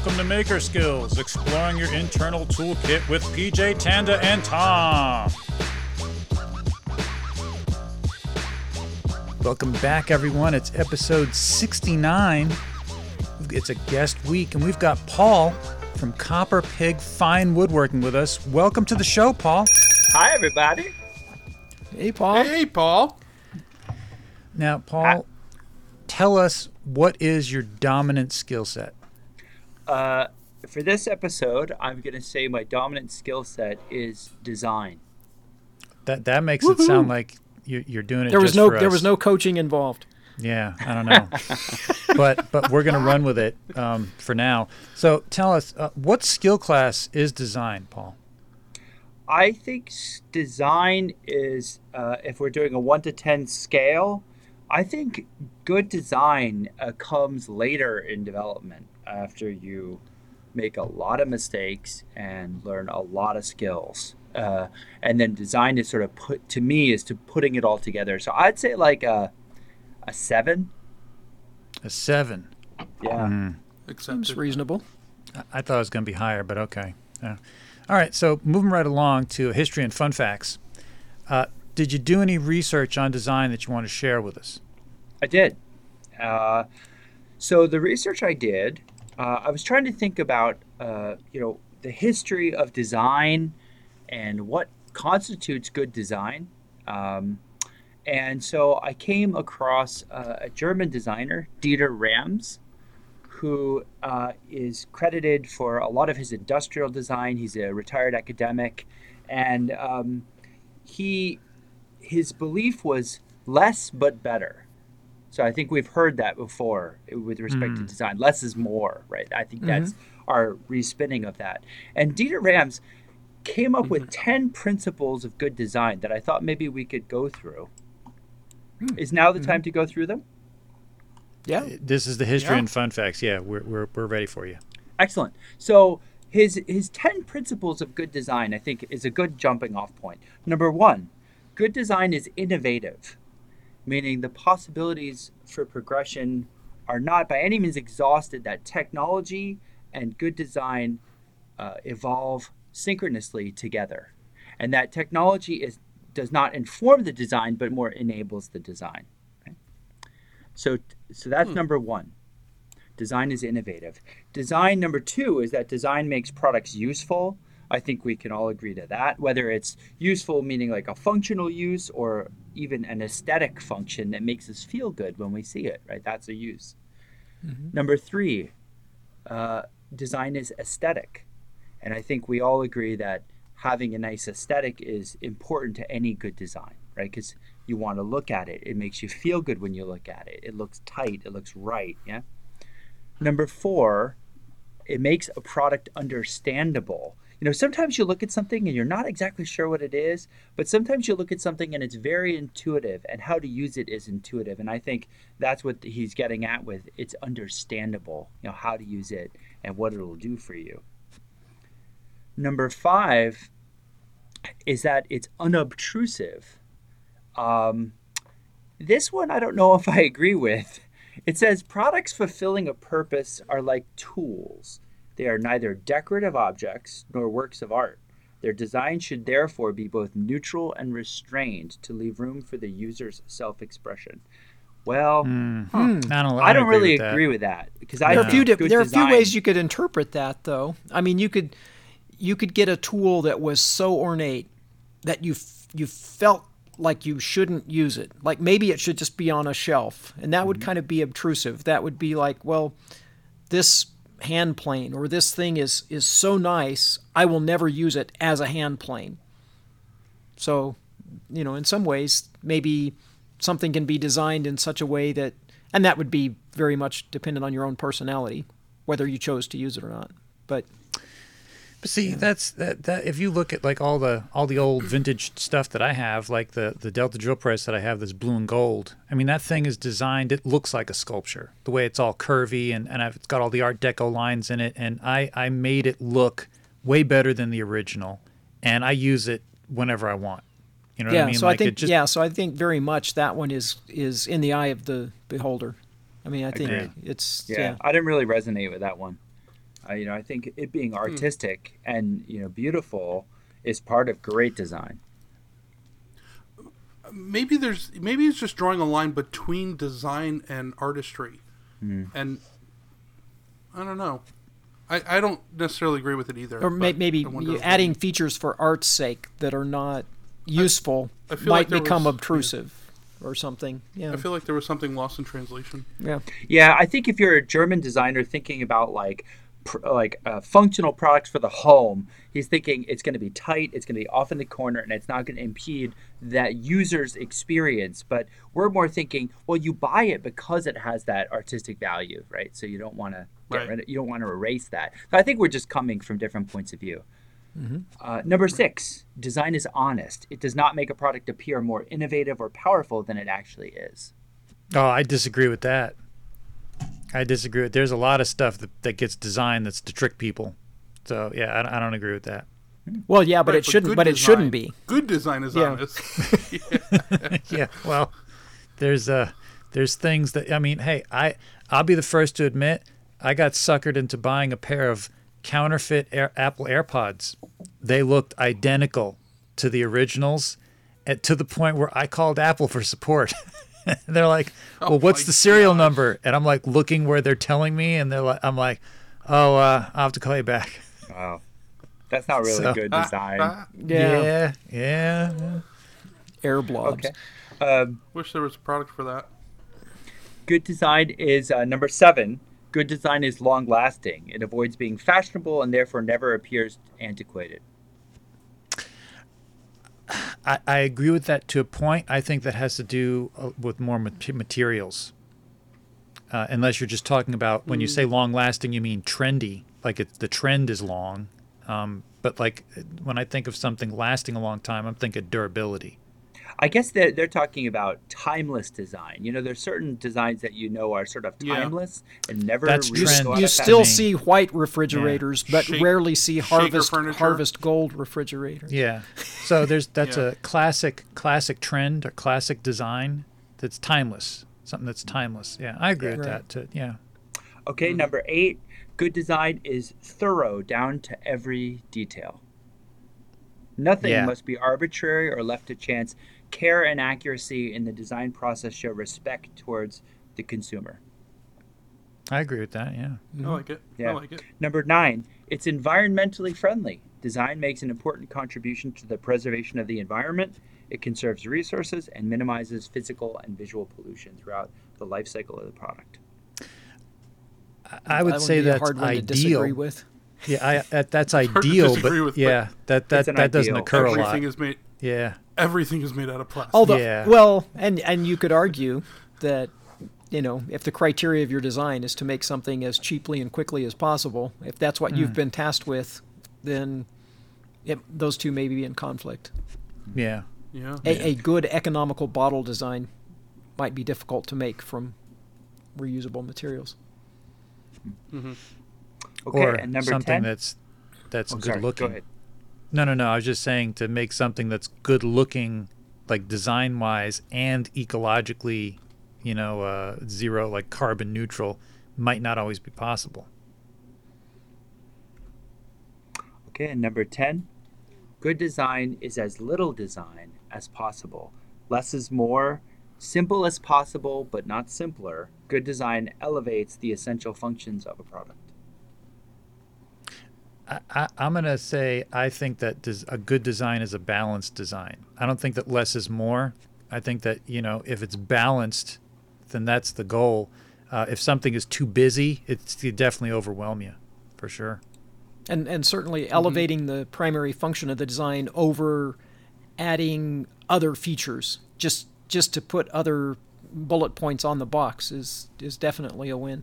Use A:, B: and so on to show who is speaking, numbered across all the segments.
A: Welcome to Maker Skills, exploring your internal toolkit with PJ Tanda and Tom. Welcome back, everyone. It's episode 69. It's a guest week, and we've got Paul from Copper Pig Fine Woodworking with us. Welcome to the show, Paul.
B: Hi, everybody.
C: Hey, Paul.
D: Hey, Paul.
A: Now, Paul, tell us what is your dominant skill set?
B: Uh, for this episode, I'm going to say my dominant skill set is design.
A: That that makes it sound like you're, you're doing it.
C: There was
A: just
C: no
A: for
C: there was no coaching involved.
A: Yeah, I don't know, but but we're gonna run with it um, for now. So tell us, uh, what skill class is design, Paul?
B: I think design is, uh, if we're doing a 1 to 10 scale, I think good design uh, comes later in development after you make a lot of mistakes and learn a lot of skills. Uh, and then design is sort of put, to me, is to putting it all together. So I'd say like a, a seven.
A: A seven.
B: Yeah.
A: Mm.
C: Seems reasonable.
A: I- I thought it was gonna be higher, but okay. Yeah. All right, so moving right along to history and fun facts. Uh, did you do any research on design that you want to share with us?
B: I did. Uh, so the research I did, uh, I was trying to think about, uh, you know, the history of design and what constitutes good design. Um, and so I came across uh, a German designer, Dieter Rams, who uh, is credited for a lot of his industrial design. He's a retired academic, and um, he his belief was less but better. So I think we've heard that before eh, with respect to mm. design. Less is more, right? I think that's mm-hmm. our respinning of that. And Dieter Rams came up with mm-hmm. 10 principles of good design that I thought maybe we could go through. Hmm. Is now the time mm-hmm. to go through them?
C: Yeah.
A: Eh, this is the history
D: Yeah.
A: and fun facts. Yeah, we're, we're, we're ready for you.
B: Excellent. So his his ten principles of good design, I think, is a good jumping off point. Number one, good design is innovative, meaning the possibilities for progression are not by any means exhausted. That technology and good design uh, evolve synchronously together, and that technology is does not inform the design, but more enables the design. Okay? So so that's number one. Design is innovative. Design number two is that design makes products useful. I think we can all agree to that. Whether it's useful, meaning like a functional use, or even an aesthetic function that makes us feel good when we see it, right? That's a use. Number three, uh, design is aesthetic. And I think we all agree that having a nice aesthetic is important to any good design, right? Because you want to look at it. It makes you feel good when you look at it. It looks tight, it looks right, yeah? Number four, it makes a product understandable. You know, sometimes you look at something and you're not exactly sure what it is, but sometimes you look at something and it's very intuitive, and how to use it is intuitive. And I think that's what he's getting at with it's understandable, you know, how to use it and what it'll do for you. Number five is that it's unobtrusive. Um, this one I don't know if I agree with. It says products fulfilling a purpose are like tools. They are neither decorative objects nor works of art. Their design should therefore be both neutral and restrained to leave room for the user's self expression. Well,
A: I don't,
B: I don't
A: agree
B: really
A: with
B: agree with that because I
C: There are a few di- there are a few ways you could interpret that though. I mean, you could you could get a tool that was so ornate that you f- you felt like you shouldn't use it. Like maybe it should just be on a shelf, and that
B: Mm-hmm.
C: would kind of be obtrusive. That would be like, well, this hand plane or this thing is is so nice, I will never use it as a hand plane. So, you know, in some ways, maybe something can be designed in such a way that, and that would be very much dependent on your own personality, whether you chose to use it or not. But
A: But see, that's that, that. If you look at like all the all the old vintage stuff that I have, like the the Delta drill press that I have, that's blue and gold. I mean, that thing is designed. It looks like a sculpture. The way it's all curvy and and I've, it's got all the Art Deco lines in it, and I I made it look way better than the original, and I use it whenever I want. You know
C: yeah,
A: what I mean?
C: so
A: like
C: I think
A: it just
C: yeah, so I think very much that one is is in the eye of the beholder. I mean, I think
B: Agreed.
C: it's
B: Yeah,
C: yeah.
B: I didn't really resonate with that one. I, you know, I think it being artistic and you know beautiful is part of great design.
D: maybe there's maybe it's just drawing a line between design and artistry,
B: Hmm.
D: and I don't know. I, I don't necessarily agree with it either.
C: or may, maybe
D: I wonder
C: adding features for art's sake that are not useful
D: I feel
C: might
D: like
C: become
D: was-
C: obtrusive or something. Yeah,
D: I feel like there was something lost in translation.
C: yeah.
B: Yeah, I think if you're a German designer thinking about like pr- like uh, functional products for the home, he's thinking it's going to be tight, it's going to be off in the corner, and it's not going to impede that user's experience. But we're more thinking, well, you buy it because it has that artistic value, right? So you don't want to get
D: Right.
B: rid of, you don't want to erase that. So I think we're just coming from different points of view. Uh, number six, design is honest. It does not make a product appear more innovative or powerful than it actually is.
A: Oh, I disagree with that. I disagree. with There's a lot of stuff that, that gets designed that's to trick people. So yeah, I, don't- I don't agree with that.
C: Well, yeah, but
D: Right,
C: it shouldn't.
D: good
C: But it shouldn't be.
D: Good design is
C: Yeah.
D: honest.
A: yeah, well, there's uh there's things that I mean, hey, I I'll be the first to admit I got suckered into buying a pair of counterfeit Air, Apple AirPods. They looked identical to the originals, at, to the point where I called Apple for support. And they're like, "Well,
D: Oh
A: what's the serial
D: gosh.
A: number?" And I'm like looking where they're telling me, and they're like, "I'm like, oh, uh, I'll have to call you back."
B: Wow. That's not really
A: So-
B: good design.
D: Ah,
C: Yeah,
A: yeah, yeah.
C: air blobs.
B: Okay. Um,
D: wish there was a product for that.
B: good design is uh, number seven. Good design is long lasting. It avoids being fashionable and therefore never appears antiquated.
A: I, I agree with that to a point. I think that has to do uh, with more materials. Uh, unless you're just talking about when you say long lasting, you mean trendy, like it, the trend is long. Um, but like when I think of something lasting a long time, I'm thinking durability.
B: I guess they're, they're talking about timeless design. You know, there's certain designs that you know are sort of
D: Yeah.
B: timeless and never
A: That's
B: really
A: trend.
C: You still
A: fashion.
C: see white refrigerators, but
D: Shake-
C: rarely see harvest harvest gold refrigerators.
A: Yeah. So there's that's
D: Yeah.
A: a classic classic trend or classic design that's timeless. Something that's timeless. Yeah, I agree with
C: Right.
A: that. Too. Yeah.
B: Okay, mm. number eight. Good design is thorough down to every detail. Nothing
A: Yeah.
B: must be arbitrary or left to chance. Care and accuracy in the design process show respect towards the consumer.
A: I agree with that. Yeah.
D: I mm-hmm. like it.
B: Yeah.
D: I like it.
B: Number nine, it's environmentally friendly. Design makes an important contribution to the preservation of the environment. It conserves resources and minimizes physical and visual pollution throughout the life cycle of the product.
A: I would
C: That
A: say
C: be
A: that's
C: hard one to disagree
A: ideal.
C: with.
A: Yeah, I, that, that's ideal, but
D: with, but
A: yeah, that that,
B: It's an
A: that doesn't
B: ideal.
A: occur a lot.
D: Everything is made.
A: Yeah,
D: Everything is made out of plastic.
C: Although,
A: Yeah.
C: well, and and you could argue that you know if the criteria of your design is to make something as cheaply and quickly as possible, if that's what
A: Hmm.
C: you've been tasked with, then it, those two may be in conflict.
A: yeah.
D: yeah.
C: A, a good economical bottle design might be difficult to make from reusable materials.
B: Okay,
A: or
B: and number
A: something
B: 10.
A: that's that's
B: Oh,
A: good
B: sorry,
A: looking.
B: Go ahead.
A: No, no, no. I was just saying to make something that's good looking, like design wise and ecologically, you know, uh, zero like carbon neutral, might not always be possible.
B: Okay, and number 10. Good design is as little design as possible. Less is more. Simple as possible, but not simpler. Good design elevates the essential functions of a product.
A: I, I, I'm gonna say I think that des- a good design is a balanced design. I don't think that less is more. I think that you know if it's balanced, then that's the goal. Uh, if something is too busy, it's it definitely overwhelm you, for sure.
C: and and certainly elevating the primary function of the design over adding other features just just to put other bullet points on the box is is definitely a win.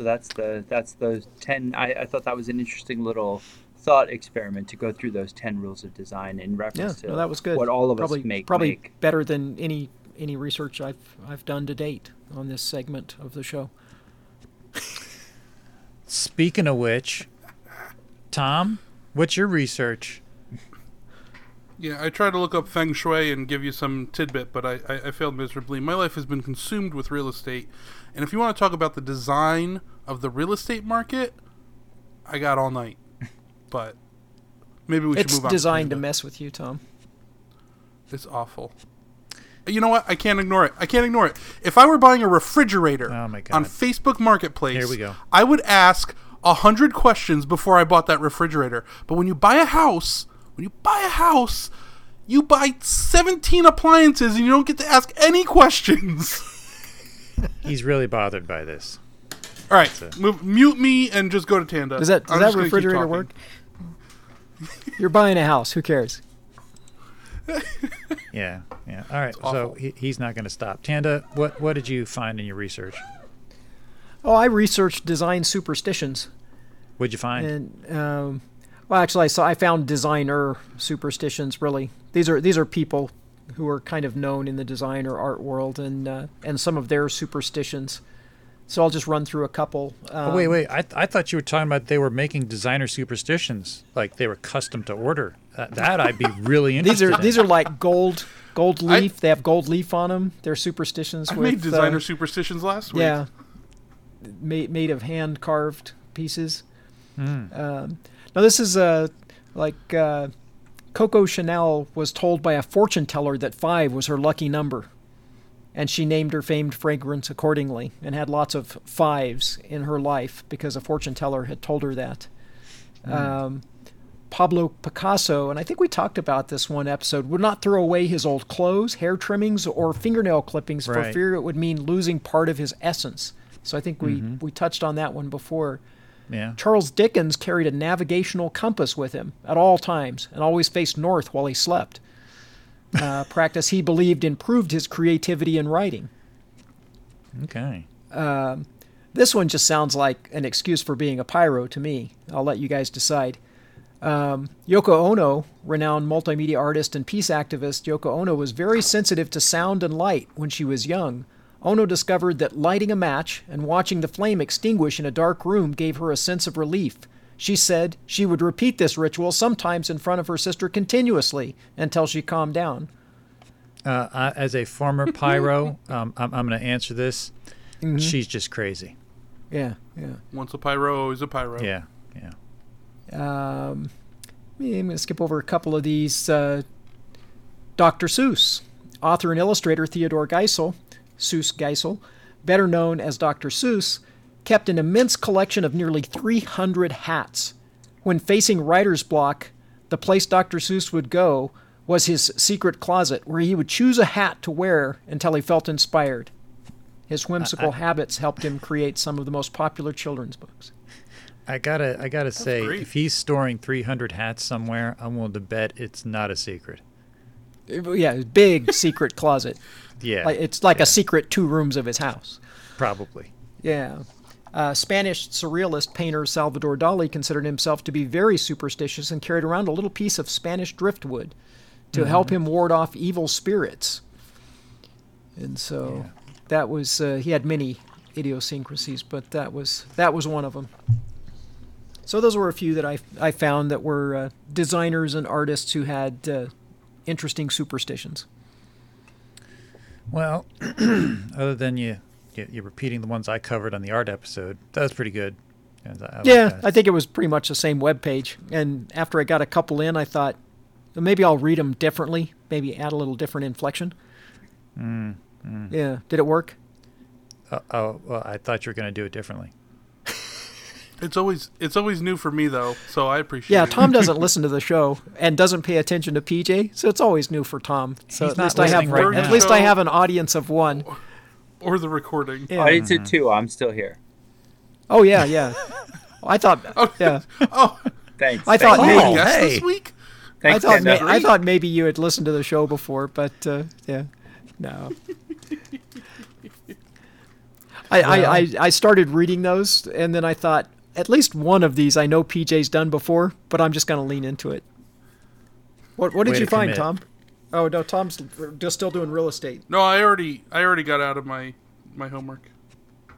B: So that's the that's the 10. I, I thought that was an interesting little thought experiment to go through those 10 rules of design in
C: Yeah,
B: reference to
C: no, that was good.
B: what all of
C: probably,
B: us make.
C: probably
B: make.
C: better than any any research I've I've done to date on this segment of the show.
A: Speaking of which, Tom, what's your research?
D: Yeah, I tried to look up feng shui and give you some tidbit, but I, I, I failed miserably. My life has been consumed with real estate. And if you want to talk about the design of the real estate market, I got all night. But maybe we
C: it's
D: should move on.
C: It's designed to mess with you, Tom.
D: It's awful. You know what? I can't ignore it. I can't ignore it. If I were buying a refrigerator
A: Oh my God.
D: on Facebook Marketplace,
A: Here we go.
D: I would ask a hundred questions before I bought that refrigerator. But when you buy a house, when you buy a house, you buy seventeen appliances and you don't get to ask any questions.
A: He's really bothered by this.
D: All right, move, mute me and just go to Tanda.
C: Does that does
D: I'm
C: that
D: just gonna keep
C: refrigerator work? You're buying a house. Who cares?
A: Yeah, yeah. All right. So he, he's not going to stop. Tanda, what what did you find in your research?
C: Oh, I researched design superstitions,
A: What'd you find?
C: and um, well, actually, I saw I found designer superstitions. Really, these are these are people who are kind of known in the design or art world, and uh, and some of their superstitions. So I'll just run through a couple. Um,
A: oh, wait, wait. I, I thought you were talking about they were making designer superstitions, like they were custom to order. That, that I'd be really interested.
C: These
A: interested.
C: are these are like gold gold
D: I-
C: leaf. they have gold leaf on them. They're superstitions.
D: I
C: with,
D: made designer
C: uh,
D: superstitions last week.
C: Yeah, made made of hand carved pieces.
A: Hmm.
C: Um, now this is uh, like uh, Coco Chanel was told by a fortune teller that five was her lucky number, and she named her famed fragrance accordingly, and had lots of fives in her life because a fortune teller had told her that. Um, Pablo Picasso, and I think we talked about this one episode, would not throw away his old clothes, hair trimmings, or fingernail clippings for fear it would mean losing part of his essence. So I think we, we touched on that one before.
A: Yeah.
C: Charles Dickens carried a navigational compass with him at all times and always faced north while he slept. Uh, practice he believed improved his creativity in writing.
A: Okay.
C: Um, this one just sounds like an excuse for being a pyro to me. I'll let you guys decide. Um, Yoko Ono, renowned multimedia artist and peace activist, Yoko Ono was very sensitive to sound and light when she was young. Ono discovered that lighting a match and watching the flame extinguish in a dark room gave her a sense of relief. She said she would repeat this ritual sometimes in front of her sister continuously until she calmed down.
A: Uh, I, as a former pyro, um, I'm, I'm going to answer this.
C: Mm-hmm.
A: She's just crazy.
C: Yeah, yeah.
D: Once a pyro, always a pyro.
A: Yeah, yeah.
C: Um, I'm going to skip over a couple of these. Uh, Dr. Seuss, author and illustrator Theodore Geisel, Seuss Geisel, better known as Dr. Seuss, kept an immense collection of nearly 300 hats. When facing writer's block, the place Dr. Seuss would go was his secret closet, where he would choose a hat to wear until he felt inspired. His whimsical habits helped him create some of the most popular children's books.
A: I gotta, I gotta say,
D: great.
A: if he's storing 300 hats somewhere, I'm willing to bet it's not a secret.
C: Yeah, big secret closet.
A: Yeah,
C: Like it's like
A: yeah,
C: a secret two rooms of his house.
A: probably.
C: Yeah. Uh, Spanish surrealist painter Salvador Dali considered himself to be very superstitious and carried around a little piece of Spanish driftwood to help him ward off evil spirits. And so that was uh, he had many idiosyncrasies, but that was that was one of them. So those were a few that I I found that were uh, designers and artists who had uh, interesting superstitions.
A: Well, other than you, you, you're repeating the ones I covered on the art episode, that was pretty good. I-
C: Yeah. I think it was pretty much the same web page. And after I got a couple in, I thought "Well, maybe I'll read them differently, maybe add a little different inflection.
A: Mm,
C: Yeah, did it work?
A: Uh, oh, well, I thought you were gonna do it differently.
D: It's always it's always new for me though, so I appreciate
C: Yeah,
D: it.
C: Tom doesn't listen to the show and doesn't pay attention to PJ, so it's always new for Tom. So
A: He's
C: at least I have
A: right
C: at least I have an audience of one.
D: or the recording.
C: Yeah.
B: I did too. I'm still here.
C: Oh yeah, yeah. I thought yeah.
D: Oh,
B: Thanks.
C: I thought
B: Thanks,
C: maybe-
A: Oh,
D: guest
A: hey.
D: this week?
C: I thought ma- I thought maybe you had listened to the show before, but uh, yeah, no. I, I, I, I started reading those, and then I thought at least one of these I know PJ's done before, but I'm just going to lean into it. What What did
A: Way
C: you
A: to
C: find,
A: commit.
C: Tom? Oh no, Tom's just still doing real estate.
D: No, I already I already got out of my my homework.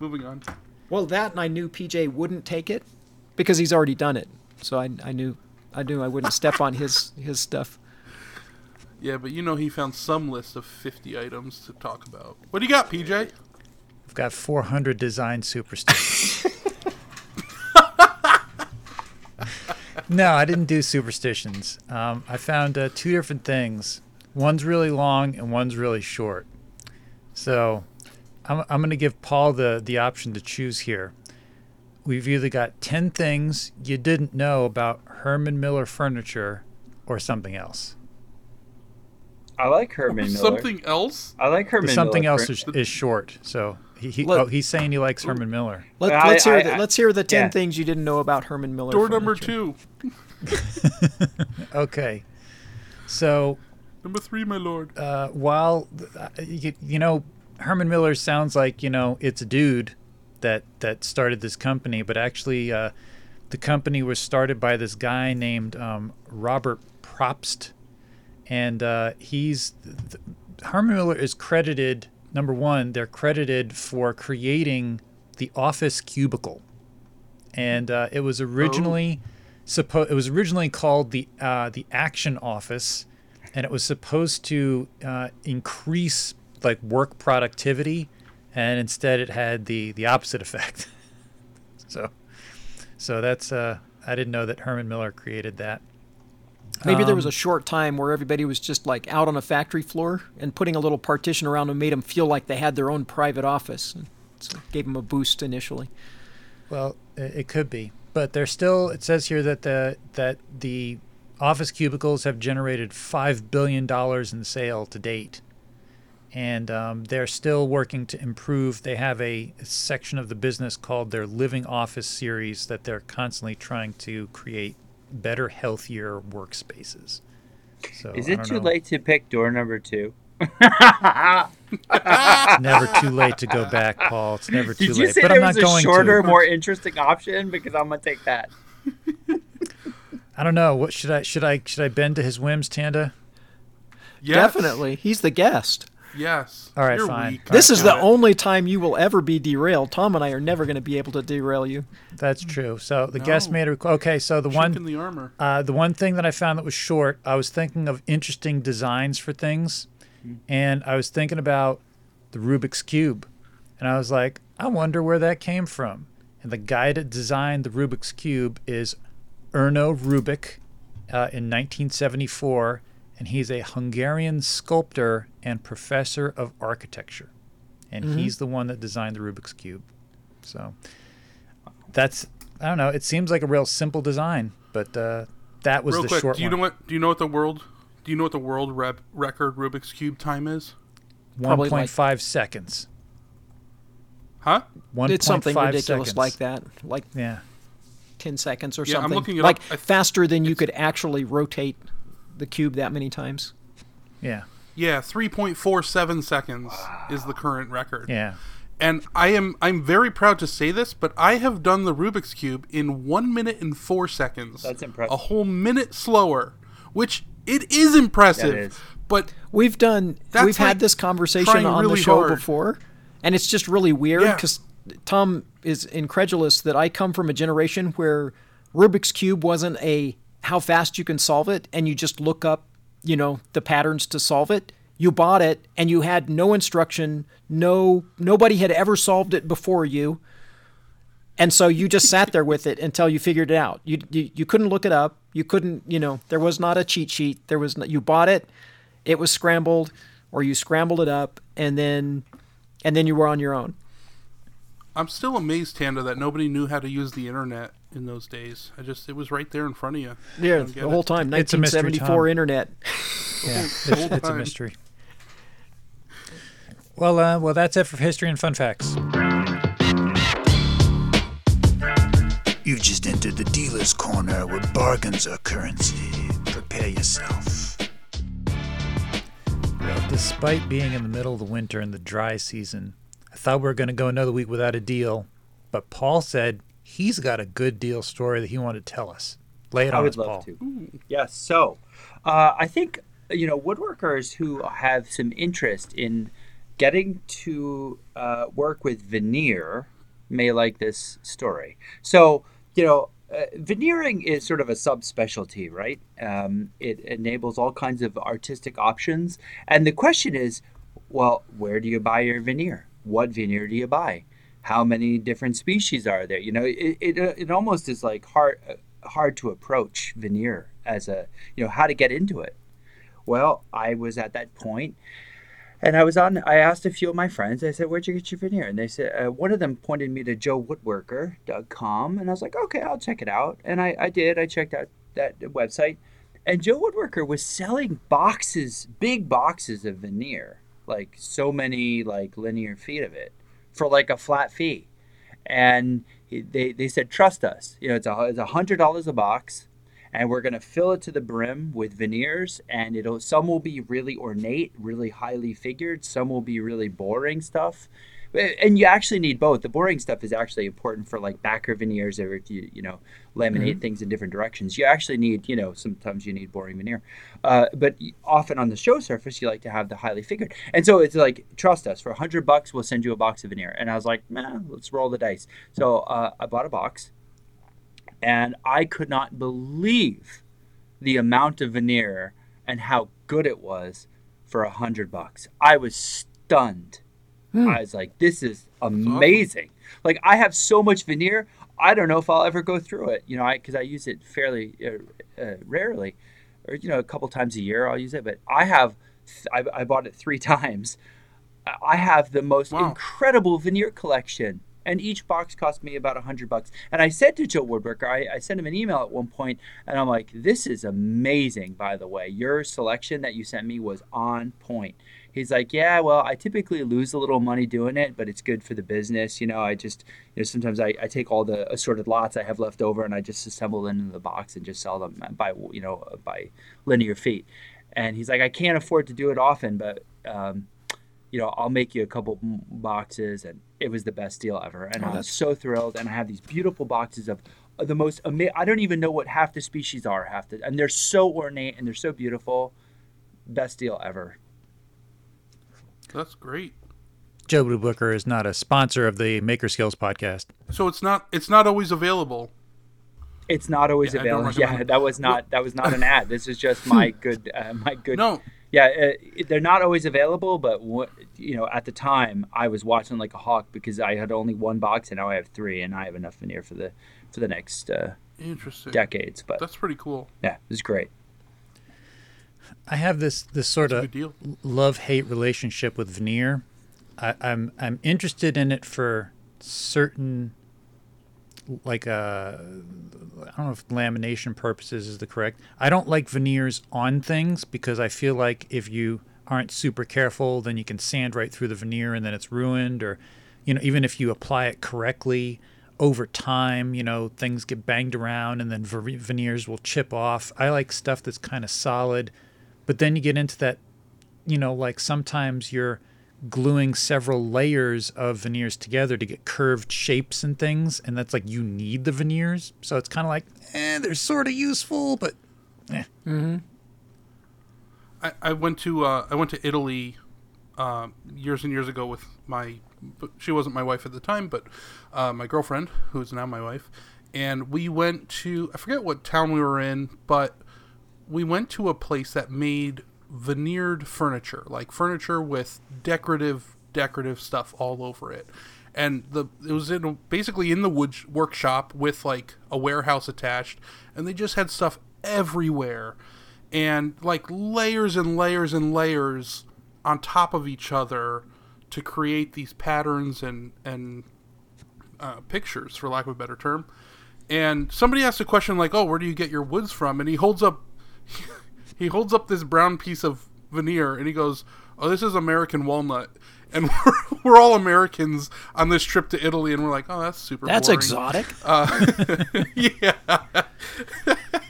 D: Moving on.
C: Well, that and I knew PJ wouldn't take it because he's already done it, so I, I knew I knew I wouldn't step on his his stuff.
D: Yeah, but you know he found some list of 50 items to talk about. What do you got, PJ?
A: I've got 400 design superstitions. no, I didn't do superstitions. Um, I found uh, two different things. One's really long and one's really short. So I'm, I'm going to give Paul the, the option to choose here. We've either got 10 things you didn't know about Herman Miller furniture or something else.
B: I like Herman Miller.
D: Something else?
B: I like Herman Miller.
A: something
B: Miller.
A: else is, is short. So he, he,
C: Let-
A: oh, he's saying he likes Herman Miller.
C: Let,
B: I-
C: us hear
B: I-
C: the,
B: I-
C: let's hear the ten
B: yeah.
C: things you didn't know about Herman Miller.
D: Door number two.
A: Okay. So
D: Number three, my lord.
A: uh, while uh, you, you know Herman Miller sounds like you know it's a dude that that started this company, but actually uh, the company was started by this guy named um, Robert Propst, and uh, he's th- Herman Miller is credited number one. They're credited for creating the office cubicle, and uh, it was originally suppo- It was originally called the uh, the Action Office and it was supposed to uh, increase like work productivity, and instead it had the the opposite effect. so, so that's uh, I didn't know that Herman Miller created that.
C: Maybe there was
A: Um,
C: a short time where everybody was just like out on a factory floor and putting a little partition around them made them feel like they had their own private office. And so it gave them a boost initially.
A: Well, it, it could be, but there's still. It says here that the that the office cubicles have generated five billion dollars in sale to date, and um, they're still working to improve. They have a section of the business called their Living Office series that they're constantly trying to create better, healthier workspaces. So
B: Is it too
A: know.
B: late to pick door number two?
A: Never too late to go back, Paul. It's never too
B: Did you
A: late.
B: say
A: but
B: there
A: I'm
B: was
A: not
B: a
A: going
B: shorter,
A: to.
B: more interesting option? Because I'm gonna take that.
A: I don't know. What should I should I should I bend to his whims, Tanda?
D: Yes.
C: Definitely. He's the guest.
D: Yes.
A: All right,
D: You're
A: fine.
D: weak.
C: This
D: I
C: is the
D: it.
C: only time you will ever be derailed. Tom and I are never going to be able to derail you.
A: That's true. So the guest made a requ- okay. So the
D: Chink
A: one
D: in the armor.
A: uh, the one thing that I found that was short, I was thinking of interesting designs for things, and I was thinking about the Rubik's cube, and I was like, I wonder where that came from. And the guy that designed the Rubik's cube is Erno Rubik uh, in 1974, and he's a Hungarian sculptor and professor of architecture, and he's the one that designed the Rubik's cube. So that's I don't know. It seems like a real simple design, but uh, that was
D: Real
A: the
D: quick,
A: short
D: do you
A: one.
D: know what? Do you know what the world? Do you know what the world rep, record Rubik's cube time is?
C: Probably like-
A: 1.5 seconds.
D: Huh?
A: 1.5
C: it's something ridiculous
A: seconds.
C: like that, like
A: Yeah.
C: 10 seconds or
D: Yeah, I'm
C: something.
D: looking it
C: like
D: up.
C: Faster than you could actually rotate the cube that many times.
A: Yeah.
D: Yeah, 3.47 seconds is the current record.
A: Yeah.
D: And I am I'm very proud to say this, but I have done the Rubik's cube in 1 minute and 4 seconds.
B: That's impressive.
D: A whole minute slower, which it is impressive.
B: That is.
D: But
C: We've done we've
D: like
C: had this conversation
D: trying
C: on the show
D: hard.
C: before and it's just really weird
D: Yeah.
C: cuz Tom is incredulous that I come from a generation where Rubik's cube wasn't a how fast you can solve it and you just look up, you know, the patterns to solve it. You bought it and you had no instruction, no nobody had ever solved it before you. And so you just sat there with it until you figured it out. You, you you couldn't look it up. You couldn't, you know, there was not a cheat sheet. There was no, you bought it, it was scrambled, or you scrambled it up, and then and then you were on your own.
D: I'm still amazed, Tanda, that nobody knew how to use the internet in those days. I just it was right there in front of you. I
C: Yeah, the whole
D: it.
C: time,
A: It's a mystery,
C: 1974 internet.
A: Yeah. It's, it's a mystery. Well, uh, well, that's it for history and fun facts.
E: You've just entered the dealer's corner where bargains are currency. Prepare yourself.
A: Well, despite being in the middle of the winter and the dry season, I thought we were going to go another week without a deal, but Paul said he's got a good deal story that he wanted to tell us. Lay it
B: I
A: on
B: would
A: us,
B: love
A: Paul.
B: to. Yes. So, uh, I think you know woodworkers who have some interest in getting to uh, work with veneer may like this story. So, you know, uh, veneering is sort of a subspecialty, right? Um, it enables all kinds of artistic options. And the question is, well, where do you buy your veneer? What veneer do you buy? How many different species are there? You know, it, it, uh, it almost is like hard uh, hard to approach veneer as a you know how to get into it. Well, I was at that point and I was on. I asked a few of my friends. I said, "Where'd you get your veneer?" And they said, uh, one of them pointed me to joe JoeWoodworker.com, and I was like, "Okay, I'll check it out." And I, I did. I checked out that website, and Joe Woodworker was selling boxes, big boxes of veneer, like so many like linear feet of it, for like a flat fee. And they they said, "Trust us. You know, it's a it's a hundred dollars a box." and we're going to fill it to the brim with veneers and it'll some will be really ornate really highly figured some will be really boring stuff and you actually need both the boring stuff is actually important for like backer veneers or if you you know laminate mm-hmm. things in different directions you actually need you know sometimes you need boring veneer uh, but often on the show surface you like to have the highly figured and so it's like trust us for 100 bucks we'll send you a box of veneer and i was like man let's roll the dice so uh, i bought a box and I could not believe the amount of veneer and how good it was for a hundred bucks. I was stunned. Hmm. I was like, "This is amazing!" Awesome. Like I have so much veneer. I don't know if I'll ever go through it. You know, I because I use it fairly uh, uh, rarely, or you know, a couple times a year I'll use it. But I have, I, I bought it three times. I have the most wow. incredible veneer collection and each box cost me about a hundred bucks. And I said to Joe Woodworker, I, I sent him an email at one point, and I'm like, "This is amazing, by the way. Your selection that you sent me was on point." He's like, "Yeah, well, I typically lose a little money doing it, but it's good for the business. You know, I just, you know, sometimes I, I take all the assorted lots I have left over and I just assemble them into the box and just sell them by, you know, by linear feet." And he's like, "I can't afford to do it often, but." Um, you know, I'll make you a couple boxes, and it was the best deal ever. And oh, I was so thrilled. And I have these beautiful boxes of the most amazing. I don't even know what half the species are, half the, and they're so ornate and they're so beautiful. Best deal ever.
D: That's great.
A: Joe Woodworker is not a sponsor of the Maker Skills podcast.
D: So it's not it's not always available.
B: It's not always yeah, available. Yeah, that was not that was not an ad. This is just my good uh, my good
D: no
B: yeah, uh, they're not always available, but you know, at the time I was watching like a hawk because I had only one box and now I have three, and I have enough veneer for the for the next uh,
D: interesting
B: decades. But
D: that's pretty cool.
B: Yeah, it's great.
A: I have this this sort of love hate relationship with veneer. I, I'm I'm interested in it for certain like uh, I don't know if lamination purposes is the correct. I don't like veneers on things because I feel like if you aren't super careful, then you can sand right through the veneer and then it's ruined. Or, you know, even if you apply it correctly over time, you know, things get banged around and then veneers will chip off. I like stuff that's kind of solid, but then you get into that, you know, like sometimes you're gluing several layers of veneers together to get curved shapes and things and that's like you need the veneers so it's kind of like eh they're sort of useful but eh.
C: mm-hmm.
D: I, I went to uh, I went to Italy uh, years and years ago with my she wasn't my wife at the time but uh, my girlfriend who is now my wife and we went to I forget what town we were in but we went to a place that made veneered furniture, like furniture with decorative decorative stuff all over it. And the it was in basically in the wood workshop with like a warehouse attached, and they just had stuff everywhere, and like layers and layers and layers on top of each other to create these patterns and and uh, pictures, for lack of a better term. And somebody asked a question like, "Oh, where do you get your woods from?" And he holds up he holds up this brown piece of veneer and he goes, "Oh, this is American walnut." And we're, we're all Americans on this trip to Italy, and we're like, "Oh, that's super."
C: That's
D: boring.
C: exotic.
D: Uh, yeah,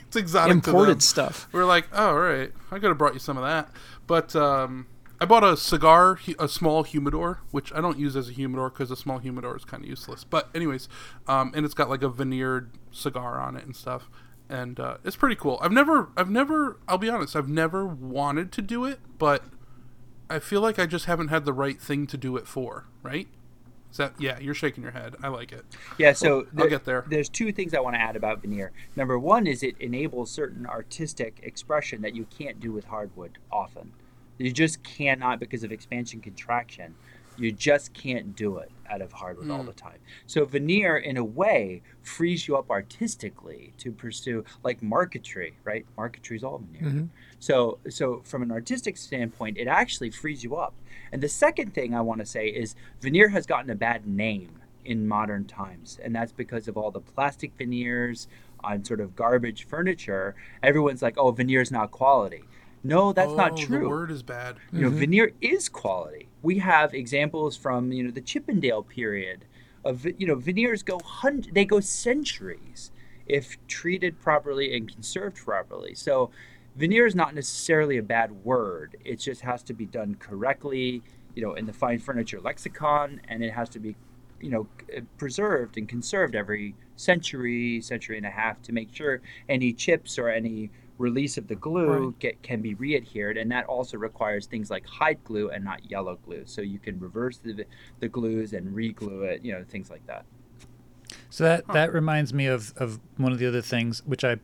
D: it's exotic.
C: Imported stuff.
D: We're like, "Oh, all right, I could have brought you some of that." But um, I bought a cigar, a small humidor, which I don't use as a humidor because a small humidor is kind of useless. But anyways, um, and it's got like a veneered cigar on it and stuff and uh, it's pretty cool. I've never, I've never, I'll be honest, I've never wanted to do it, but I feel like I just haven't had the right thing to do it for, right? Is that yeah? You're shaking your head. I like it.
B: Yeah, so
D: I'll get there.
B: There's two things I want to add about veneer. Number one is it enables certain artistic expression that you can't do with hardwood often. You just cannot because of expansion contraction. You just can't do it out of hardwood all hmm. the time. So veneer, in a way, frees you up artistically to pursue like marquetry, right? Marquetry is all veneer. Mm-hmm. So, so from an artistic standpoint, it actually frees you up. And the second thing I want to say is veneer has gotten a bad name in modern times, and that's because of all the plastic veneers on sort of garbage furniture. Everyone's like, "Oh, veneer is not quality." No, that's not
D: Oh,
B: true
D: The word is bad.
B: you know mm-hmm. veneer is quality we have examples from you know the chippendale period of you know veneers go hun- they go centuries if treated properly and conserved properly. So veneer is not necessarily a bad word. It just has to be done correctly you know in the fine furniture lexicon and it has to be you know preserved and conserved every century century and a half to make sure any chips or any release of the glue
C: Right.
B: get, can be re-adhered and that also requires things like hide glue and not yellow glue so you can reverse the, the glues and re-glue it you know things like that
A: So that that reminds me of, of one of the other things which I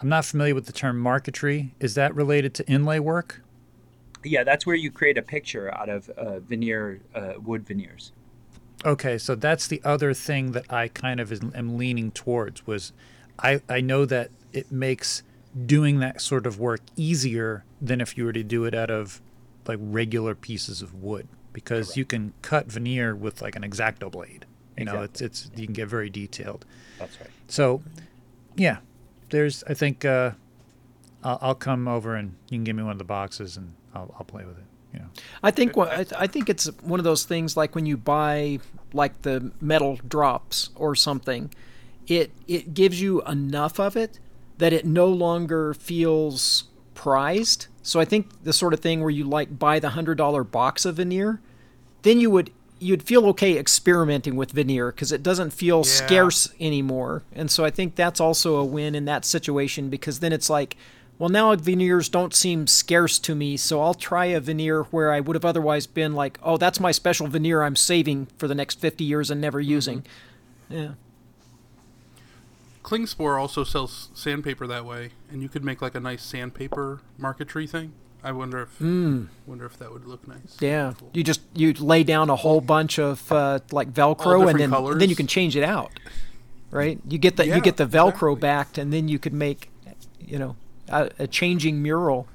A: I'm not familiar with the term marquetry. Is that related to inlay work?
B: yeah that's where you create a picture out of uh, veneer uh, wood veneers
A: Okay, so that's the other thing that I kind of is, am leaning towards was I I know that it makes doing that sort of work easier than if you were to do it out of like regular pieces of wood because you can cut veneer with like an exacto blade. You know, it's it's you can get very detailed.
B: that's right
A: So, yeah, there's. I think uh, I'll, I'll come over and you can give me one of the boxes and I'll, I'll play with it. You know.
C: I think what, I, th- I think it's one of those things like when you buy like the metal drops or something, it it gives you enough of it that it no longer feels prized. So I think the sort of thing where you like buy the hundred dollar box of veneer, then you would you'd feel okay experimenting with veneer because it doesn't feel
D: Yeah.
C: scarce anymore. And so I think that's also a win in that situation because then it's like, well, now veneers don't seem scarce to me, so I'll try a veneer where I would have otherwise been like, oh, that's my special veneer I'm saving for the next 50 years and never mm-hmm. using. Yeah.
D: Klingspor also sells sandpaper that way, and you could make like a nice sandpaper marquetry thing. I wonder if wonder if that would look nice.
C: Yeah.
D: Cool.
C: You just you lay down a whole bunch of uh, like Velcro and then
D: colors.
C: then you can change it out. Right? You get the
D: Yeah,
C: you get the Velcro
D: exactly.
C: backed and then you could make you know a, a changing mural.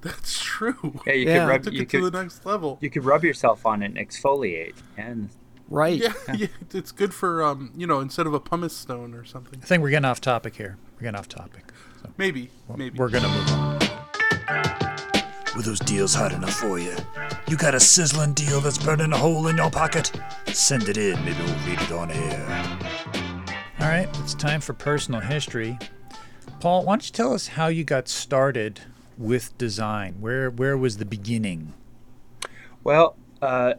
D: That's true.
B: yeah you
C: Yeah.
B: could rub
D: Took
B: you
D: it to the next level.
B: you could rub yourself on it and exfoliate and
C: Right.
D: Yeah, yeah, it's good for um, you know, instead of a pumice stone or something.
A: I think we're getting off topic here. We're getting off topic. So
D: Maybe, maybe.
A: we're gonna move on.
E: Were those deals hot enough for you? You got a sizzling deal that's burning a hole in your pocket? Send it in, maybe we'll read it on air.
A: All right, it's time for personal history. Paul, why don't you tell us how you got started with design? Where where was the beginning?
B: Well, uh,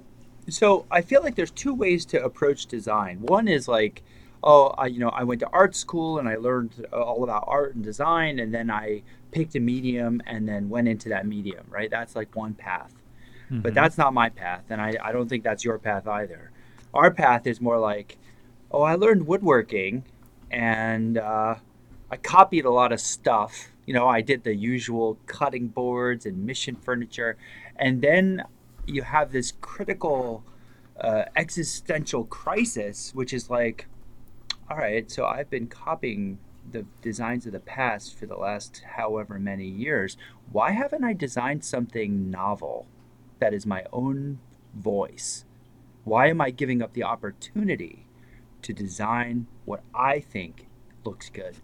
B: so I feel like there's two ways to approach design. One is like, oh, I, you know, I went to art school and I learned all about art and design, and then I picked a medium and then went into that medium. Right? That's like one path. But that's not my path, and I, I don't think that's your path either. Our path is more like, oh, I learned woodworking, and uh, I copied a lot of stuff. You know, I did the usual cutting boards and mission furniture, and then you have this critical uh, existential crisis, which is like, all right, so I've been copying the designs of the past for the last however many years. Why haven't I designed something novel that is my own voice? Why am I giving up the opportunity to design what I think looks good?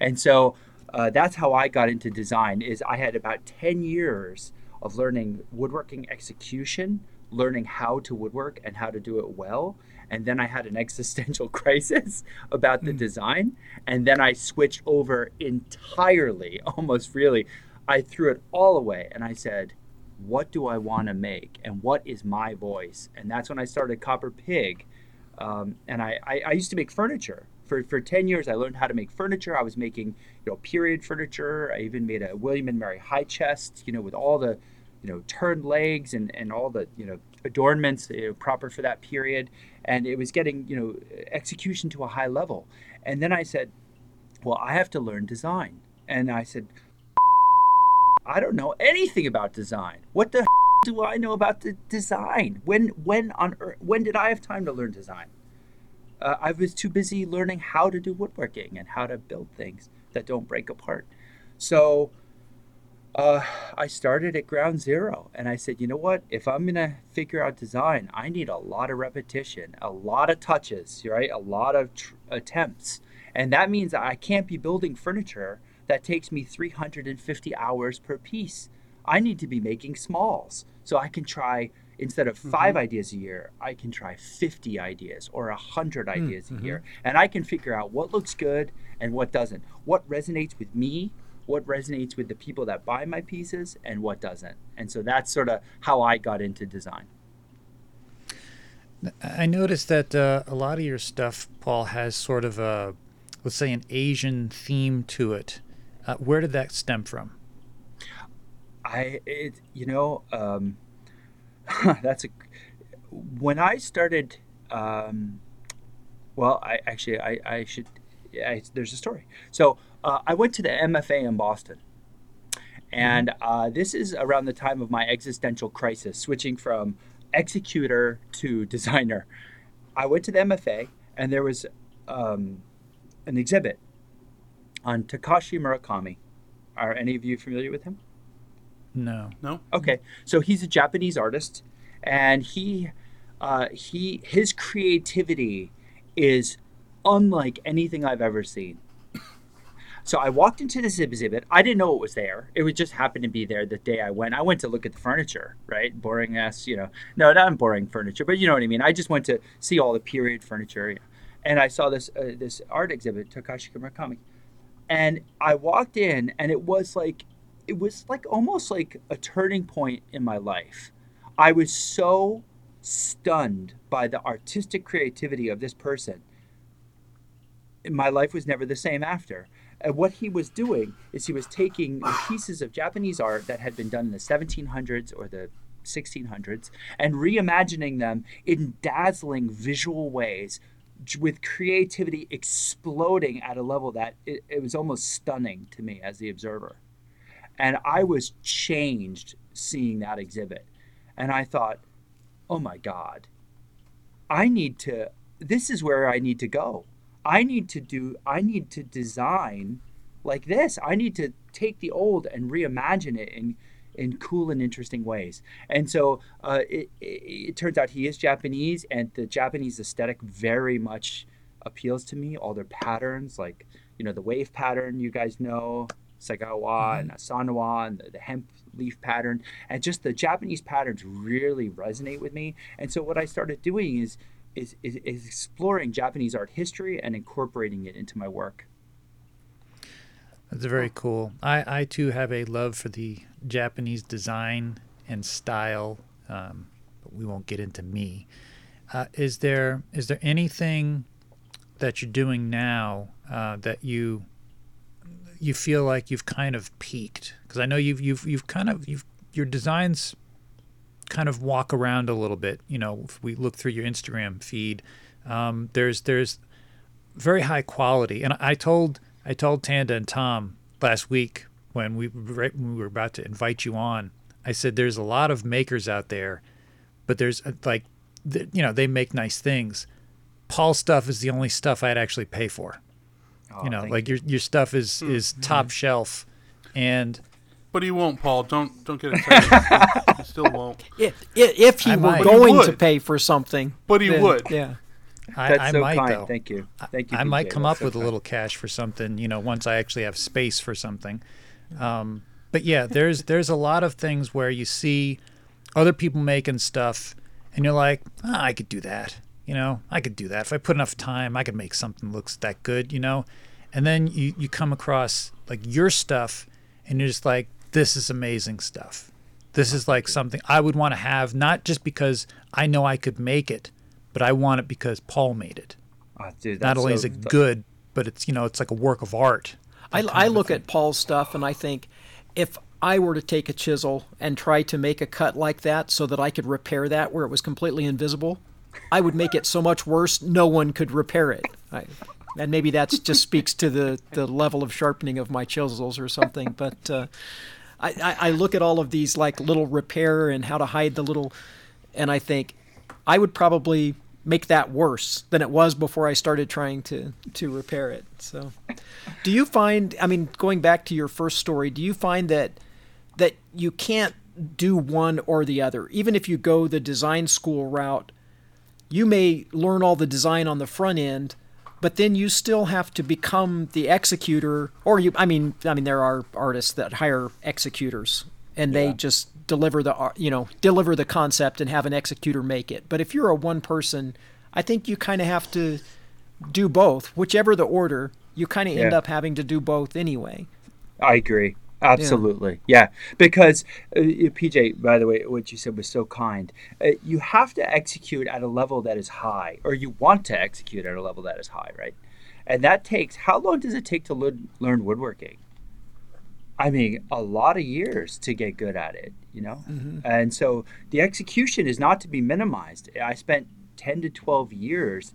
B: And so uh, that's how I got into design. Is I had about ten years of learning woodworking execution, learning how to woodwork and how to do it well. And then I had an existential crisis about the design. And then I switched over entirely, almost really. I threw it all away and I said, what do I want to make? And what is my voice? And that's when I started Copper Pig. Um, and I, I, I used to make furniture. For, for 10 years, I learned how to make furniture. I was making, you know, period furniture. I even made a William and Mary high chest, you know, with all the, you know, turned legs and, and all the, you know, adornments you know, proper for that period. And it was getting, you know, execution to a high level. And then I said, well, I have to learn design. And I said, I don't know anything about design. What the do I know about the design? When when on earth, when did I have time to learn design? Uh, I was too busy learning how to do woodworking and how to build things that don't break apart. So uh, I started at ground zero and I said, you know what? If I'm going to figure out design, I need a lot of repetition, a lot of touches, right? A lot of tr- attempts. And that means I can't be building furniture that takes me 350 hours per piece. I need to be making smalls so I can try instead of 5
C: Mm-hmm.
B: ideas a year, I can try 50 ideas or 100
C: Mm,
B: ideas
C: mm-hmm.
B: a year. And I can figure out what looks good and what doesn't. What resonates with me, what resonates with the people that buy my pieces, and what doesn't. And so that's sort of how I got into design.
A: I noticed that uh, a lot of your stuff, Paul, has sort of a, let's say, an Asian theme to it. Uh, where did that stem from?
B: I, it, you know, um, that's a. When I started, um, well, I actually, I, I should. I, there's a story. So uh, I went to the MFA in Boston, and uh, this is around the time of my existential crisis, switching from executor to designer. I went to the MFA, and there was um, an exhibit on Takashi Murakami. Are any of you familiar with him?
A: No.
D: No?
B: Okay, so he's a Japanese artist, and he, uh, he, his creativity is unlike anything I've ever seen. So I walked into this exhibit. I didn't know it was there. It would just happen to be there the day I went. I went to look at the furniture, right? Boring ass, you know. No, not boring furniture, but you know what I mean. I just went to see all the period furniture, you know. and I saw this uh, this art exhibit, Takashi Murakami, and I walked in, and it was like it was like almost like a turning point in my life. I was so stunned by the artistic creativity of this person. My life was never the same after. And what he was doing is he was taking pieces of Japanese art that had been done in the 1700s or the 1600s and reimagining them in dazzling visual ways with creativity exploding at a level that it, it was almost stunning to me as the observer. And I was changed seeing that exhibit. And I thought, oh my God, I need to, this is where I need to go. I need to do, I need to design like this. I need to take the old and reimagine it in, in cool and interesting ways. And so uh, it, it, it turns out he is Japanese, and the Japanese aesthetic very much appeals to me. All their patterns, like, you know, the wave pattern you guys know, Sagawa and Asanoha and the, the hemp leaf pattern and just the Japanese patterns really resonate with me. And so what I started doing is is, is, is exploring Japanese art history and incorporating it into my work.
A: That's very cool. I, I too have a love for the Japanese design and style, um, but we won't get into me. Uh, is there is there anything that you're doing now uh, that you you feel like you've kind of peaked? Because I know you've you've you've kind of you've your designs kind of walk around a little bit. You know, if we look through your Instagram feed, um, there's there's very high quality. And I told I told Tanda and Tom last week when we right when we were about to invite you on. I said there's a lot of makers out there, but there's uh, like, you know, they make nice things. Paul stuff is the only stuff I'd actually pay for.
B: Oh,
A: you know,
B: thank
A: like your your stuff is
B: Hmm.
A: is top shelf, and
D: But he won't, Paul. Don't don't get excited. he still won't.
C: If, if he
A: I
C: were
A: might.
D: But he
C: going to pay for something,
D: But he
C: then-
D: would.
C: Yeah.
A: I,
B: That's
A: I
B: so
A: might
B: kind.
A: though.
B: Thank you. Thank you.
A: I might come
B: That's
A: up
B: so
A: with a little cash for something, you know, once I actually have space for something. Um, but yeah, there's there's a lot of things where you see other people making stuff, and you're like, ah, I could do that. You know, I could do that if I put enough time. I could make something looks that good. You know, and then you you come across like your stuff, and you're just like, this is amazing stuff. This is like something I would want to have, not just because I know I could make it, but I want it because Paul made it
B: Oh, dude,
A: not only
B: so-
A: is it good, but it's you know it's like a work of art.
C: I, I
A: of
C: look
A: thing.
C: at Paul's stuff and I think if I were to take a chisel and try to make a cut like that so that I could repair that where it was completely invisible, I would make it so much worse no one could repair it. I, and maybe that just speaks to the, the level of sharpening of my chisels or something. But uh, I, I, look at all of these like little repair and how to hide the little, and I think I would probably make that worse than it was before I started trying to to repair it. So, do you find? I mean, going back to your first story, do you find that that you can't do one or the other, even if you go the design school route? You may learn all the design on the front end, but then you still have to become the executor or you i mean i mean there are artists that hire executors and they just deliver the you know deliver the concept and have an executor make it. But if you're a one person i think you kind of have to do both. Whichever the order you kind of end up having to do both anyway.
B: I agree. Absolutely. Yeah. Because, uh, PJ, by the way, what you said was so kind. Uh, you have to execute at a level that is high, or you want to execute at a level that is high, right? And that takes, how long does it take to learn, learn woodworking? I mean, a lot of years to get good at it, you know? And so the execution is not to be minimized. I spent 10 to 12 years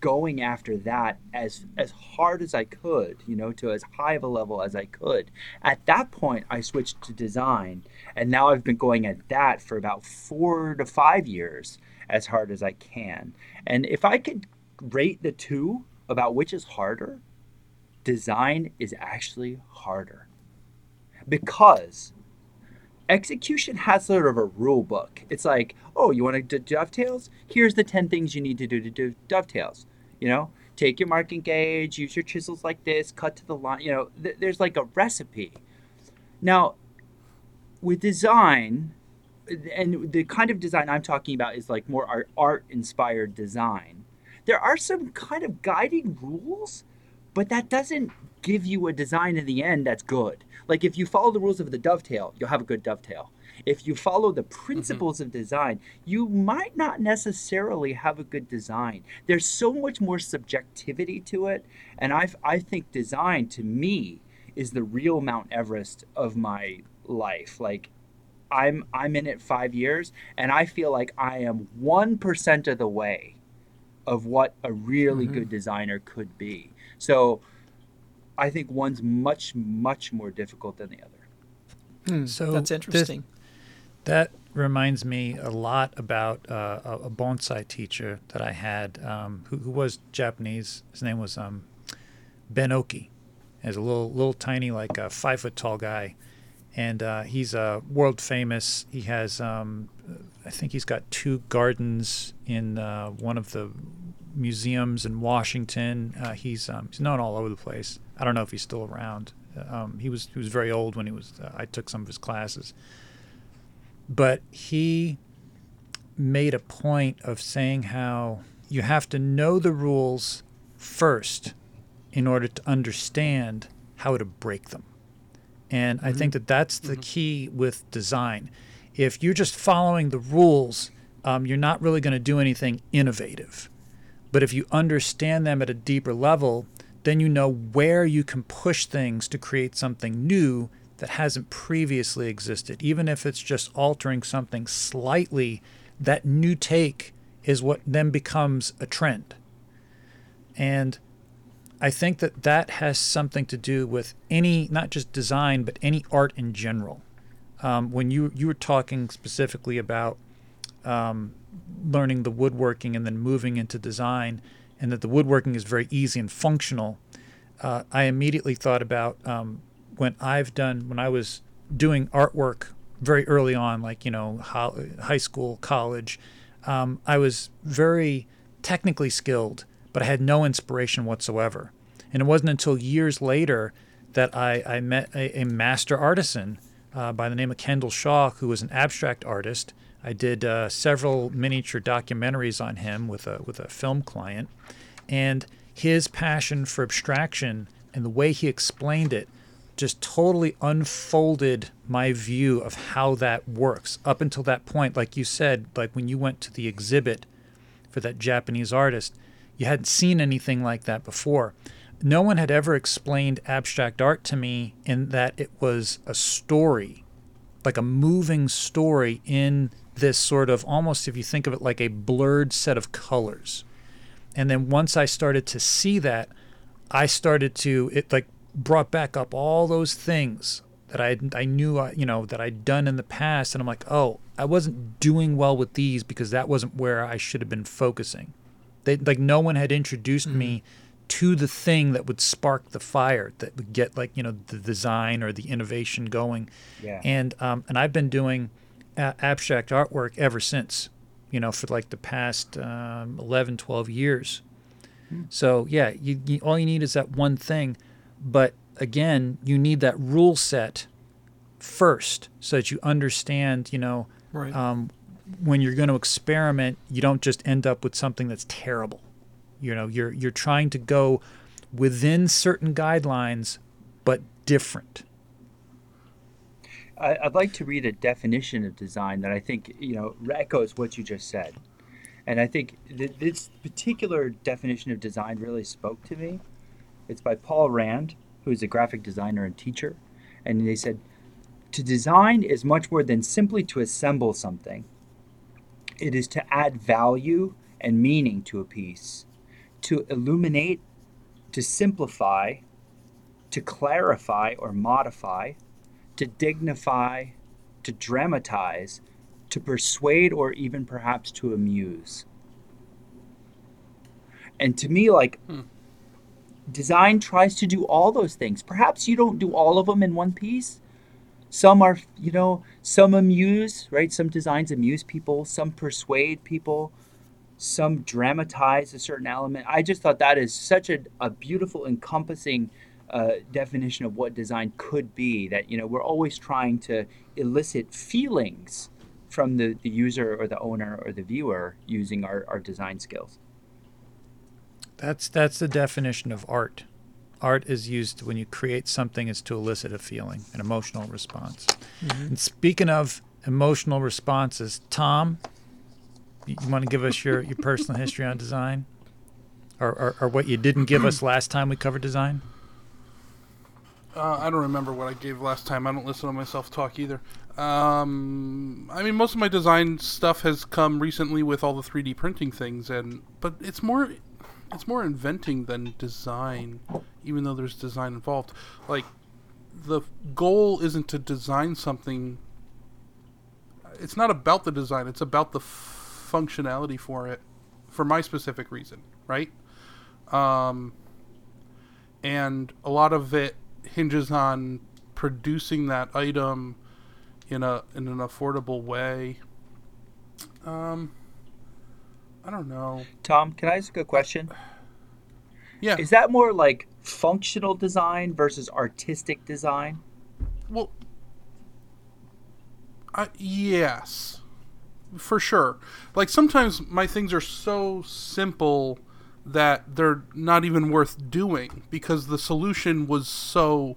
B: going after that as as hard as I could, you know, to as high of a level as I could. At that point, I switched to design, and now I've been going at that for about 4 to 5 years as hard as I can. And if I could rate the two about which is harder, design is actually harder. Because execution has sort of a rule book. It's like, oh, you want to do dovetails? Here's the 10 things you need to do to do dovetails. You know, take your marking gauge, use your chisels like this, cut to the line. You know, th- there's like a recipe. Now, with design, and the kind of design I'm talking about is like more art, art inspired design. There are some kind of guiding rules, but that doesn't give you a design in the end that's good. Like if you follow the rules of the dovetail, you'll have a good dovetail. If you follow the mm-hmm. principles of design, you might not necessarily have a good design. There's so much more subjectivity to it, and I I think design to me is the real Mount Everest of my life. Like I'm I'm in it 5 years and I feel like I am 1% of the way of what a really mm-hmm. good designer could be. So I think one's much much more difficult than the other. Hmm.
A: So
C: that's
A: this-
C: interesting
A: That reminds me a lot about uh, a, bonsai teacher that I had um, who, who was Japanese. His name was um, Ben Oki. He's a little, little tiny, like a five foot tall guy, and uh, he's uh, world famous. He has, um, I think, he's got two gardens in uh, one of the museums in Washington. Uh, he's um, he's known all over the place. I don't know if he's still around. Um, he was he was very old when he was. Uh, I took some of his classes but he made a point of saying how you have to know the rules first in order to understand how to break them. And I think that that's the key with design. If you're just following the rules, um, you're not really going to do anything innovative. But if you understand them at a deeper level, then you know where you can push things to create something new that hasn't previously existed. Even if it's just altering something slightly, that new take is what then becomes a trend. And I think that that has something to do with any, not just design, but any art in general. Um, when you you were talking specifically about um, learning the woodworking and then moving into design, and that the woodworking is very easy and functional, uh, I immediately thought about um, when I've done when I was doing artwork very early on, like you know high school, college. Um, I was very technically skilled, but I had no inspiration whatsoever. And it wasn't until years later that I, I met a, a master artisan uh, by the name of Kendall Shaw, who was an abstract artist. I did uh, several miniature documentaries on him with a with a film client, and his passion for abstraction and the way he explained it just totally unfolded my view of how that works. Up until that point, like you said, like when you went to the exhibit for that Japanese artist, you hadn't seen anything like that before. no one had ever explained abstract art to me in that it was a story, like a moving story in this sort of almost, if you think of it like a blurred set of colors. And then once I started to see that, I started to, it like brought back up all those things that I, I knew, I, you know, that I'd done in the past. And I'm like, oh, I wasn't doing well with these because that wasn't where I should have been focusing. They, like no one had introduced me to the thing that would spark the fire that would get like you know the design or the innovation going
B: Yeah.
A: and um, and i've been doing a- abstract artwork ever since you know for like the past um, 11 12 years so yeah you, you all you need is that one thing but again you need that rule set first so that you understand you know
C: Right.
A: um, when you're going to experiment, you don't just end up with something that's terrible. You know, you're you're trying to go within certain guidelines, but different.
B: I, I'd like to read a definition of design that I think you know echoes what you just said, and I think th- this particular definition of design really spoke to me. It's by Paul Rand, who's a graphic designer and teacher, and they said, "To design is much more than simply to assemble something. It is to add value and meaning to a piece, to illuminate, to simplify, to clarify or modify." to dignify, to dramatize, to persuade, or even perhaps to amuse. And to me, like, hmm. Design tries to do all those things. Perhaps you don't do all of them in one piece. Some are, you know, some amuse, right? Some designs amuse people, some persuade people, some dramatize a certain element. I just thought that is such a, a beautiful, encompassing uh, definition of what design could be. That you know we're always trying to elicit feelings from the, the user or the owner or the viewer using our, our design skills.
A: That's that's the definition of art. Art is used when you create something is to elicit a feeling, an emotional response. And speaking of emotional responses, Tom, you, you want to give us your, your personal history on design, or, or or what you didn't give us last time we covered design?
D: Uh, I don't remember what I gave last time. I don't listen to myself talk either. Um, I mean, most of my design stuff has come recently with all the 3D printing things, and but it's more, it's more inventing than design, even though there's design involved. Like, the goal isn't to design something. It's not about the design. It's about the f- functionality for it, for my specific reason, right? Um, and a lot of it hinges on producing that item in a in an affordable way. Um, I don't know.
B: Tom, can I ask a question?
D: Yeah.
B: Is that more like functional design versus artistic design?
D: Well, I, yes, for sure. Like sometimes my things are so simple that they're not even worth doing because the solution was so.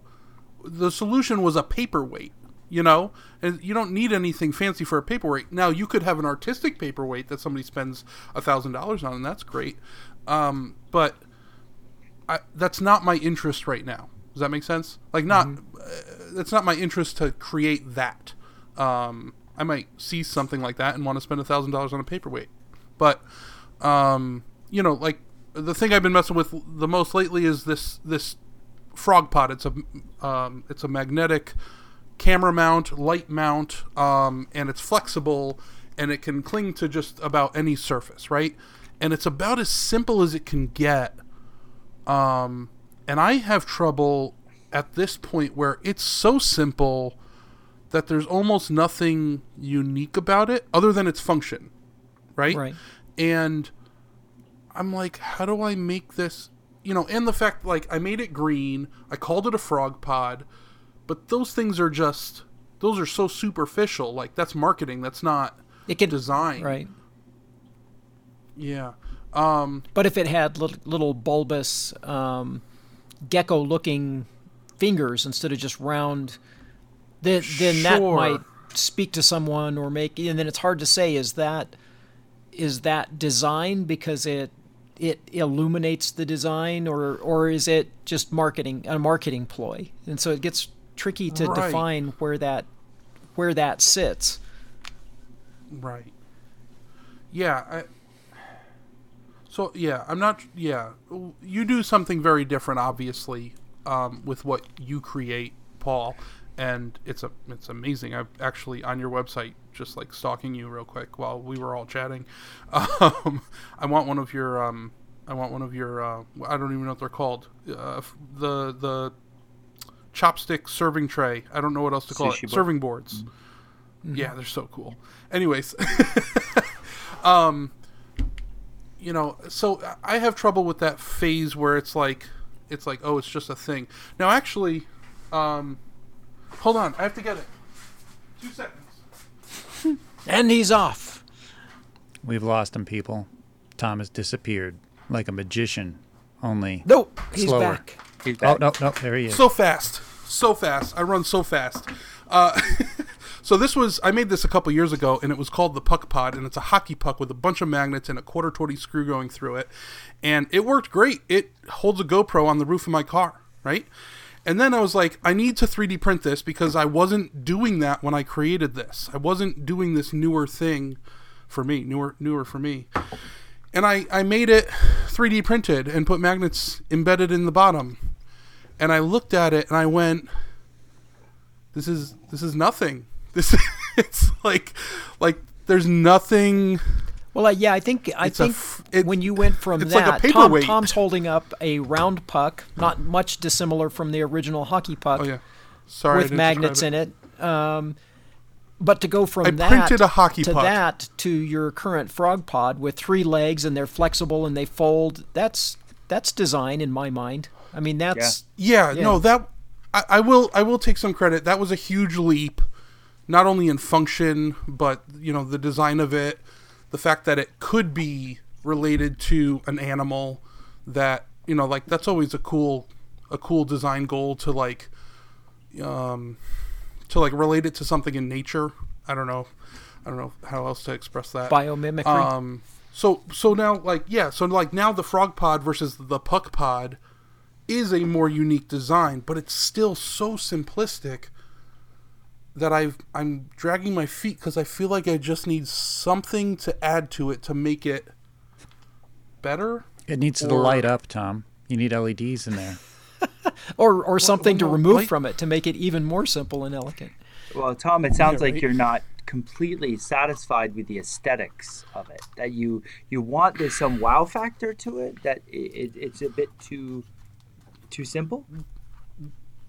D: The solution was a paperweight, you know, you don't need anything fancy for a paperweight. Now you could have an artistic paperweight that somebody spends a thousand dollars on, and that's great. Um, but I, that's not my interest right now. Does that make sense? Like, not uh, that's not my interest to create that. Um, I might see something like that and want to spend a thousand dollars on a paperweight, but um, you know, like the thing I've been messing with the most lately is this this frog pod. It's a um, it's a magnetic camera mount, light mount, um, and it's flexible and it can cling to just about any surface, right? And it's about as simple as it can get. Um, and I have trouble at this point where it's so simple that there's almost nothing unique about it other than its function, right?
C: Right.
D: And I'm like, how do I make this? You know, and the fact like I made it green, I called it a frog pod, but those things are just those are so superficial. Like that's marketing. That's not
C: It can
D: design.
C: right.
D: Yeah. Um,
C: But if it had little, little bulbous, um, gecko-looking fingers instead of just round, then then that might speak to someone or make. And then it's hard to say is that is that design because it it illuminates the design, or or is it just marketing a marketing ploy? And so it gets tricky to
D: Right.
C: define where that where that sits.
D: Right. Yeah. I, so yeah, I'm not. Yeah, you do something very different, obviously, um, with what you create, Paul, and it's a it's amazing. I'm actually on your website just like stalking you real quick while we were all chatting. Um, I want one of your. Um, I want one of your. Uh, I don't even know what they're called. Uh, the the chopstick serving tray. I don't know what else to call
B: Sushi
D: it.
B: board.
D: Serving boards. Yeah, they're so cool. Anyways, um, you know, so I have trouble with that phase where it's like, it's like, oh, it's just a thing. Now, actually, um, hold on, I have to get it. Two seconds.
C: And he's off.
A: We've lost him, people. Tom has disappeared like a magician. Only.
C: Nope, he's
A: Slower.
C: back.
B: He's
A: Oh
B: back.
A: no, no, there he is.
D: So fast, so fast. I run so fast. Uh, so this was I made this a couple years ago, and it was called the Puck Pod, and it's a hockey puck with a bunch of magnets and a quarter twenty screw going through it, and it worked great. It holds a GoPro on the roof of my car, right? And then I was like, I need to 3D print this because I wasn't doing that when I created this. I wasn't doing this newer thing for me, newer newer for me and I, I made it 3D printed and put magnets embedded in the bottom. And I looked at it and I went, "This is this is nothing. This it's like like there's nothing."
C: Well, uh, yeah, I think I
D: It's
C: think
D: f- it-
C: when you went from
D: like
C: that,
D: a
C: Tom. Tom's holding up a round puck, not much dissimilar from the original hockey puck,
D: Oh yeah, sorry.
C: with magnets in it. Um, but to go from
D: I
C: that
D: printed a hockey
C: to
D: puck.
C: that to your current frog pod with three legs and they're flexible and they fold, that's that's design in my mind. I mean, that's
D: Yeah,
C: Yeah.
D: no, that I, I will I will take some credit. That was a huge leap, not only in function, but you know the design of it, the fact that it could be related to an animal. That you know, like that's always a cool a cool design goal to like, um, to like relate it to something in nature. I don't know, I don't know how else to express that.
C: biomimicry.
D: Um, so so now like yeah, so like now the frog pod versus the puck pod is a more unique design, but it's still so simplistic that I've I'm dragging my feet because I feel like I just need something to add to it to make it better.
A: It needs to light up, Tom. You need LEDs in there.
C: or or something to
D: well,
C: remove
D: like-
C: from it to make it even more simple and elegant.
B: Well, Tom, it sounds
D: Yeah,
B: like you're not completely satisfied with the aesthetics of it. That you you want there's some wow factor to it. That it, it, it's a bit too too simple.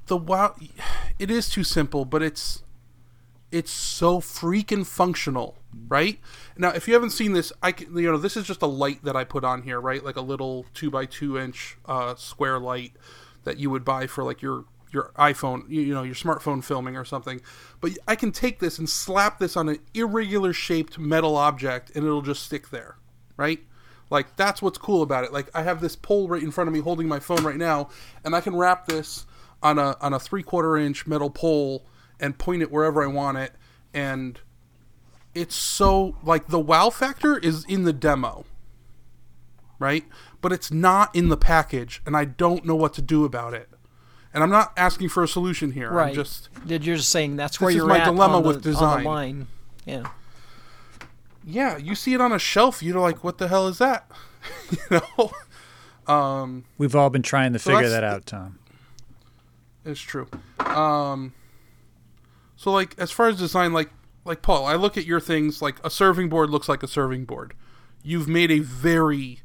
D: The wow, it is too simple, but it's it's so freaking functional, right? Now, if you haven't seen this, I can, you know this is just a light that I put on here, right? Like a little two by two inch uh, square light that you would buy for like your your iPhone, you, you know, your smartphone filming or something. But I can take this and slap this on an irregular shaped metal object, and it'll just stick there, right? Like that's what's cool about it. Like I have this pole right in front of me holding my phone right now, and I can wrap this on a on a three quarter inch metal pole and point it wherever I want it, and it's so like the wow factor is in the demo, right? But it's not in the package, and I don't know what to do about it. And I'm not asking for a solution here.
C: Right.
D: I'm just
C: You're just saying that's where you're
D: my
C: at
D: dilemma
C: the,
D: with design.
C: Yeah.
D: Yeah, you see it on a shelf, you're like, what the hell is that? you know. Um,
A: We've all been trying to figure that out, Tom.
D: It's true. Um, so like as far as design, like like Paul, I look at your things like a serving board looks like a serving board. You've made a very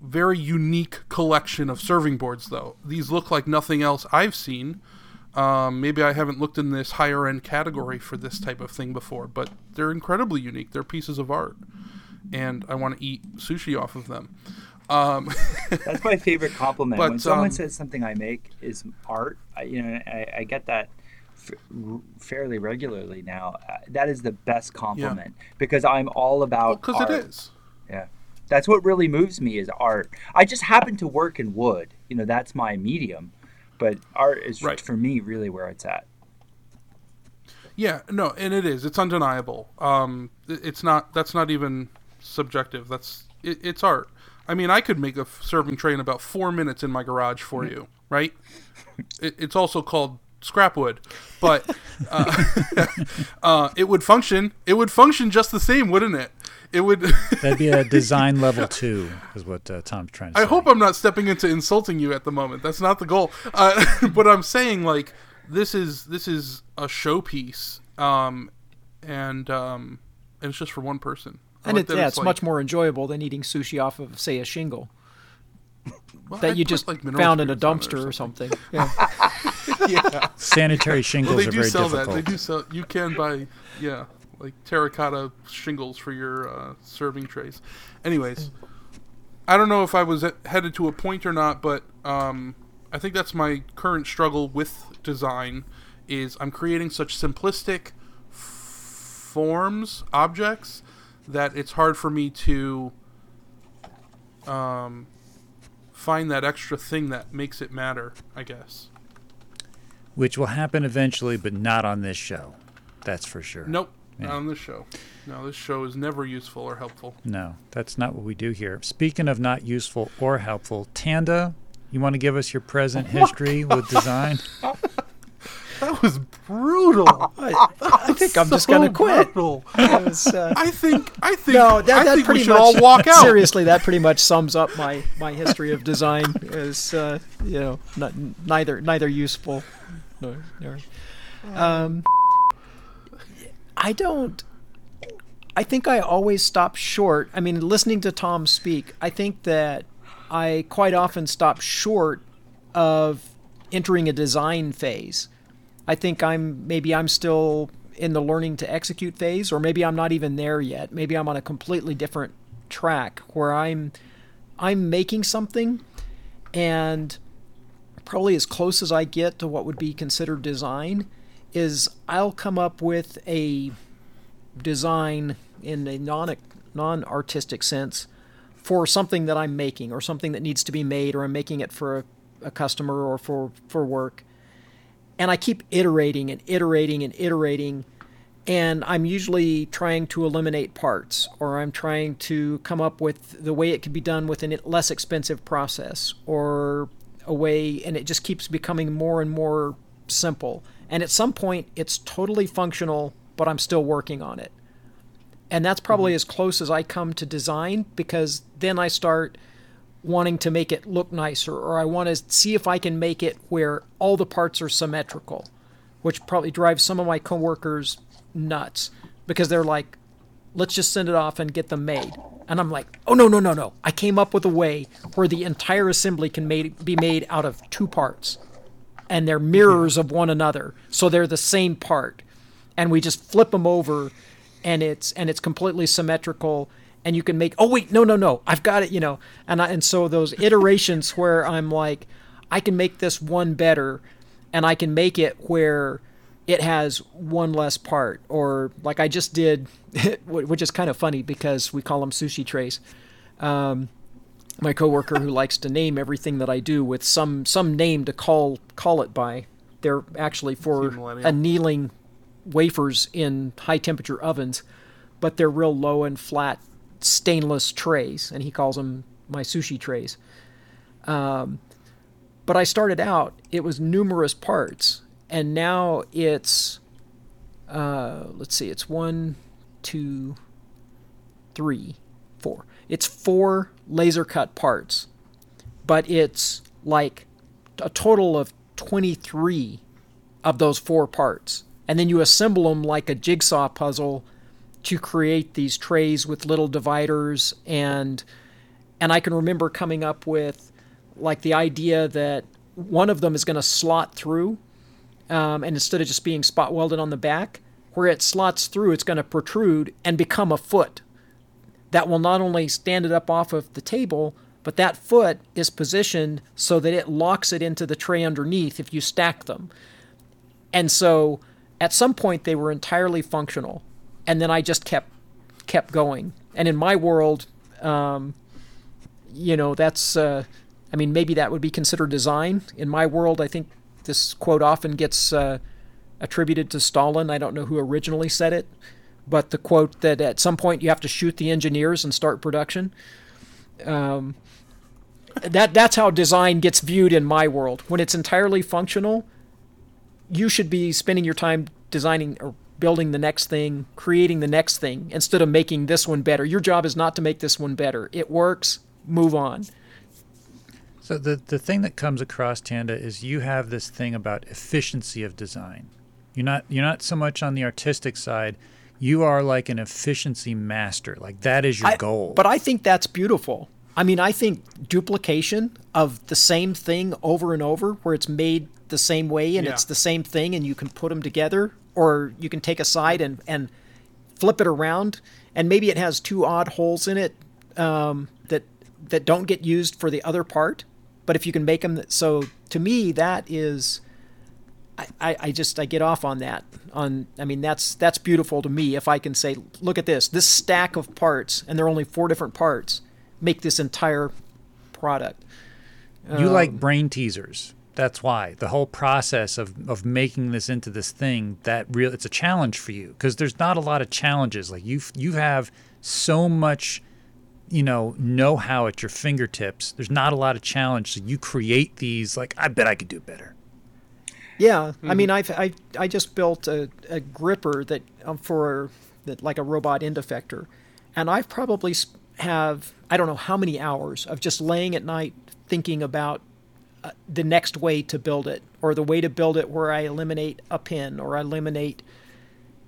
D: very unique collection of serving boards though. These look like nothing else I've seen. Um, maybe I haven't looked in this higher end category for this type of thing before, but they're incredibly unique. They're pieces of art, and I want to eat sushi off of them. Um,
B: That's my favorite compliment.
D: But,
B: when someone
D: um,
B: says something I make is art, I, you know, I, I get that f- r- fairly regularly now. Uh, that is the best compliment because I'm all about
D: because it
B: art.
D: is.
B: Yeah. That's what really moves me is art. I just happen to work in wood. You know, that's my medium. But art is
D: Right.
B: for me really where it's at.
D: Yeah, no, and it is. It's undeniable. Um, it's not. That's not even subjective. That's it, it's art. I mean, I could make a serving tray in about four minutes in my garage for you, right? It, it's also called scrap wood, but uh, uh, it would function. It would function just the same, wouldn't it? It would.
A: That'd be a design level two, is what uh, Tom's trying to say.
D: I hope I'm not stepping into insulting you at the moment. That's not the goal. Uh, but I'm saying like this is this is a showpiece, um, and um, and it's just for one person. I
C: And
D: like
C: it, yeah, it's
D: like-
C: much more enjoyable than eating sushi off of, say, a shingle
D: well,
C: that
D: I'd
C: you just
D: like,
C: found in a
D: spirits on it
C: dumpster or something. Yeah.
D: yeah.
A: Sanitary shingles
D: Well, they
A: are
D: do
A: very
D: sell
A: difficult.
D: that. They do sell. You can buy, yeah, like terracotta shingles for your uh, serving trays. Anyways, I don't know if I was headed to a point or not, but um, I think that's my current struggle with design. Is I'm creating such simplistic f- forms, objects, that it's hard for me to um, find that extra thing that makes it matter. I guess.
A: Which will happen eventually, but not on this show. That's for sure.
D: Nope,
A: Yeah.
D: not on this show. No, this show is never useful or helpful.
A: No, that's not what we do here. Speaking of not useful or helpful, Tanda, you want to give us your present history with design?
D: That was brutal.
C: I, I think I'm just gonna quit. Was, uh,
D: I think. I think.
C: no, that,
D: I
C: that
D: think
C: pretty
D: we should
C: much
D: all walk out.
C: seriously. That pretty much sums up my my history of design. Is uh, you know not, neither neither useful nor, nor um, I don't. I think I always stop short. I mean, listening to Tom speak, I think that I quite often stop short of entering a design phase. I think I'm maybe I'm still in the learning to execute phase, or maybe I'm not even there yet. Maybe I'm on a completely different track where I'm I'm making something and probably as close as I get to what would be considered design is I'll come up with a design in a non non artistic sense for something that I'm making or something that needs to be made or I'm making it for a, a customer or for for work. And I keep iterating and iterating and iterating and I'm usually trying to eliminate parts or I'm trying to come up with the way it could be done with a less expensive process or a way and it just keeps becoming more and more simple. And at some point it's totally functional, but I'm still working on it. And that's probably mm-hmm. as close as I come to design because then I start wanting to make it look nicer or I want to see if I can make it where all the parts are symmetrical, which probably drives some of my coworkers nuts because they're like, let's just send it off and get them made. And I'm like, oh, no, no, no, no. I came up with a way where the entire assembly can made, be made out of two parts and they're mirrors of one another. So they're the same part. And we just flip them over and it's and it's completely symmetrical and you can make oh wait no no no I've got it you know and I, and so those iterations where I'm like I can make this one better and I can make it where it has one less part or like I just did which is kind of funny because we call them sushi trays um, my coworker who likes to name everything that I do with some some name to call call it by they're actually for annealing wafers in high temperature ovens, but they're real low and flat stainless trays, and he calls them my sushi trays. Um, but I started out, it was numerous parts, and now it's, uh, let's see, it's one, two, three, four. It's four laser cut parts, but it's like a total of 23 of those four parts. And then you assemble them like a jigsaw puzzle to create these trays with little dividers and and I can remember coming up with like the idea that one of them is going to slot through um, and instead of just being spot welded on the back where it slots through it's going to protrude and become a foot that will not only stand it up off of the table but that foot is positioned so that it locks it into the tray underneath if you stack them. And so at some point they were entirely functional and then i just kept kept going. And in my world um, you know that's uh, i mean maybe that would be considered design. In my world i think this quote often gets uh, attributed to stalin. I don't know who originally said it but the quote that at some point you have to shoot the engineers and start production Um, that that's how design gets viewed in my world. When it's entirely functional, you should be spending your time designing or building the next thing, creating the next thing instead of making this one better. Your job is not to make this one better. It works, move on.
A: So the the thing that comes across Tanda is you have this thing about efficiency of design. You're not you're not so much on the artistic side. You are like an efficiency master. Like that is your
C: I-
A: goal.
C: But I think that's beautiful. I mean, I think duplication of the same thing over and over, where it's made the same way and
D: Yeah.
C: it's the same thing, and you can put them together, or you can take a side and and flip it around, and maybe it has two odd holes in it um, that that don't get used for the other part. But if you can make them, so to me, that is. I, I, I just I get off on that on I mean that's that's beautiful to me if I can say look at this this stack of parts and there are only four different parts make this entire product
A: you like um, brain teasers. That's why the whole process of, of making this into this thing that real it's a challenge for you because there's not a lot of challenges. Like you you have so much you know know-how at your fingertips. There's not a lot of challenge. So you create these like I bet I could do better.
C: Yeah, I mean, I've I, I just built a, a gripper that um, for that like a robot end effector, and I've probably have I don't know how many hours of just laying at night thinking about uh, the next way to build it or the way to build it where I eliminate a pin or I eliminate,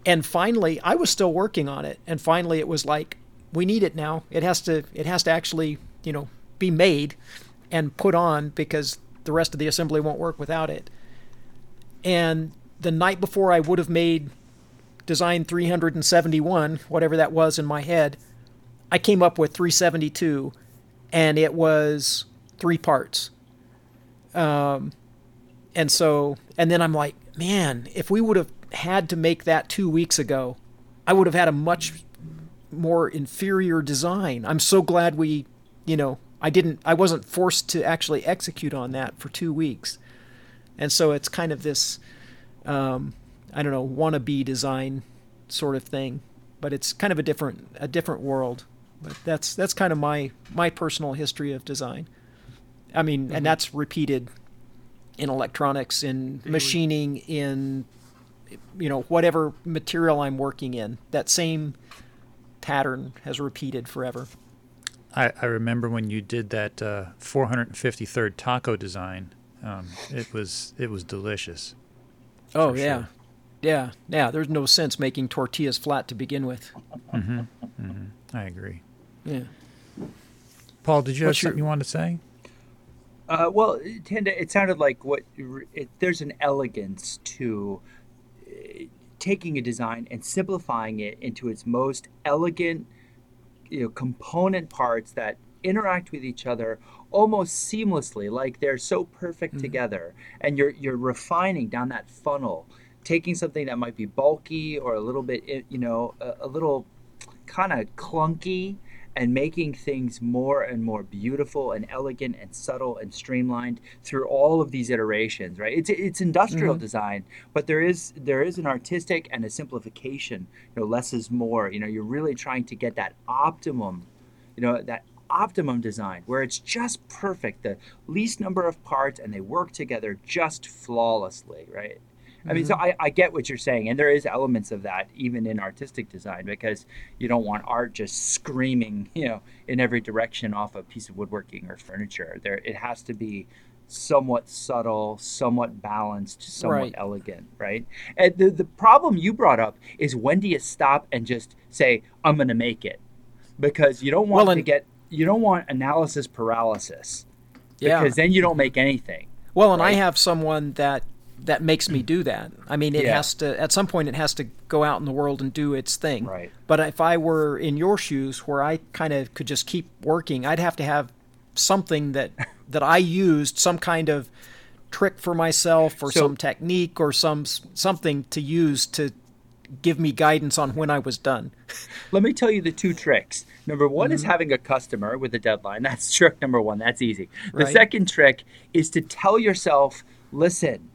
C: and finally I was still working on it, and finally it was like we need it now. It has to it has to actually you know be made and put on because the rest of the assembly won't work without it and the night before I would have made design 371, whatever that was in my head, I came up with 372, and it was three parts. Um, and so, and then I'm like, man, if we would have had to make that two weeks ago, I would have had a much more inferior design. I'm so glad we, you know, I didn't, I wasn't forced to actually execute on that for two weeks and so it's kind of this um, I don't know wannabe design sort of thing, but it's kind of a different a different world. But that's that's kind of my my personal history of design. I mean, and that's repeated in electronics, in machining, in you know whatever material I'm working in. That same pattern has repeated forever.
A: I, I remember when you did that uh, 453rd taco design. Um, it was it was delicious.
C: Oh
A: For
C: yeah,
A: sure.
C: yeah, yeah. There's no sense making tortillas flat to begin with.
A: I agree.
C: Yeah.
A: Paul, did you have
C: What's your-
A: something you wanted to say?
B: Uh, well, Tanda, it sounded like what it, there's an elegance to uh, taking a design and simplifying it into its most elegant, you know, component parts that interact with each other almost seamlessly, like they're so perfect together. And you're you're refining down that funnel, taking something that might be bulky or a little bit, eh, you know, a, a little kind of clunky and making things more and more beautiful and elegant and subtle and streamlined through all of these iterations right? It's it's industrial design but there is there is an artistic and a simplification you know less is more. You know you're really trying to get that optimum you know that optimum design where it's just perfect the least number of parts and they work together just flawlessly right I mean, so mm-hmm. I, I get what you're saying, and there is elements of that even in artistic design because you don't want art just screaming, you know, in every direction off a piece of woodworking or furniture. There, it has to be somewhat subtle, somewhat balanced, somewhat
C: Right.
B: elegant, right? And the the problem you brought up is when do you stop and just say, "I'm going to make it," because you don't want
C: Well,
B: to
C: and-
B: get you don't want analysis paralysis
C: Yeah.
B: because then you don't make anything.
C: Well, and I have someone that that makes me do that. I mean, it
B: Yeah.
C: has to at some point it has to go out in the world and do its thing.
B: Right.
C: But if I were in your shoes where I kind of could just keep working, I'd have to have something that that I used some kind of trick for myself or
B: So-
C: some technique or some something to use to give me guidance on when I was done.
B: Let me tell you the two tricks. Number one
C: Mm-hmm.
B: is having a customer with a deadline. That's trick number one. That's easy. The
C: Right.
B: second trick is to tell yourself, listen,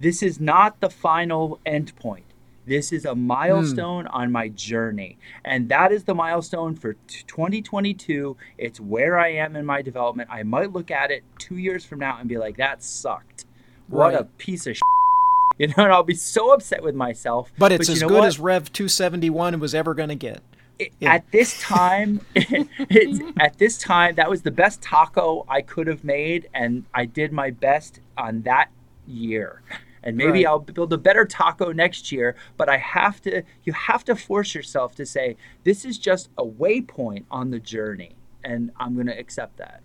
B: this is not the final endpoint. This is a milestone on my journey. And that is the milestone for t- 2022. It's where I am in my development. I might look at it two years from now and be like, that sucked. What a piece of You know, and I'll be so upset with myself.
C: But it's
B: you
C: as good
B: what?
C: as Rev 271 was ever going to get.
B: It-
C: Yeah.
B: at this time it's, at this time that was the best taco i could have made and i did my best on that year and maybe
C: Right.
B: i'll build a better taco next year but i have to you have to force yourself to say this is just a waypoint on the journey and i'm going to accept that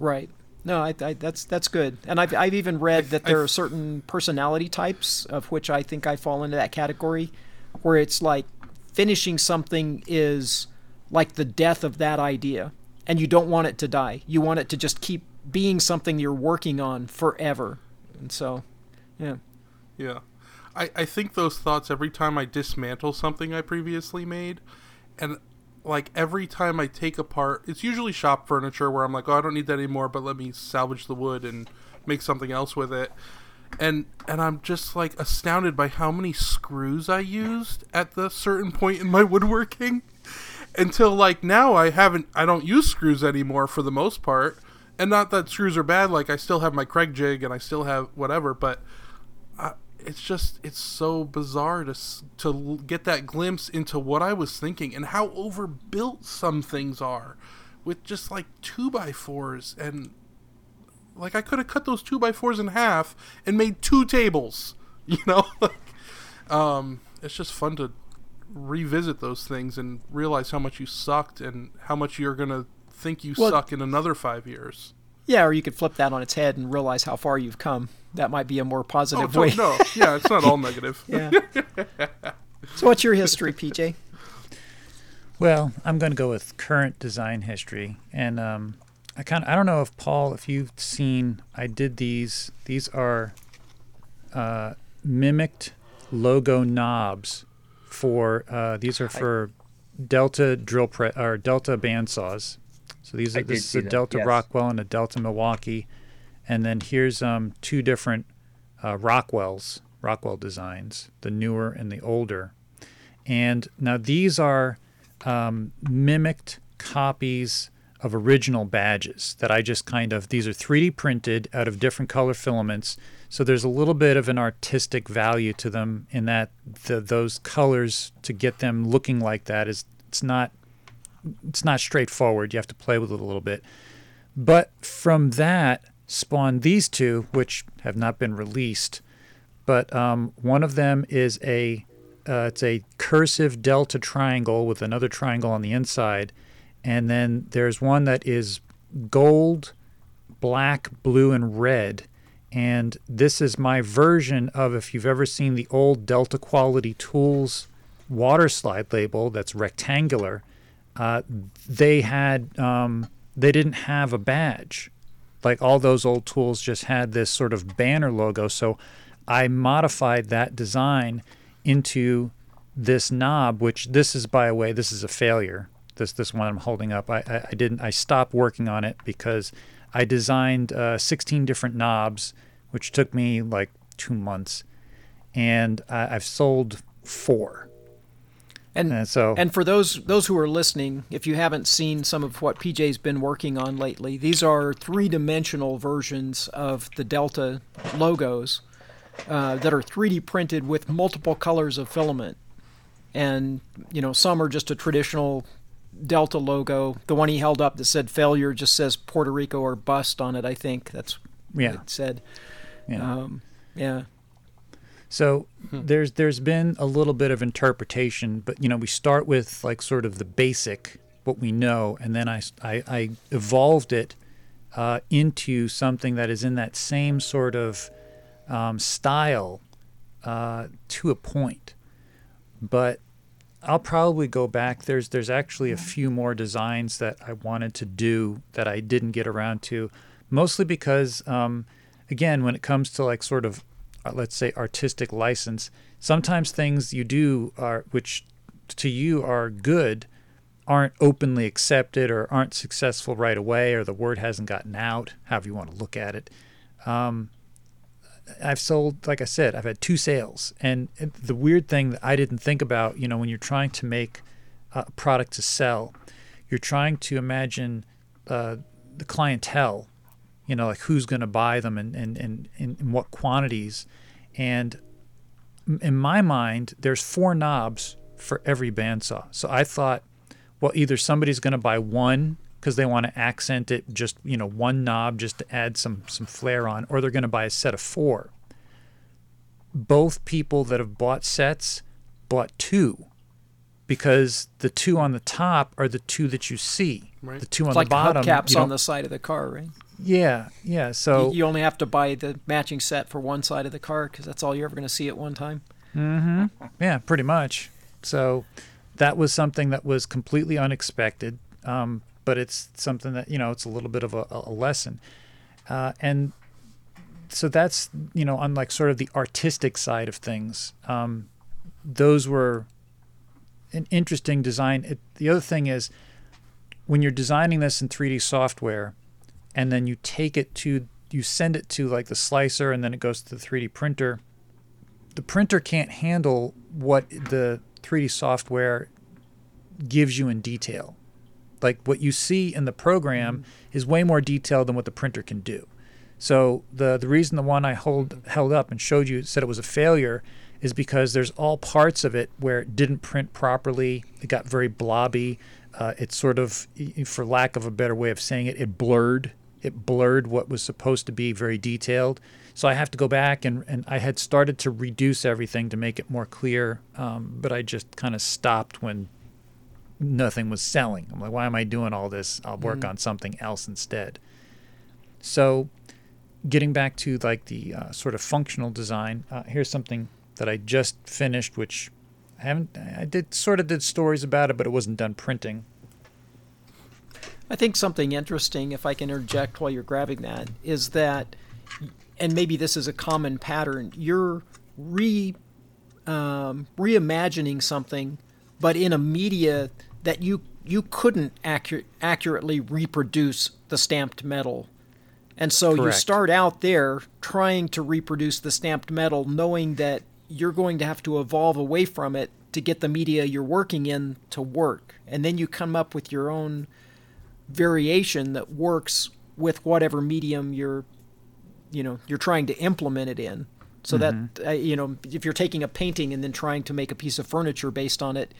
C: Right. No, I, I, that's that's good. And I've, I've even read that
D: I-
C: there are certain personality types of which I think I fall into that category, where it's like finishing something is like the death of that idea, and you don't want it to die. You want it to just keep being something you're working on forever. And so, yeah.
D: Yeah. I, I think those thoughts every time I dismantle something I previously made. And like every time I take apart, it's usually shop furniture where I'm like, oh, I don't need that anymore, but let me salvage the wood and make something else with it. And and I'm just like astounded by how many screws I used at the certain point in my woodworking. Until like now I haven't I don't use screws anymore for the most part. And not that screws are bad, like I still have my Kreg jig and I still have whatever, but it's just it's so bizarre to to get that glimpse into what I was thinking and how overbuilt some things are, with just like two by fours and like I could have cut those two by fours in half and made two tables. You know, like um, it's just fun to revisit those things and realize how much you sucked and how much you're gonna think you
C: Well-
D: suck in another five years.
C: Yeah, or you could flip that on its head and realize how far you've come. That might be a more
D: Oh
C: positive
D: no,
C: way.
D: no, yeah, it's not all negative.
C: Yeah. so, what's your history, PJ?
A: Well, I'm going to go with current design history, and um, I kind of I don't know if Paul, if you've seen, I did these. These are uh, mimicked logo knobs for uh, these are for Delta drill pre or Delta bandsaws. So these are this is a Delta
B: yes.
A: Rockwell and a Delta Milwaukee, and then here's um two different uh, Rockwells Rockwell designs, the newer and the older. And now these are um, mimicked copies of original badges that I just kind of, these are 3D printed out of different color filaments. So there's a little bit of an artistic value to them in that the, those colors to get them looking like that is, it's not, it's not straightforward. You have to play with it a little bit. But from that spawned these two, which have not been released. But um, one of them is a uh, it's a cursive delta triangle with another triangle on the inside, and then there's one that is gold, black, blue, and red. And this is my version of if you've ever seen the old Delta Quality Tools water slide label that's rectangular. Uh, they had um, they didn't have a badge. Like all those old tools just had this sort of banner logo. So i modified that design into this knob which this is by the way this is a failure. This this one i'm holding up. I i, I didn't i stopped working on it because i designed uh, 16 different knobs which took me like two months. And I, i've sold four
C: And
A: and so
C: And for those those who are listening, if you haven't seen some of what PJ's been working on lately, these are three-dimensional versions of the Delta logos uh, that are 3D printed with multiple colors of filament. And you know, some are just a traditional Delta logo. The one he held up that said "failure" just says Puerto Rico or bust on it. I think that's what
A: Yeah.
C: it said.
A: yeah.
C: Um, yeah.
A: So there's there's been a little bit of interpretation, but you know we start with like sort of the basic what we know, and then I I, I evolved it uh, into something that is in that same sort of um, style uh, to a point. But I'll probably go back. There's there's actually a few more designs that I wanted to do that I didn't get around to, mostly because um, again when it comes to like sort of let's say artistic license, sometimes things you do are which to you are good aren't openly accepted or aren't successful right away or the word hasn't gotten out, however you want to look at it. Um, I've sold, like I said, I've had two sales. And the weird thing that I didn't think about, you know, when you're trying to make a product to sell, you're trying to imagine uh, the clientele, you know, like who's going to buy them and, and, and, and in what quantities. And in my mind, there's four knobs for every bandsaw. So I thought, well, either somebody's going to buy one because they want to accent it, just you know, one knob just to add some some flair on, or they're going to buy a set of four. Both people that have bought sets bought two because the two on the top are the two that you see.
D: Right.
A: The two on
C: It's
A: the
C: like
A: bottom.
C: hubcaps
A: you
C: on the side of the car, right?
A: Yeah, yeah. So
C: you, you only have to buy the matching set for one side of the car because that's all you're ever going to see at one time. Hmm.
A: Yeah, pretty much. So that was something that was completely unexpected, um, but it's something that you know it's a little bit of a, a lesson, uh, and so that's you know on like sort of the artistic side of things. Um, those were an interesting design. It, the other thing is when you're designing this in 3D software, and then you take it to you send it to like the slicer, and then it goes to the 3D printer the printer can't handle what the 3D software gives you in detail. Like what you see in the program is way more detailed than what the printer can do. So the the reason the one I hold held up and showed you said it was a failure is because there's all parts of it where it didn't print properly. It got very blobby. Uh, it sort of, for lack of a better way of saying it, it blurred. It blurred what was supposed to be very detailed. So I have to go back and, and I had started to reduce everything to make it more clear, um, but I just kind of stopped when nothing was selling. I'm like, why am I doing all this? I'll work on something else instead. So, getting back to like the uh, sort of functional design, uh, here's something that I just finished, which I haven't. I did sort of did stories about it, but it wasn't done printing.
C: I think something interesting, if I can interject while you're grabbing that, is that, and maybe this is a common pattern, you're re um, reimagining something, but in a media that you you couldn't accurate, accurately reproduce the stamped metal. And so you start out there trying to reproduce the stamped metal, knowing that you're going to have to evolve away from it to get the media you're working in to work. And then you come up with your own variation that works with whatever medium you're you know you're trying to implement it in. So that uh, you know if you're taking a painting and then trying to make a piece of furniture based on it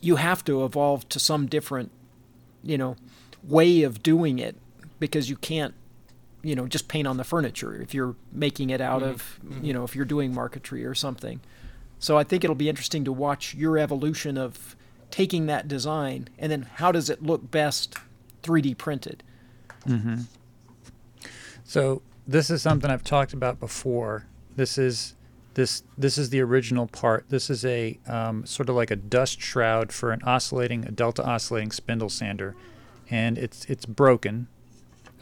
C: you have to evolve to some different you know way of doing it because you can't you know just paint on the furniture if you're making it out of you know if you're doing marquetry or something. So i think it'll be interesting to watch your evolution of taking that design and then how does it look best 3d printed
A: So this is something I've talked about before. This is this this is the original part. This is a um, sort of like a dust shroud for an oscillating a delta oscillating spindle sander, and it's it's broken.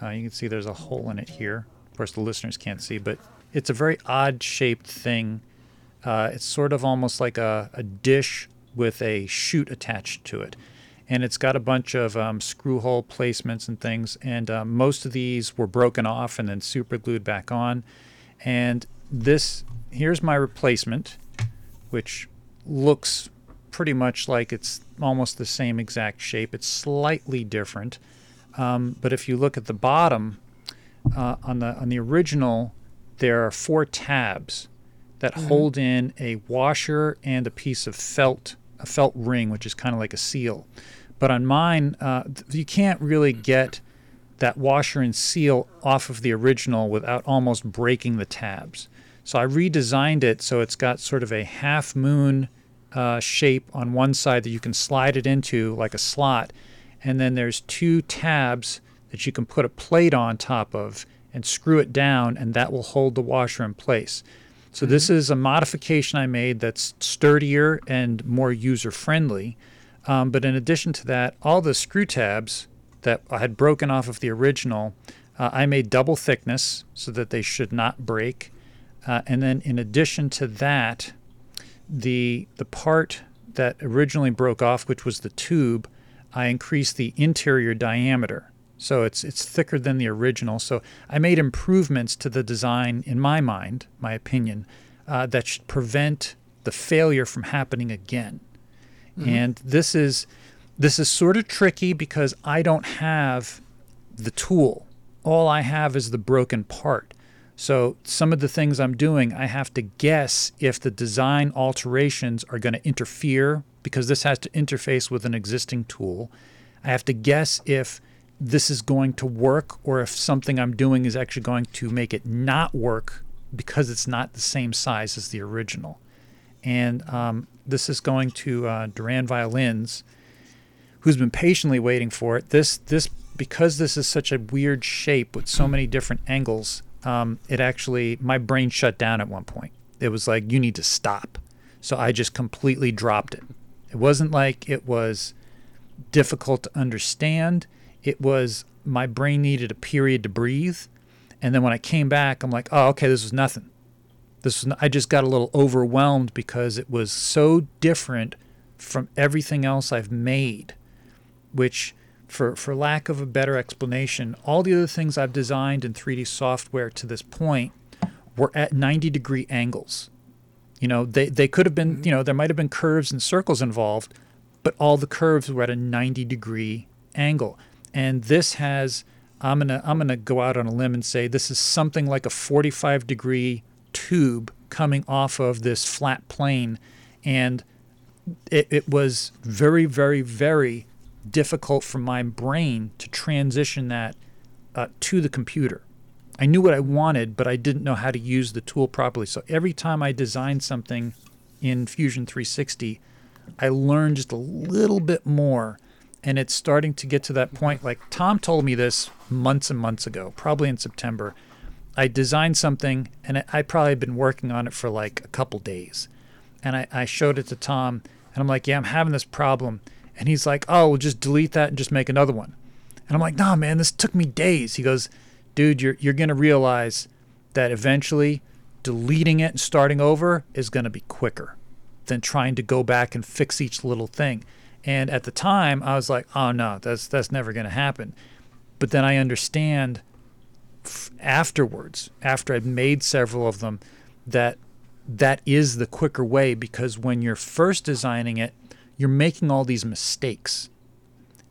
A: Uh, you can see there's a hole in it here. Of course, the listeners can't see, but it's a very odd shaped thing. Uh, it's sort of almost like a, a dish with a chute attached to it. And it's got a bunch of um, screw hole placements and things. And um, most of these were broken off and then super glued back on. And this, here's my replacement, which looks pretty much like it's almost the same exact shape. It's slightly different. Um, but if you look at the bottom, uh, on the on the original, there are four tabs that hold in a washer and a piece of felt, a felt ring, which is kind of like a seal. But on mine, uh, you can't really get that washer and seal off of the original without almost breaking the tabs. So I redesigned it so it's got sort of a half moon uh, shape on one side that you can slide it into like a slot, and then there's two tabs that you can put a plate on top of and screw it down, and that will hold the washer in place. So this is a modification I made that's sturdier and more user friendly. Um, but in addition to that, all the screw tabs that I had broken off of the original, uh, I made double thickness so that they should not break. Uh, and then in addition to that, the the part that originally broke off, which was the tube, I increased the interior diameter So it's it's thicker than the original. So I made improvements to the design in my mind, my opinion, uh, that should prevent the failure from happening again. And this is this is sort of tricky because I don't have the tool. All I have is the broken part. So some of the things I'm doing, I have to guess if the design alterations are going to interfere because this has to interface with an existing tool. I have to guess if this is going to work or if something I'm doing is actually going to make it not work because it's not the same size as the original. And um, this is going to uh, Duran Violins, who's been patiently waiting for it. This this because this is such a weird shape with so many different angles. Um, it actually my brain shut down at one point. It was like you need to stop. So I just completely dropped it. It wasn't like it was difficult to understand. It was my brain needed a period to breathe. And then when I came back, I'm like, oh, okay, this was nothing. This was, I just got a little overwhelmed because it was so different from everything else I've made, which, for, for lack of a better explanation, all the other things I've designed in 3D software to this point were at 90 degree angles. You know, they, they could have been, you know, there might have been curves and circles involved, but all the curves were at a 90 degree angle. And this has, I'm gonna I'm gonna go out on a limb and say this is something like a 45 degree tube coming off of this flat plane, and it, it was very very very difficult for my brain to transition that uh, to the computer. I knew what I wanted, but I didn't know how to use the tool properly. So every time I designed something in Fusion 360, I learned just a little bit more. And it's starting to get to that point. Like Tom told me this months and months ago, probably in September. I designed something and I- probably been working on it for like a couple days. And I, I showed it to Tom and I'm like, yeah, I'm having this problem. And he's like, oh, we'll just delete that and just make another one. And I'm like, nah, man, this took me days. He goes, dude, you're, you're to realize that eventually deleting it and starting over is to be quicker than trying to go back and fix each little thing. And at the time, I was like, oh no, that's that's never going to happen. But then I understand f- afterwards, after I've made several of them, that that is the quicker way because when you're first designing it, you're making all these mistakes.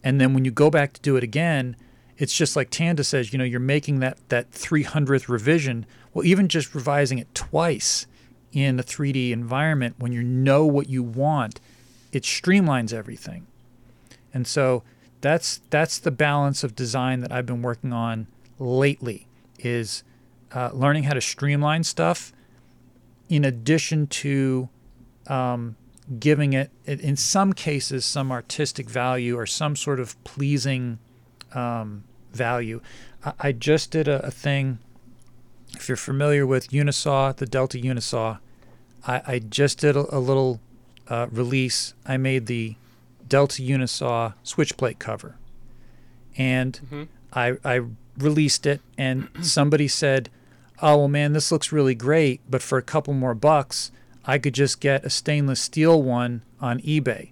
A: And then when you go back to do it again, it's just like Tanda says, you know, you're making that that 300th revision. Well, even just revising it twice in a 3D environment when you know what you want, it streamlines everything. And so that's that's the balance of design that I've been working on lately is uh, learning how to streamline stuff in addition to um, giving it in some cases some artistic value or some sort of pleasing um, value. I, I just did a, a thing. If you're familiar with Unisaw, the Delta Unisaw, I, I just did a, a little uh, release. I made the Delta Unisaw switch plate cover, and I I released it, and somebody said, "Oh well, man, this looks really great, but for a couple more bucks, I could just get a stainless steel one on eBay."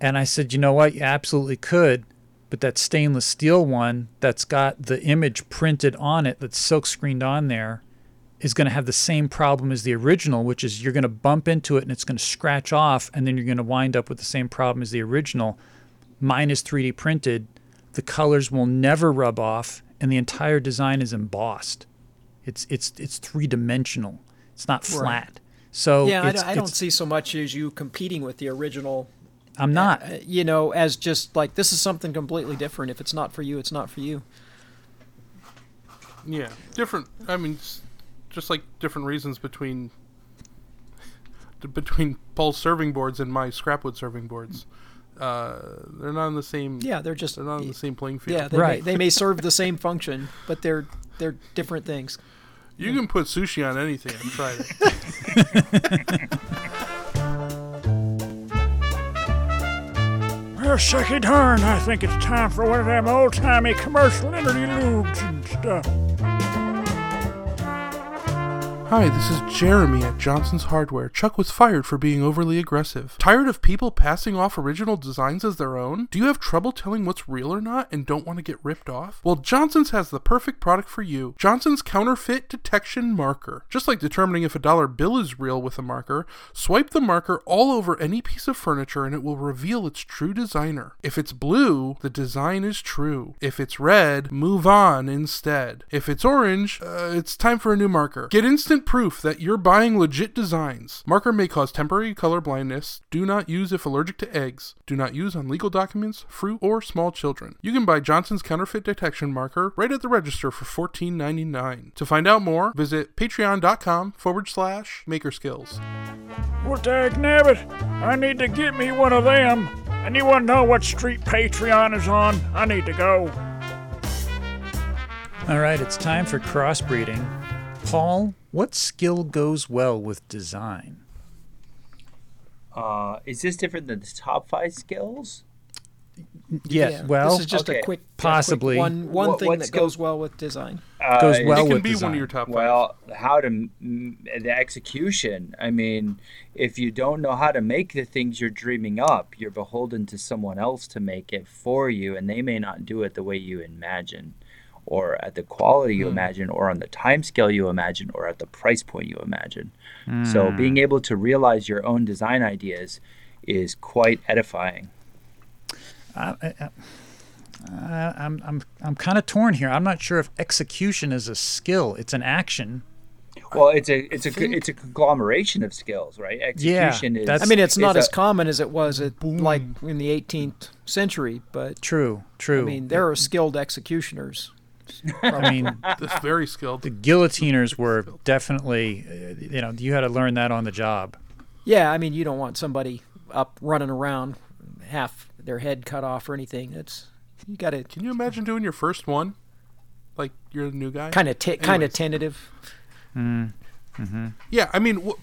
A: And I said, "You know what? You absolutely could." But that stainless steel one that's got the image printed on it, that's silk screened on there, is going to have the same problem as the original, which is you're going to bump into it and it's going to scratch off, and then you're going to wind up with the same problem as the original. Mine is 3D printed. The colors will never rub off, and the entire design is embossed. It's it's it's three dimensional. It's not
C: Right.
A: flat. So
C: Yeah, I,
A: it's,
C: don't- I don't see so much as you competing with the original.
A: I'm not.
C: uh, You know, as just like this is something completely different. If it's not for you, it's not for you.
D: Yeah, different. I mean, s- just like different reasons between between Paul's serving boards and my scrapwood serving boards. Uh, they're not on the same.
C: Yeah, they're just
D: they're not on the same playing field.
C: yeah. They,
A: Right.
C: may, they may serve the same function, but they're they're different things.
D: You can put sushi on anything. I've tried it.
F: Well, sucky darn, I think it's time for one of them old-timey commercial interludes and stuff.
D: Hi, this is Jeremy at Johnson's Hardware. Chuck was fired for being overly aggressive. Tired of people passing off original designs as their own? Do you have trouble telling what's real or not and don't want to get ripped off? Well, Johnson's has the perfect product for you Johnson's Counterfeit Detection Marker. Just like determining if a dollar bill is real with a marker, swipe the marker all over any piece of furniture and it will reveal its true designer. If it's blue, the design is true. If it's red, move on instead. If it's orange, uh, it's time for a new marker. Get instant proof that you're buying legit designs. Marker may cause temporary color blindness. Do not use if allergic to eggs. Do not use on legal documents, fruit, or small children. You can buy Johnson's Counterfeit Detection Marker right at the register for $14.99. To find out more, visit patreon.com forward slash makerskills.
F: Well, dag nabbit, I need to get me one of them. Anyone know what street Patreon is on? I need to go.
A: All right, it's time for crossbreeding. Paul, what skill goes well with design?
B: Uh, is this different than the top five skills?
A: Yeah, well,
C: this is just
B: okay.
C: a quick, a quick
A: Possibly.
C: one one
B: What-
C: thing that
B: skill-
C: goes well with design.
A: goes
B: Uh,
A: well
D: it can
A: with
D: be
A: design.
D: one of your top five.
B: Well, how to the execution. I mean, if you don't know how to make the things you're dreaming up, you're beholden to someone else to make it for you, and they may not do it the way you imagine, or at the quality
A: Hmm.
B: you imagine, or on the time scale you imagine, or at the price point you imagine. So, being able to realize your own design ideas is quite edifying.
A: I, I, I, I'm I'm I'm kind of torn here. I'm not sure if execution is a skill. It's an action.
B: Well, it's a it's a it's a conglomeration of skills, right? Execution is.
C: I mean, it's not as
B: a-
C: common as it was at, like in the 18th century, but
A: True, true.
C: I mean, there are skilled executioners.
A: I mean,
D: That's very skilled.
A: the guillotiners were definitely, uh, you know, you had to learn that on the job.
C: Yeah, I mean, you don't want somebody up running around, half their head cut off or anything. It's you got to
D: Can you imagine doing your first one? Like you're a new guy.
C: kind of t- kind of
D: Anyways.
C: tentative.
D: Yeah, I mean, w-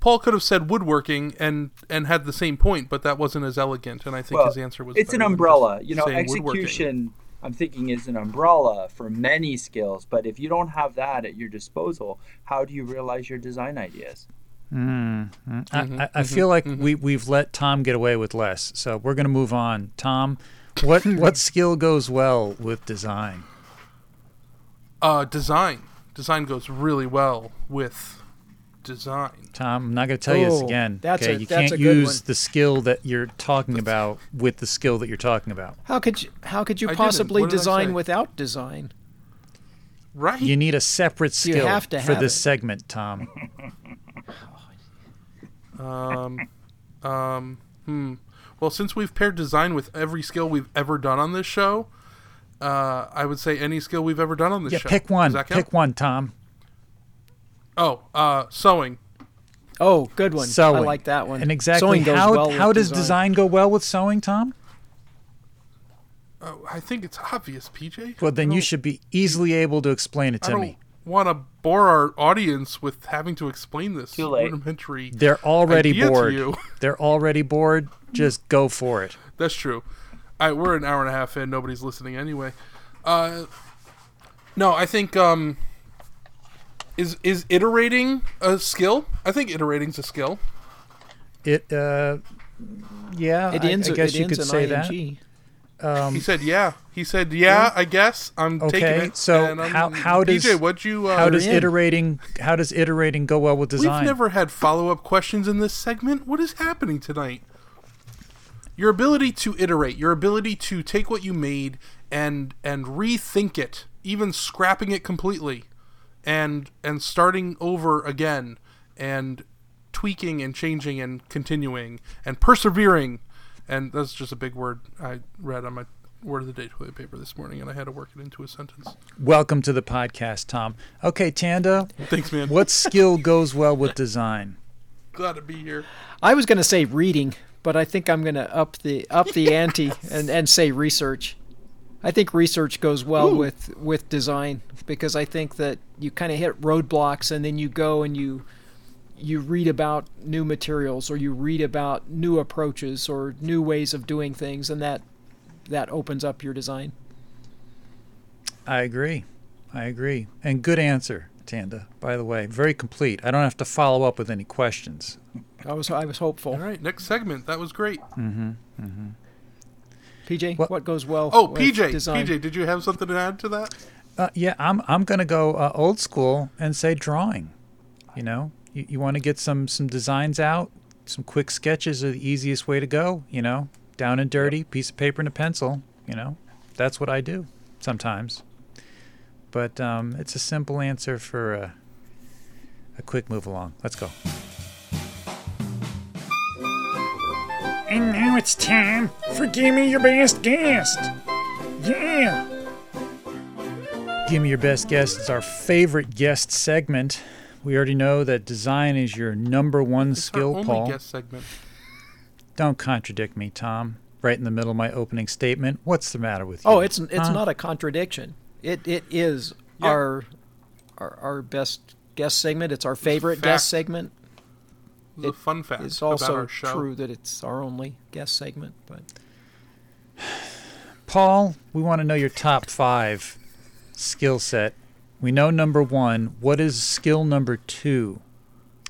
D: Paul could have said woodworking and and had the same point, but that wasn't as elegant, and I think
B: Well,
D: his answer was.
B: it's an umbrella. You know,
D: saying woodworking.
B: execution. I'm thinking is an umbrella for many skills, but if you don't have that at your disposal, how do you realize your design ideas? Mm-hmm.
A: Mm-hmm, I, I, I feel like we we've let Tom get away with less, so we're gonna move on. Tom, what what skill goes well with design?
D: Uh, design. Design goes really well with design.
A: Tom, I'm not gonna tell you this
C: Oh,
A: again.
C: that's
A: okay,
C: a-
A: you
C: that's
A: can't
C: a good
A: use
C: one.
A: the skill that you're talking about with the skill that you're talking about.
C: How could you how could you
D: I didn't.
C: possibly
D: What did I
C: design
D: say?
C: without design?
D: Right.
A: You need a separate
C: You
A: skill
C: have to
A: for
C: have
A: this
C: it.
A: segment, Tom.
D: Um, um, hmm. Well, since we've paired design with every skill we've ever done on this show, uh, I would say any skill we've ever done on this
A: yeah,
D: show.
A: pick one.
D: Does that count?
A: Pick one, Tom.
D: Oh, uh, sewing.
C: Oh, good one.
A: Sewing.
C: I like that one.
A: And exactly
C: Sewing goes
A: how
C: well
A: how
C: with
A: does design go well with sewing, Tom?
D: Oh, I think it's obvious, PJ.
A: Well, then you should be easily able to explain it to
D: I
A: to
D: don't
A: me.
D: want to bore our audience with having to explain this
B: Too late.
D: rudimentary.
A: They're already
D: idea to
A: bored.
D: you.
A: They're already bored. Just go for it.
D: That's true. I, we're an hour and a half in. Nobody's listening anyway. Uh, no, I think um, is is iterating a skill? I think iterating's a skill.
A: It uh yeah,
C: It
A: I-
C: ends.
A: I, guess
C: it
A: you
C: ends
A: could
C: in
A: say that.
C: ing.
D: he said, "Yeah." He said, "Yeah." I guess I'm taking
A: Okay,
D: it.
A: so
D: and
A: how- how does-
D: PJ? What you? Uh,
A: How does
C: in.
A: iterating how does iterating go well with design?
D: We've never had follow up questions in this segment. What is happening tonight? Your ability to iterate, your ability to take what you made and and rethink it, even scrapping it completely, and and starting over again, and tweaking and changing and continuing and persevering, and that's just a big word I read on my word of the day toilet paper this morning, and I had to work it into a sentence.
A: Welcome to the podcast, Tom. Okay, Tanda,
D: Thanks, man.
A: what skill goes well with design?
D: Glad to be here.
C: I was going to say reading, but I think I'm going to up the up the ante and, and say research. I think research goes well
D: Ooh.
C: with with design because I think that you kind of hit roadblocks and then you go and you you read about new materials or you read about new approaches or new ways of doing things and that that opens up your design.
A: I agree. I agree. And good answer. Tanda. By the way, very complete. I don't have to follow up with any questions.
C: I was I was hopeful.
D: All right, next segment. That was great. Mm-hmm, mm-hmm.
C: PJ,
A: What-
C: what, goes well?
D: Oh,
C: with
D: PJ,
C: design?
D: PJ, did you have something to add to that?
A: Uh, yeah, I'm I'm gonna go uh, old school and say drawing. You know, you, you want to get some some designs out. Some quick sketches are the easiest way to go. You know, down and dirty, piece of paper and a pencil. You know, that's what I do sometimes. But um, it's a simple answer for a, a quick move along. Let's go.
F: And now it's time for Give Me Your Best Guest. Yeah.
A: Give me your best guest. It's our favorite guest segment. We already know that design is your number one
D: It's
A: skill,
D: our only
A: Paul.
D: guest segment.
A: Don't contradict me, Tom. Right in the middle of my opening statement. What's the matter with you?
C: Oh, it's it's
A: Huh?
C: not a contradiction. It it is
D: Yeah.
C: our, our our best guest segment. It's our favorite
D: fact.
C: guest segment.
D: It was a
C: It
D: fun fact
C: It's
D: about
C: also
D: our show.
C: true that it's our only guest segment. But
A: Paul, we want to know your top five skill set. We know number one. What is skill number two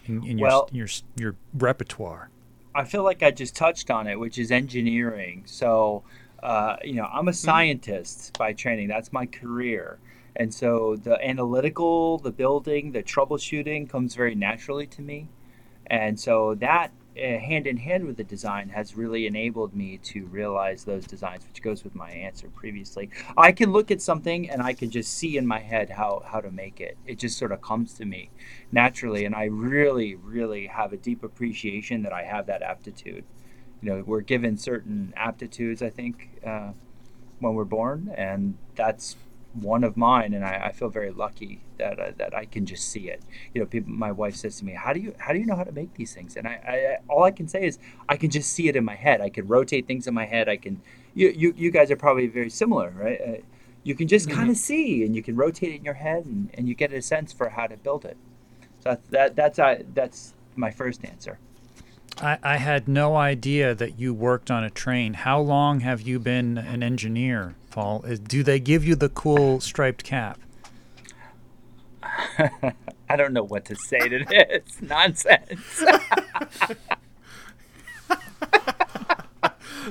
A: in, in your,
B: Well-
A: your your repertoire?
B: I feel like I just touched on it, which is engineering. So, uh, you know, I'm a scientist by training. That's my career. And so the analytical, the building, the troubleshooting comes very naturally to me. And so that, uh, hand in hand with the design, has really enabled me to realize those designs, which goes with my answer previously. I can look at something and I can just see in my head how, how to make it. It just sort of comes to me naturally. And I really, really have a deep appreciation that I have that aptitude. You know, we're given certain aptitudes, I think, uh, when we're born, and that's one of mine. And I, I feel very lucky that uh, that I can just see it. You know, people. My wife says to me, "How do you how do you know how to make these things?" And I, I all I can say is I can just see it in my head. I can rotate things in my head. I can. You you, you guys are probably very similar, right? Uh, you can just kind of see, and you can rotate it in your head, and, and you get a sense for how to build it. So that, that that's uh, that's my first answer.
A: I, I had no idea that you worked on a train. How long have you been an engineer, Paul? Do they give you the cool striped cap?
B: I don't know what to say to this nonsense.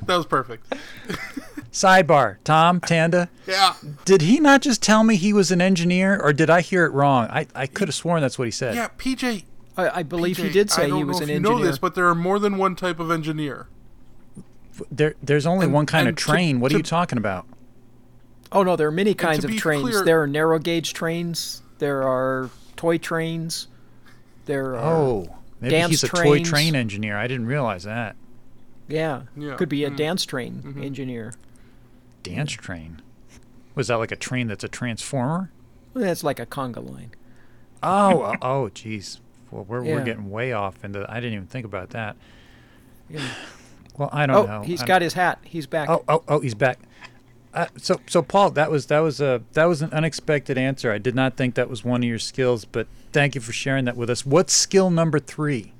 D: That was perfect.
A: Sidebar, Tom Tanda.
D: Yeah.
A: Did he not just tell me he was an engineer, or did I hear it wrong? I, I could have sworn that's what he said.
D: Yeah, PJ.
C: I, I believe he
D: PJ,
C: did
D: I
C: say
D: don't
C: he was
D: know
C: an
D: if you
C: engineer.
D: know this, but there are more than one type of engineer.
A: There, there's only
D: And-
A: one kind of
D: and to-
A: train. what are
D: to-
A: you talking about?
C: oh no, there are many kinds of trains.
D: clear-
C: there are narrow gauge trains. There are toy trains. There are
A: Oh, maybe
C: dance
A: he's a toy train engineer. I didn't realize that.
C: yeah,
D: Yeah.
C: could be a
D: Mm.
C: dance train
D: Mm-hmm.
C: engineer.
A: Dance train. Was that like a train that's a transformer?
C: Well, that's like a conga line.
A: Oh, uh, oh, jeez. Well, we're, we're getting way off into. I didn't even think about that.
C: Yeah.
A: Well, I don't
C: Oh,
A: know.
C: he's
A: I'm-
C: got his hat. He's back.
A: Oh, oh, oh, he's back. Uh, so, so Paul, that was that was a that was an unexpected answer. I did not think that was one of your skills, but thank you for sharing that with us. What's skill number three?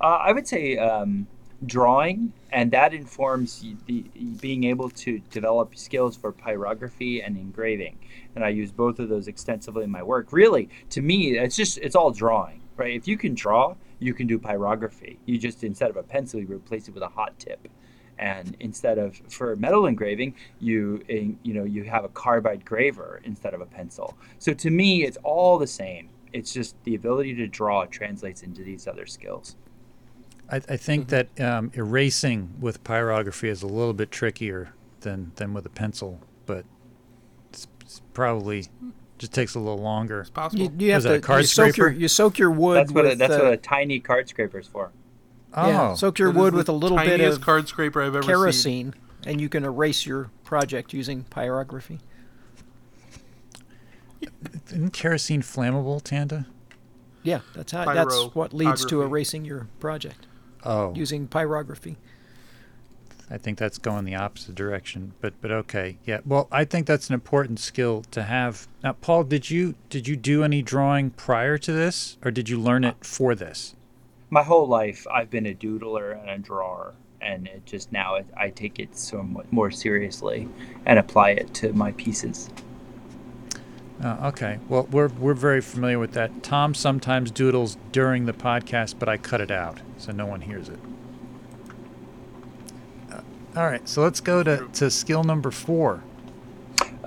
B: Uh, I would say um, drawing, and that informs the being able to develop skills for pyrography and engraving. And I use both of those extensively in my work. Really, to me, it's just it's all drawing, right? If you can draw, you can do pyrography. You just instead of a pencil, you replace it with a hot tip. And instead of for metal engraving, you you know you have a carbide graver instead of a pencil. So to me, it's all the same. It's just the ability to draw translates into these other skills.
A: I, I think that um, erasing with pyrography is a little bit trickier than than with a pencil, but it's, it's probably just takes a little longer.
D: It's possible.
C: You, you have
A: Was that a
C: to
A: card
C: you soak your you soak your wood
B: That's what a,
C: with
B: that's
C: uh,
B: what a tiny card scraper is for.
A: Oh,
C: yeah, soak your
D: That is
C: wood with a little bit of
D: card scraper I've ever seen.
C: kerosene, and you can erase your project using pyrography.
A: isn't kerosene flammable, Tanda?
C: Yeah, that's how that's what leads to erasing your project
A: Oh,
C: using pyrography.
A: I think that's going the opposite direction. But but okay, yeah. Well, I think that's an important skill to have. Now, Paul, did you did you do any drawing prior to this, or did you learn it for this?
B: My whole life, I've been a doodler and a drawer, and it just now it, I take it somewhat more seriously and apply it to my pieces.
A: Oh, okay. Well, we're we're very familiar with that. Tom sometimes doodles during the podcast, but I cut it out so no one hears it. All right, so let's go to, to skill number four.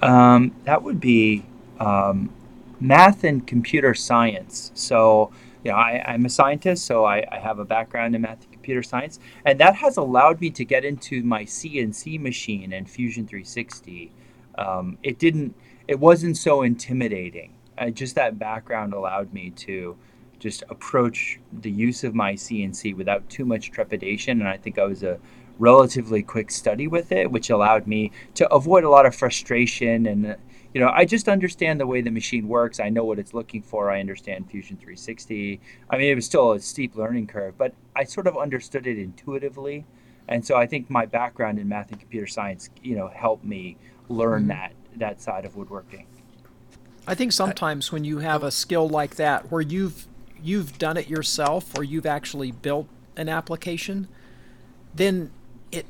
B: Um, that would be um, math and computer science. So, you know, I, I'm a scientist, so I, I have a background in math and computer science, and that has allowed me to get into my CNC machine and Fusion 360. Um, it didn't, it wasn't so intimidating. Uh, just that background allowed me to just approach the use of my CNC without too much trepidation, and I think I was a relatively quick study with it, which allowed me to avoid a lot of frustration. And, you know, I just understand the way the machine works. I know what it's looking for. I understand Fusion 360. I mean, it was still a steep learning curve, but I sort of understood it intuitively. And so I think my background in math and computer science, you know, helped me learn
C: Mm-hmm.
B: that that side of woodworking.
C: I think sometimes when you have a skill like that where you've you've done it yourself or you've actually built an application, then it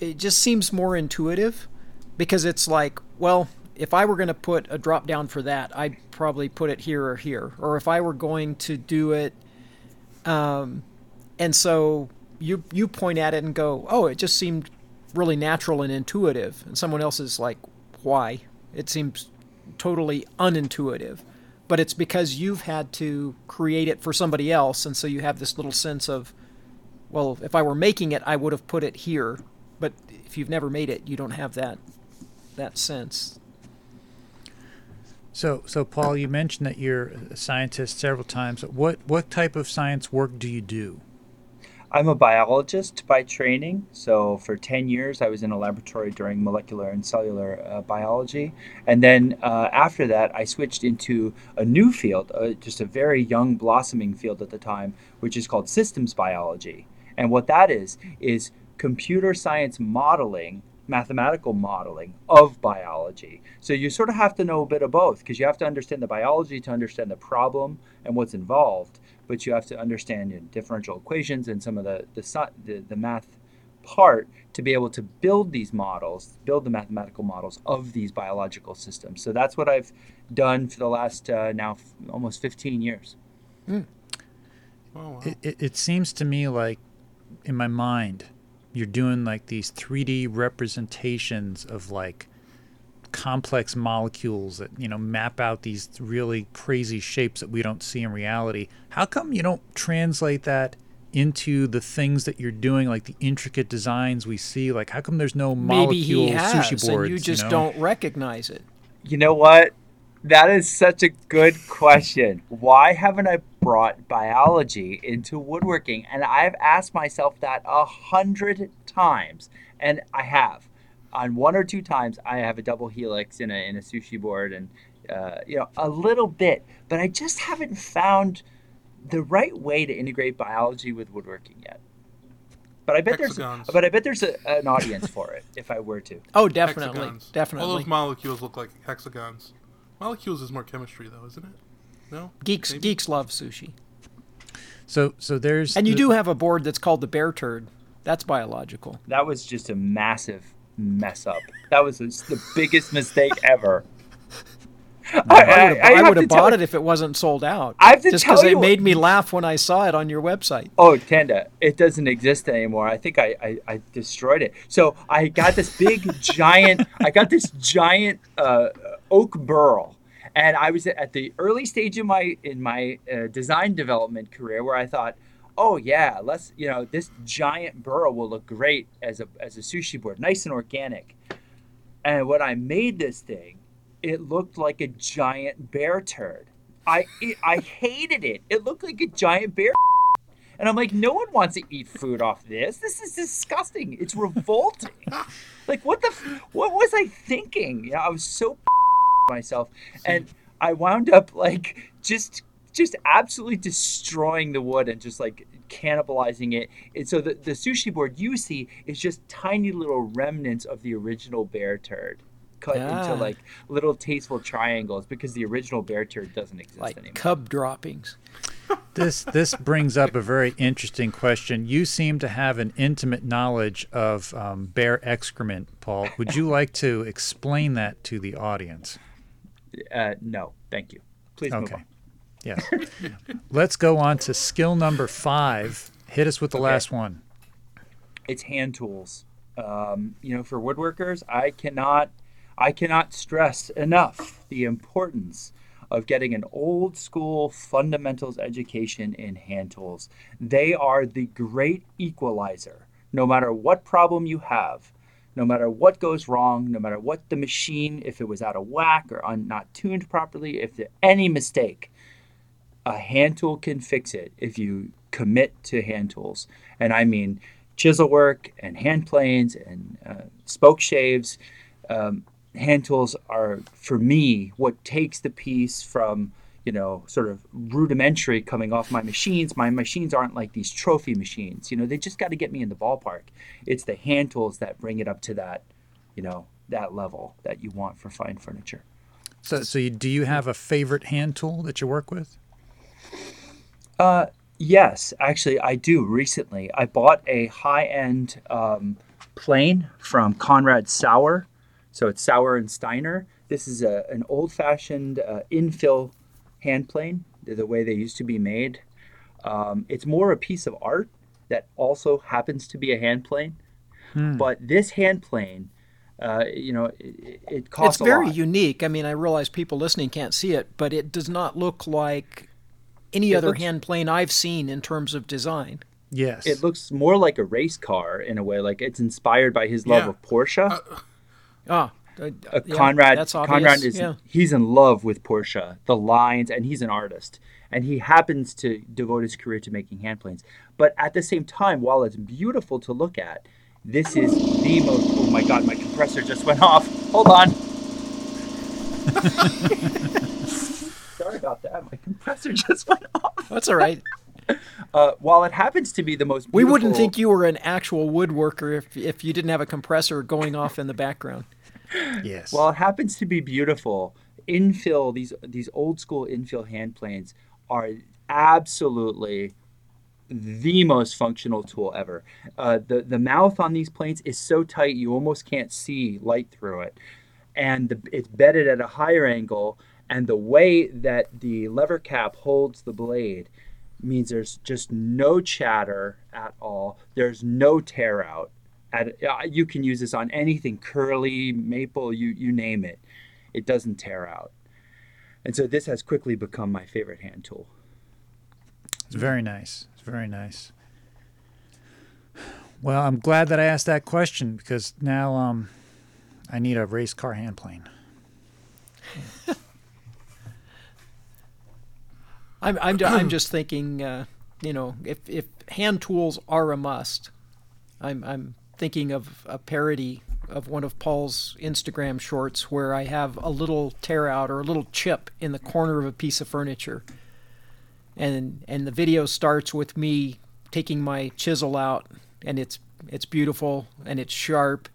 C: it just seems more intuitive because it's like, well, if I were going to put a drop down for that, I'd probably put it here or here. Or if I were going to do it um and so you you point at it and go, "Oh, it just seemed really natural and intuitive." And someone else is like, "Why?" It seems totally unintuitive. But it's because you've had to create it for somebody else, and so you have this little sense of, well, if I were making it, I would have put it here. But if you've never made it, you don't have that that sense.
A: So, so Paul, you mentioned that you're a scientist several times. What what type of science work do you do?
B: I'm a biologist by training. So for 10 years, I was in a laboratory during molecular and cellular uh, biology. And then uh, after that, I switched into a new field, uh, just a very young, blossoming field at the time, which is called systems biology. And what that is, is computer science modeling, mathematical modeling of biology. So you sort of have to know a bit of both because you have to understand the biology to understand the problem and what's involved but you have to understand you know, differential equations and some of the the, the the math part to be able to build these models, build the mathematical models of these biological systems. So that's what I've done for the last uh, now f- almost 15 years.
D: Oh, wow.
A: It, it, it seems to me like, in my mind, you're doing like these 3D representations of like complex molecules that you know map out these really crazy shapes that we don't see in reality. How come you don't translate that into the things that you're doing, like the intricate designs we see? Like, how come there's no
C: Maybe
A: molecule
C: he has,
A: sushi boards?
C: and you just
A: know?
C: don't recognize it.
B: You know what? That is such a good question. Why haven't I brought biology into woodworking? And I've asked myself that a hundred times, and I have. On one or two times, I have a double helix in a in a sushi board, and uh, you know a little bit, but I just haven't found the right way to integrate biology with woodworking yet. But I bet
D: Hexagons.
B: there's, but I bet there's a, an audience for it if I were to.
C: Oh, definitely,
D: Hexagons. All
C: definitely.
D: those molecules look like hexagons. Molecules is more chemistry, though, isn't it? No.
C: geeks
D: Maybe?
C: geeks love sushi,
A: So, so there's
C: and you
A: the-
C: do have a board that's called the bear turd. That's biological.
B: That was just a massive mess up. That was just the biggest mistake ever. I,
C: I would have, I would have
B: tell
C: bought
B: you-
C: it if it wasn't sold out.
B: I have to
C: just because it made me laugh when I saw it on your website.
B: Oh, Tanda, it doesn't exist anymore. I think I, I, I destroyed it. So I got this big giant, I got this giant uh, oak burl, and I was at the early stage of my in my uh, design development career where I thought, oh yeah, let's you know this giant burl will look great as a as a sushi board, nice and organic. And when I made this thing, it looked like a giant bear turd. I it, I hated it. It looked like a giant bear and I'm like, no one wants to eat food off this. This is disgusting. It's revolting. like, what the? F- what was I thinking? You know, I was so myself, and I wound up like just just absolutely destroying the wood and just like cannibalizing it. And so the the sushi board you see is just tiny little remnants of the original bear turd. Cut
C: Ah.
B: into like little tasteful triangles because the original bear turd doesn't exist
C: Like
B: anymore.
C: cub droppings.
A: this this brings up a very interesting question. You seem to have an intimate knowledge of um, bear excrement, Paul. Would you like to explain that to the audience?
B: Uh, no, thank you. Please move
A: Okay.
B: on.
A: Yes. Let's go on to skill number five. Hit us with the
B: Okay.
A: last one.
B: It's hand tools. Um, you know, for woodworkers, I cannot, I cannot stress enough the importance of getting an old school fundamentals education in hand tools. They are the great equalizer. No matter what problem you have, no matter what goes wrong, no matter what the machine, if it was out of whack or un, not tuned properly, if any mistake, a hand tool can fix it if you commit to hand tools. And I mean chisel work and hand planes and uh, spoke shaves. Um, hand tools are, for me, what takes the piece from, you know, sort of rudimentary coming off my machines. My machines aren't like these trophy machines. You know, they just got to get me in the ballpark. It's the hand tools that bring it up to that, you know, that level that you want for fine furniture.
A: So, so you, do you have a favorite hand tool that you work with?
B: Uh, yes, actually, I do. Recently, I bought a high-end um, plane from Konrad Sauer. So it's Sauer and Steiner. This is a, an old-fashioned uh, infill hand plane, the- the way they used to be made. Um, it's more a piece of art that also happens to be a hand plane. But this hand plane, uh, you know, it, it costs
C: It's
B: a
C: very
B: lot.
C: unique. I mean, I realize people listening can't see it, but it does not look like any
B: It
C: other
B: looks-
C: hand plane I've seen in terms of design.
A: Yes.
B: It looks more like a race car in a way, like it's inspired by his love
D: Yeah.
B: of Porsche.
C: Ah, uh,
B: uh,
C: yeah, Konrad.
B: Konrad is
C: yeah.
B: he's in love with Porsche, the lines, and he's an artist. And he happens to devote his career to making hand planes. But at the same time, while it's beautiful to look at, this is the most oh my god, my compressor just went off. Hold on. Sorry about that. My compressor just went off.
C: That's all right.
B: Uh, while it happens to be the most
C: We wouldn't think you were an actual woodworker if if you didn't have a compressor going off in the background.
A: Yes.
B: Well, it happens to be beautiful. Infill these these old school infill hand planes are absolutely the most functional tool ever. Uh, the the mouth on these planes is so tight you almost can't see light through it, and the, it's bedded at a higher angle. And the way that the lever cap holds the blade means there's just no chatter at all. There's no tear out. At, uh, you can use this on anything curly, maple, you you name it. It doesn't tear out. And so this has quickly become my favorite hand tool.
A: It's very nice. It's very nice. Well, I'm glad that I asked that question because now um, I need a race car hand plane.
C: I'm I'm, I'm just thinking, uh, you know, if if hand tools are a must, I'm I'm thinking of a parody of one of Paul's Instagram shorts where I have a little tear out or a little chip in the corner of a piece of furniture, and and the video starts with me taking my chisel out, and it's it's beautiful and it's sharp,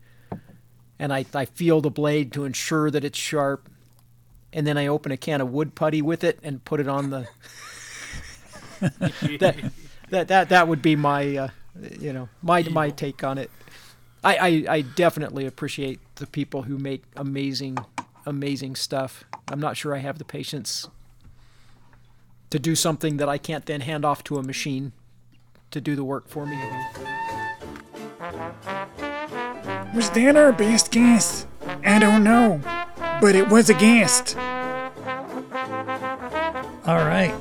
C: and I I feel the blade to ensure that it's sharp, and then I open a can of wood putty with it and put it on the that that that that would be my uh, you know my my take on it. I, I I definitely appreciate the people who make amazing amazing stuff. I'm not sure I have the patience to do something that I can't then hand off to a machine to do the work for me.
F: Was that our best guest? I don't know, but it was a guest.
A: All right.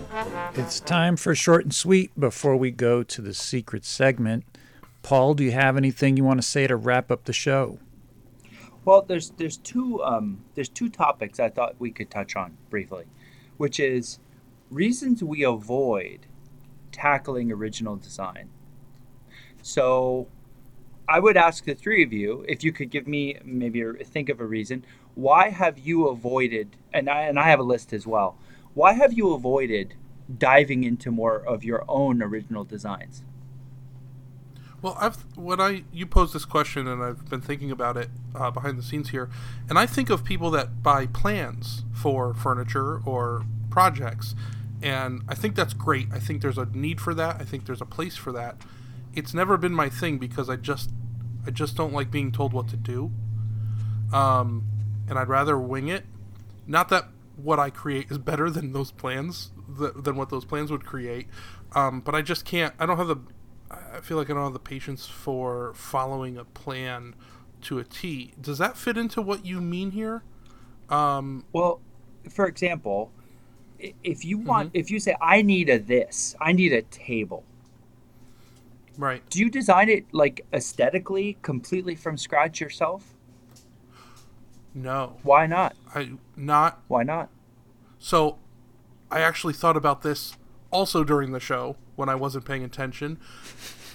A: It's time for short and sweet before we go to the secret segment. Paul, do you have anything you want to say to wrap up the show?
B: Well, there's there's two um, there's two topics I thought we could touch on briefly, which is reasons we avoid tackling original design. So, I would ask the three of you if you could give me maybe think of a reason why have you avoided and I and I have a list as well. Why have you avoided diving into more of your own original designs?
D: Well, I've when I you posed this question and I've been thinking about it uh, behind the scenes here, and I think of people that buy plans for furniture or projects, and I think that's great. I think there's a need for that. I think there's a place for that. It's never been my thing because I just I just don't like being told what to do, um, and I'd rather wing it. Not that what I create is better than those plans, th- than what those plans would create. Um, but I just can't. I don't have the. I feel like I don't have the patience for following a plan to a T. Does that fit into what you mean here? Um,
B: Well, for example, if you want, if you say, I need a this, I need a table,
D: right.
B: do you design it like aesthetically, completely from scratch yourself?
D: No,
B: Why not?
D: I not
B: Why not?
D: So, I actually thought about this also during the show when I wasn't paying attention.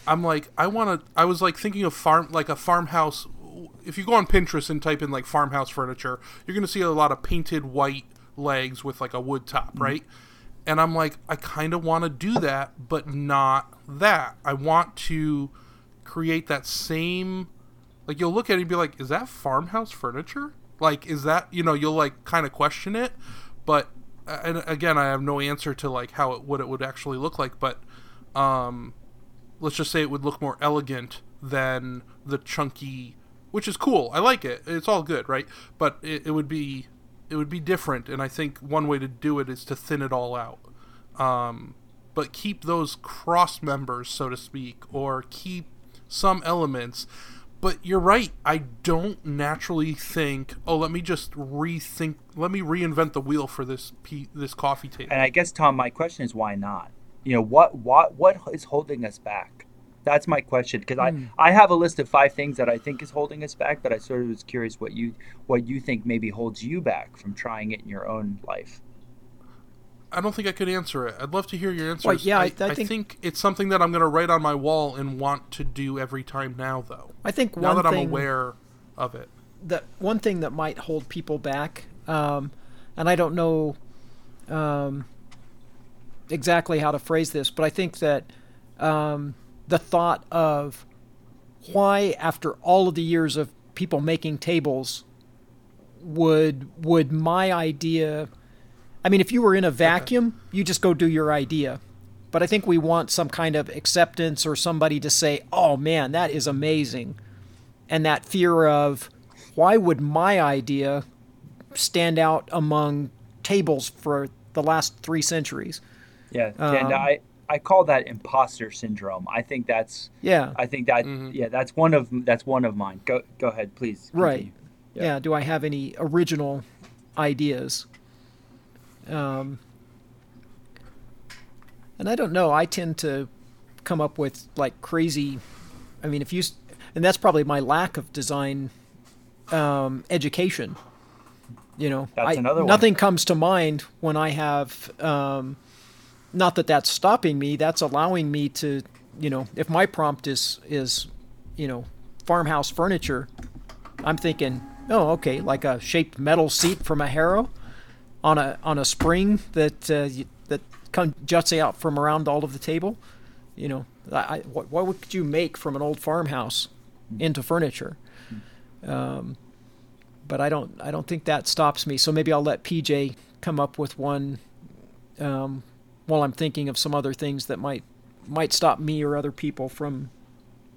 D: I'm like, I want to. I was like thinking of farm, like a farmhouse. If you go on Pinterest and type in like farmhouse furniture, you're gonna see a lot of painted white legs with like a wood top, mm-hmm. right? And I'm like, I kind of want to do that, but not that. I want to create that same. Like you'll look at it and be like, is that farmhouse furniture? Like, is that you know you'll like kind of question it, but and again I have no answer to like how it what it would actually look like, but um, let's just say it would look more elegant than the chunky, which is cool. I like it. It's all good, right? But it, it would be it would be different, and I think one way to do it is to thin it all out. Um, but keep those cross members, so to speak, or keep some elements. But you're right. I don't naturally think, oh, let me just rethink, let me reinvent the wheel for this pe- this coffee table.
B: And I guess Tom, my question is why not? You know, what what what is holding us back? That's my question because I I have a list of five things that I think is holding us back, but I sort of was curious what you what you think maybe holds you back from trying it in your own life.
D: I don't think I could answer it. I'd love to hear your answers.
C: Well, yeah, I-
D: I,
C: I
D: I
C: think-
D: think... it's something that I'm going to write on my wall and want to do every time now, though.
C: I think
D: Now
C: one
D: that
C: thing
D: I'm aware of it.
C: that one thing that might hold people back, um, and I don't know um, exactly how to phrase this, but I think that um, the thought of why, after all of the years of people making tables, would would my idea? I mean, if you were in a vacuum, you just go do your idea. But I think we want some kind of acceptance or somebody to say, "Oh man, that is amazing." and that fear of why would my idea stand out among tables for the last three centuries?
B: Yeah, and
C: Um,
B: I I call that imposter syndrome. I think that's
C: Yeah,
B: I think that yeah that's one of that's one of mine. Go go ahead, please.
C: right.
B: continue.
C: Yeah. Do I have any original ideas? Um, and I don't know. I tend to come up with like crazy. I mean, if you, and that's probably my lack of design um, education. You know,
B: That's
C: I,
B: another one.
C: nothing comes to mind when I have. Um, not that that's stopping me. That's allowing me to, you know, if my prompt is is, you know, farmhouse furniture, I'm thinking, oh, okay, like a shaped metal seat from a harrow, on a on a spring that uh, that come juts out from around all of the table. You know, I, what, what would you make from an old farmhouse into furniture? Um, but I don't I don't think that stops me. So maybe I'll let PJ come up with one um, while I'm thinking of some other things that might might stop me or other people from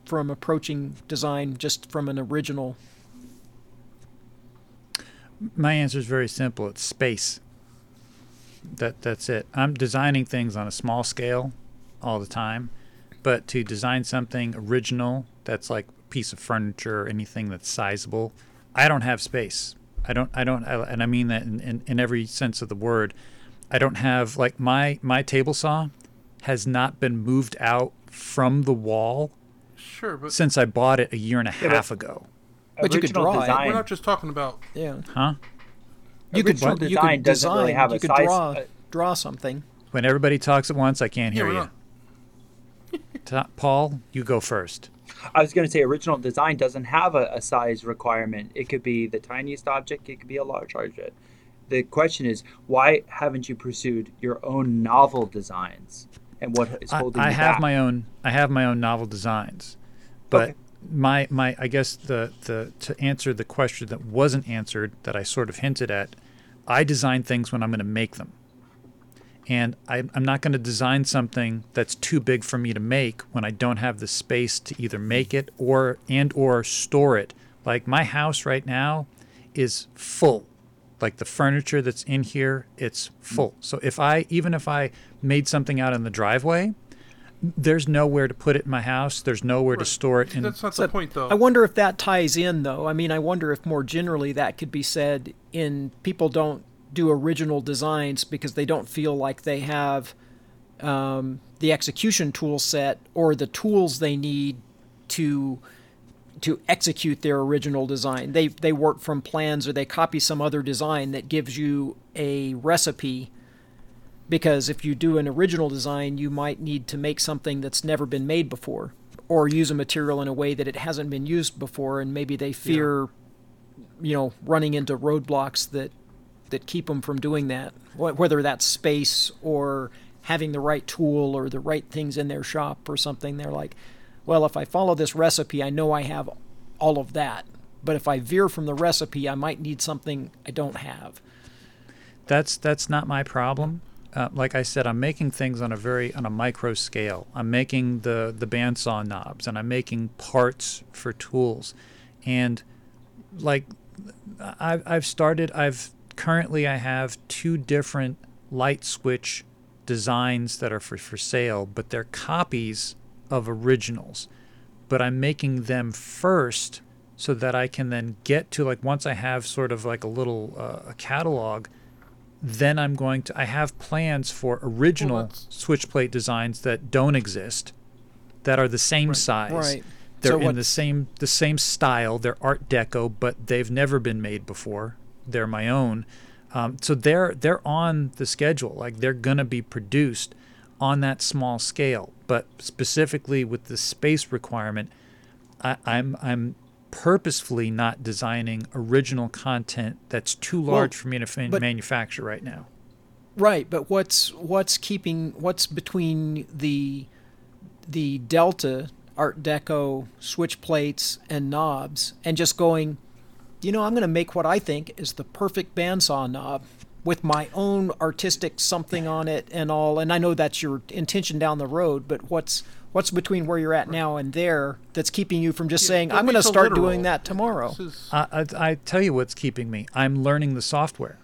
C: from approaching design just from an original.
A: My answer is very simple. It's space. That that's it. I'm designing things on a small scale all the time, but to design something original that's like a piece of furniture or anything that's sizable, I don't have space. I don't I don't I, and I mean that in, in, in every sense of the word. I don't have like my my table saw has not been moved out from the wall
D: Sure, but
A: since I bought it a year and a
B: but-
A: half ago.
C: But you could
B: Original
C: draw it.
D: we're not just talking about.
C: Yeah,
A: Huh?
C: you could
B: original
C: you could
B: doesn't really
C: design,
B: have
C: you
B: a
C: could
B: size.
C: draw
B: uh,
C: draw something.
A: When everybody talks at once, I can't hear
D: we're
A: you. Ta- Paul, you go first.
B: I was going to say original design doesn't have a, a size requirement. It could be the tiniest object. It could be a large object. The question is, why haven't you pursued your own novel designs? And what is holding
A: I, I
B: you
A: have
B: back?
A: my own. I have my own novel designs, but
B: Okay.
A: my my I guess the the to answer the question that wasn't answered that I sort of hinted at, I design things when I'm going to make them, and I, I'm not going to design something that's too big for me to make when I don't have the space to either make it or and or store it. Like my house right now is full Like the furniture that's in here, it's full. So if I even if I made something out in the driveway, there's nowhere to put it in my house. There's nowhere to store it. In,
D: That's not
C: So
D: the point, though.
C: I wonder if that ties in, though. I mean, I wonder if more generally that could be said in people don't do original designs because they don't feel like they have um, the execution tool set or the tools they need to to execute their original design. They they work from plans or they copy some other design that gives you a recipe because if you do an original design, you might need to make something that's never been made before, or use a material in a way that it hasn't been used before, and maybe they fear, you know, running into roadblocks that that keep them from doing that. Whether that's space or having the right tool or the right things in their shop or something, they're like, well, if I follow this recipe, I know I have all of that. But if I veer from the recipe, I might need something I don't have.
A: that's that's not my problem. Uh, like I said, I'm making things on a very on a micro scale. I'm making the the bandsaw knobs, and I'm making parts for tools, and like I've I've started. I've currently I have two different light switch designs that are for for sale, but they're copies of originals. But I'm making them first so that I can then get to like once I have sort of like a little uh, a catalog then I'm going to I have plans for original
D: that's-
A: switch plate designs that don't exist that are the same size.
C: Right.
A: They're
C: So
A: in the same the same style. They're Art Deco, but they've never been made before. They're my own. Um, so they're they're on the schedule. Like they're gonna be produced on that small scale. But specifically with the space requirement, I, I'm I'm purposefully not designing original content that's too large for me to fin-
C: but-
A: manufacture right now.
C: Right, but what's what's keeping what's between the the Delta Art Deco switch plates and knobs and just going, you know, I'm going to make what I think is the perfect bandsaw knob with my own artistic something on it and all. And I know that's your intention down the road, but what's what's between where you're at now and there that's keeping you from just saying I'm going to
D: so
C: start
D: literal.
C: doing that tomorrow?
D: Is-
A: I, I, I tell you what's keeping me. I'm learning the software.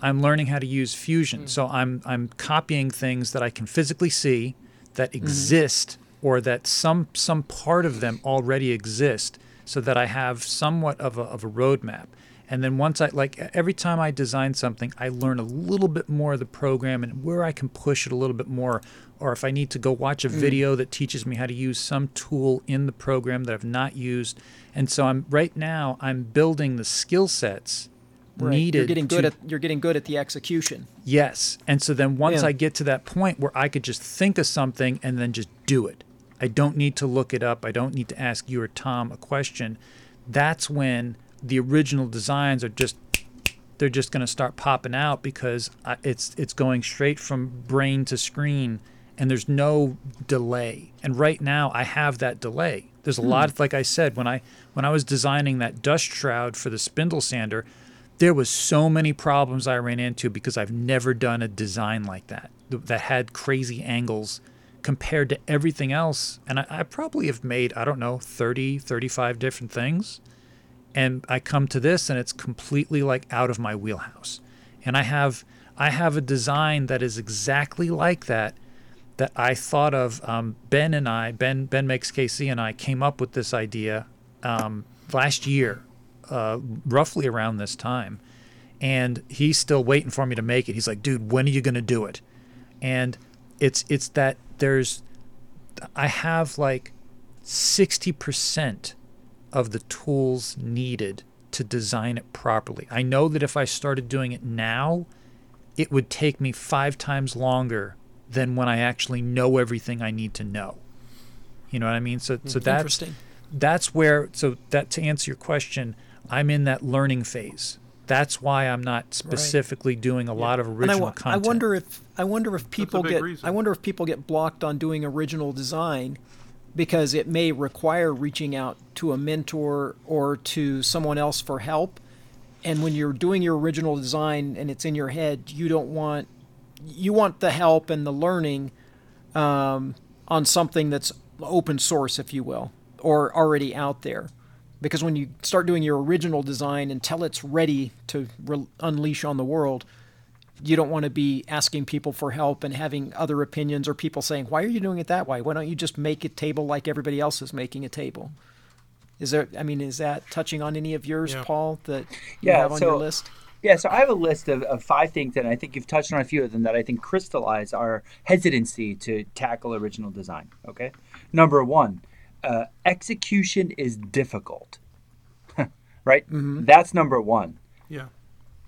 A: I'm learning how to use Fusion. Mm. So I'm I'm copying things that I can physically see that mm-hmm. exist or that some some part of them already exist so that I have somewhat of a, of a roadmap. And then once I like every time I design something, I learn a little bit more of the program and where I can push it a little bit more. Or if I need to go watch a mm. video that teaches me how to use some tool in the program that I've not used. And so I'm right now I'm building the skill sets
C: Right.
A: needed.
C: You're getting
A: to-
C: good at you're getting good at the execution.
A: Yes. And so then once
C: Yeah.
A: I get to that point where I could just think of something and then just do it, I don't need to look it up. I don't need to ask you or Tom a question. That's when the original designs are just they're just going to start popping out because it's it's going straight from brain to screen and there's no delay. And right now I have that delay. There's a lot hmm. of, like I said when I when I was designing that dust shroud for the spindle sander, there was so many problems I ran into because I've never done a design like that that had crazy angles compared to everything else. And I, I probably have made, I don't know, 30, 35 different things. And I come to this and it's completely like out of my wheelhouse. And I have I have a design that is exactly like that that I thought of. Um, ben and I, Ben Ben makes KC and I came up with this idea um, last year, uh, roughly around this time, and he's still waiting for me to make it. He's like, "Dude, when are you gonna do it?" And it's it's that there's I have like sixty percent of the tools needed to design it properly. I know that if I started doing it now, it would take me five times longer than when I actually know everything I need to know. You know what I mean? So so hmm, that's
C: Interesting.
A: that's where so that to answer your question, I'm in that learning phase. That's why I'm not specifically doing a lot of
C: And I,
A: original
C: wo- I wonder if I wonder if people get
D: reason.
C: I wonder if people get blocked on doing original design because it may require reaching out to a mentor or to someone else for help. And when you're doing your original design and it's in your head, you don't want you want the help and the learning um, on something that's open source, if you will, or already out there. because when you start doing your original design until it's ready to re- unleash on the world, you don't want to be asking people for help and having other opinions or people saying, "Why are you doing it that way? Why don't you just make a table like everybody else is making a table?" Is there? I mean, is that touching on any of yours,
D: Yeah.
C: Paul, that you
B: Yeah,
C: have on your
B: so-
C: list?
B: Yeah, so I have a list of, of five things, and I think you've touched on a few of them that I think crystallize our hesitancy to tackle original design. Okay. Number one, uh, execution is difficult. right? That's number one.
D: Yeah.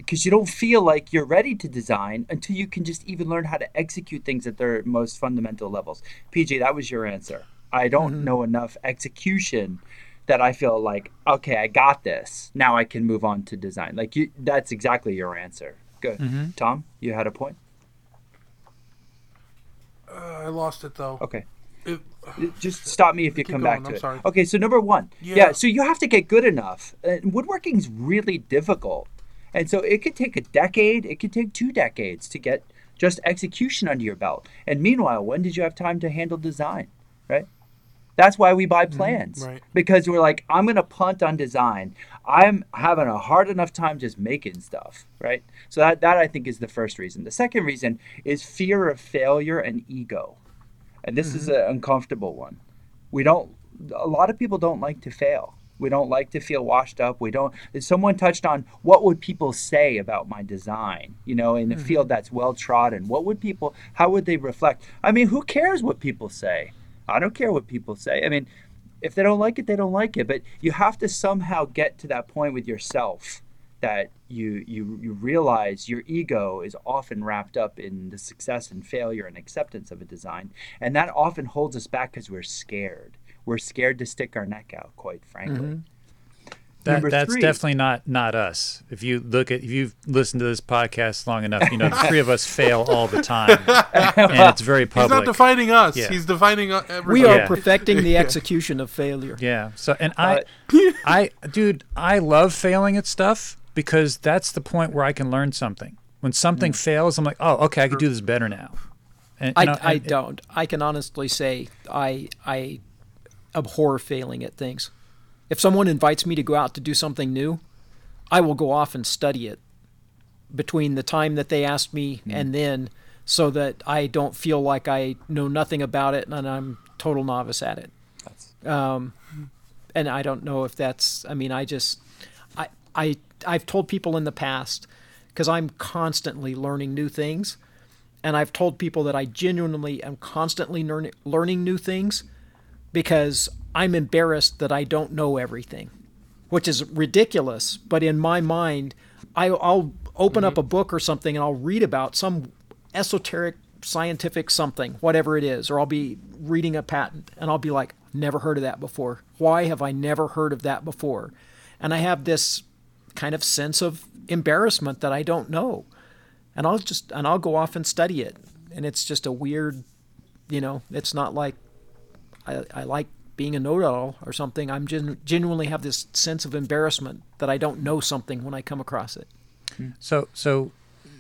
B: Because you don't feel like you're ready to design until you can just even learn how to execute things at their most fundamental levels. PJ, that was your answer. I don't mm-hmm. know enough execution that I feel like, okay, I got this. Now I can move on to design. Like you, that's exactly your answer. Good. Mm-hmm. Tom, you had a point?
D: Uh, I lost it though.
B: Okay.
D: It-
B: Just stop me if you come
D: going,
B: back to
D: I'm
B: it.
D: sorry.
B: Okay, so number one, yeah.
D: Yeah.
B: so you have to get good enough. And woodworking's really difficult, and so it could take a decade. It could take two decades to get just execution under your belt. And meanwhile, when did you have time to handle design? Right. That's why we buy plans.
D: Mm-hmm. right.
B: Because we're like, I'm gonna punt on design. I'm having a hard enough time just making stuff. Right. So that that I think is the first reason. The second reason is fear of failure and ego and this is an uncomfortable one. We don't. A lot of people don't like to fail. We don't like to feel washed up. We don't. Someone touched on what would people say about my design. You know, in a mm-hmm. field that's well trodden, what would people? How would they reflect? I mean, who cares what people say? I don't care what people say. I mean, if they don't like it, they don't like it. But you have to somehow get to that point with yourself that you you you realize your ego is often wrapped up in the success and failure and acceptance of a design, and that often holds us back because we're scared. We're scared to stick our neck out, quite frankly.
A: That, that's
B: three.
A: definitely not not us. If you look at if you've listened to this podcast long enough, you know the three of us fail all the time, and it's very public.
D: He's not defining us.
A: Yeah.
D: He's defining uh, everybody.
C: We are
A: Yeah.
C: perfecting the execution of failure.
A: Yeah. So and I, I, dude, I love failing at stuff because that's the point where I can learn something. When something
B: Mm.
A: fails, I'm like, oh, okay, I can do this better now. And,
C: I,
A: you know,
C: I don't. I can honestly say I I abhor failing at things. If someone invites me to go out to do something new, I will go off and study it between the time that they asked me and then so that I don't feel like I know nothing about it and I'm total novice at it. Um, and I don't know if that's I mean I just I I I've told people in the past cuz I'm constantly learning new things and I've told people that I genuinely am constantly learn, learning new things because I'm embarrassed that I don't know everything, which is ridiculous. But in my mind, I, I'll open up a mm-hmm. book or something and I'll read about some esoteric scientific something, whatever it is, or I'll be reading a patent and I'll be like, never heard of that before. Why have I never heard of that before? And I have this kind of sense of embarrassment that I don't know and I'll just and I'll go off and study it. And it's just a weird, you know, it's not like I, I like being a know-it-all or something. I'm gen- genuinely have this sense of embarrassment that I don't know something when I come across it. Hmm.
A: So, so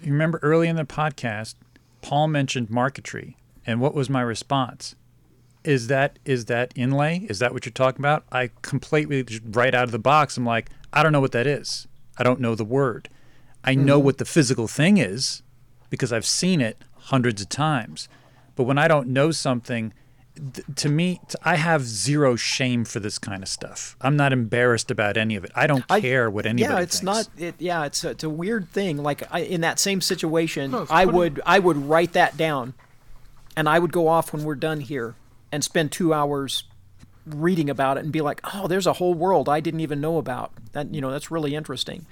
A: you remember early in the podcast, Paul mentioned marquetry, and what was my response? Is that is that inlay? Is that what you're talking about? I completely just right out of the box. I'm like, I don't know what that is. I don't know the word. I know mm-hmm. what the physical thing is because I've seen it hundreds of times. But when I don't know something, th- to me, I have zero shame for this kind of stuff. I'm not embarrassed about any of it. I don't
C: I-
A: care what anybody
C: yeah, it's
A: thinks.
C: not. It, yeah, it's a, it's a weird thing. Like I, in that same situation,
D: No,
C: I would I would write that down, and I would go off when we're done here and spend two hours reading about it and be like, oh, there's a whole world I didn't even know about. That you know, that's really interesting,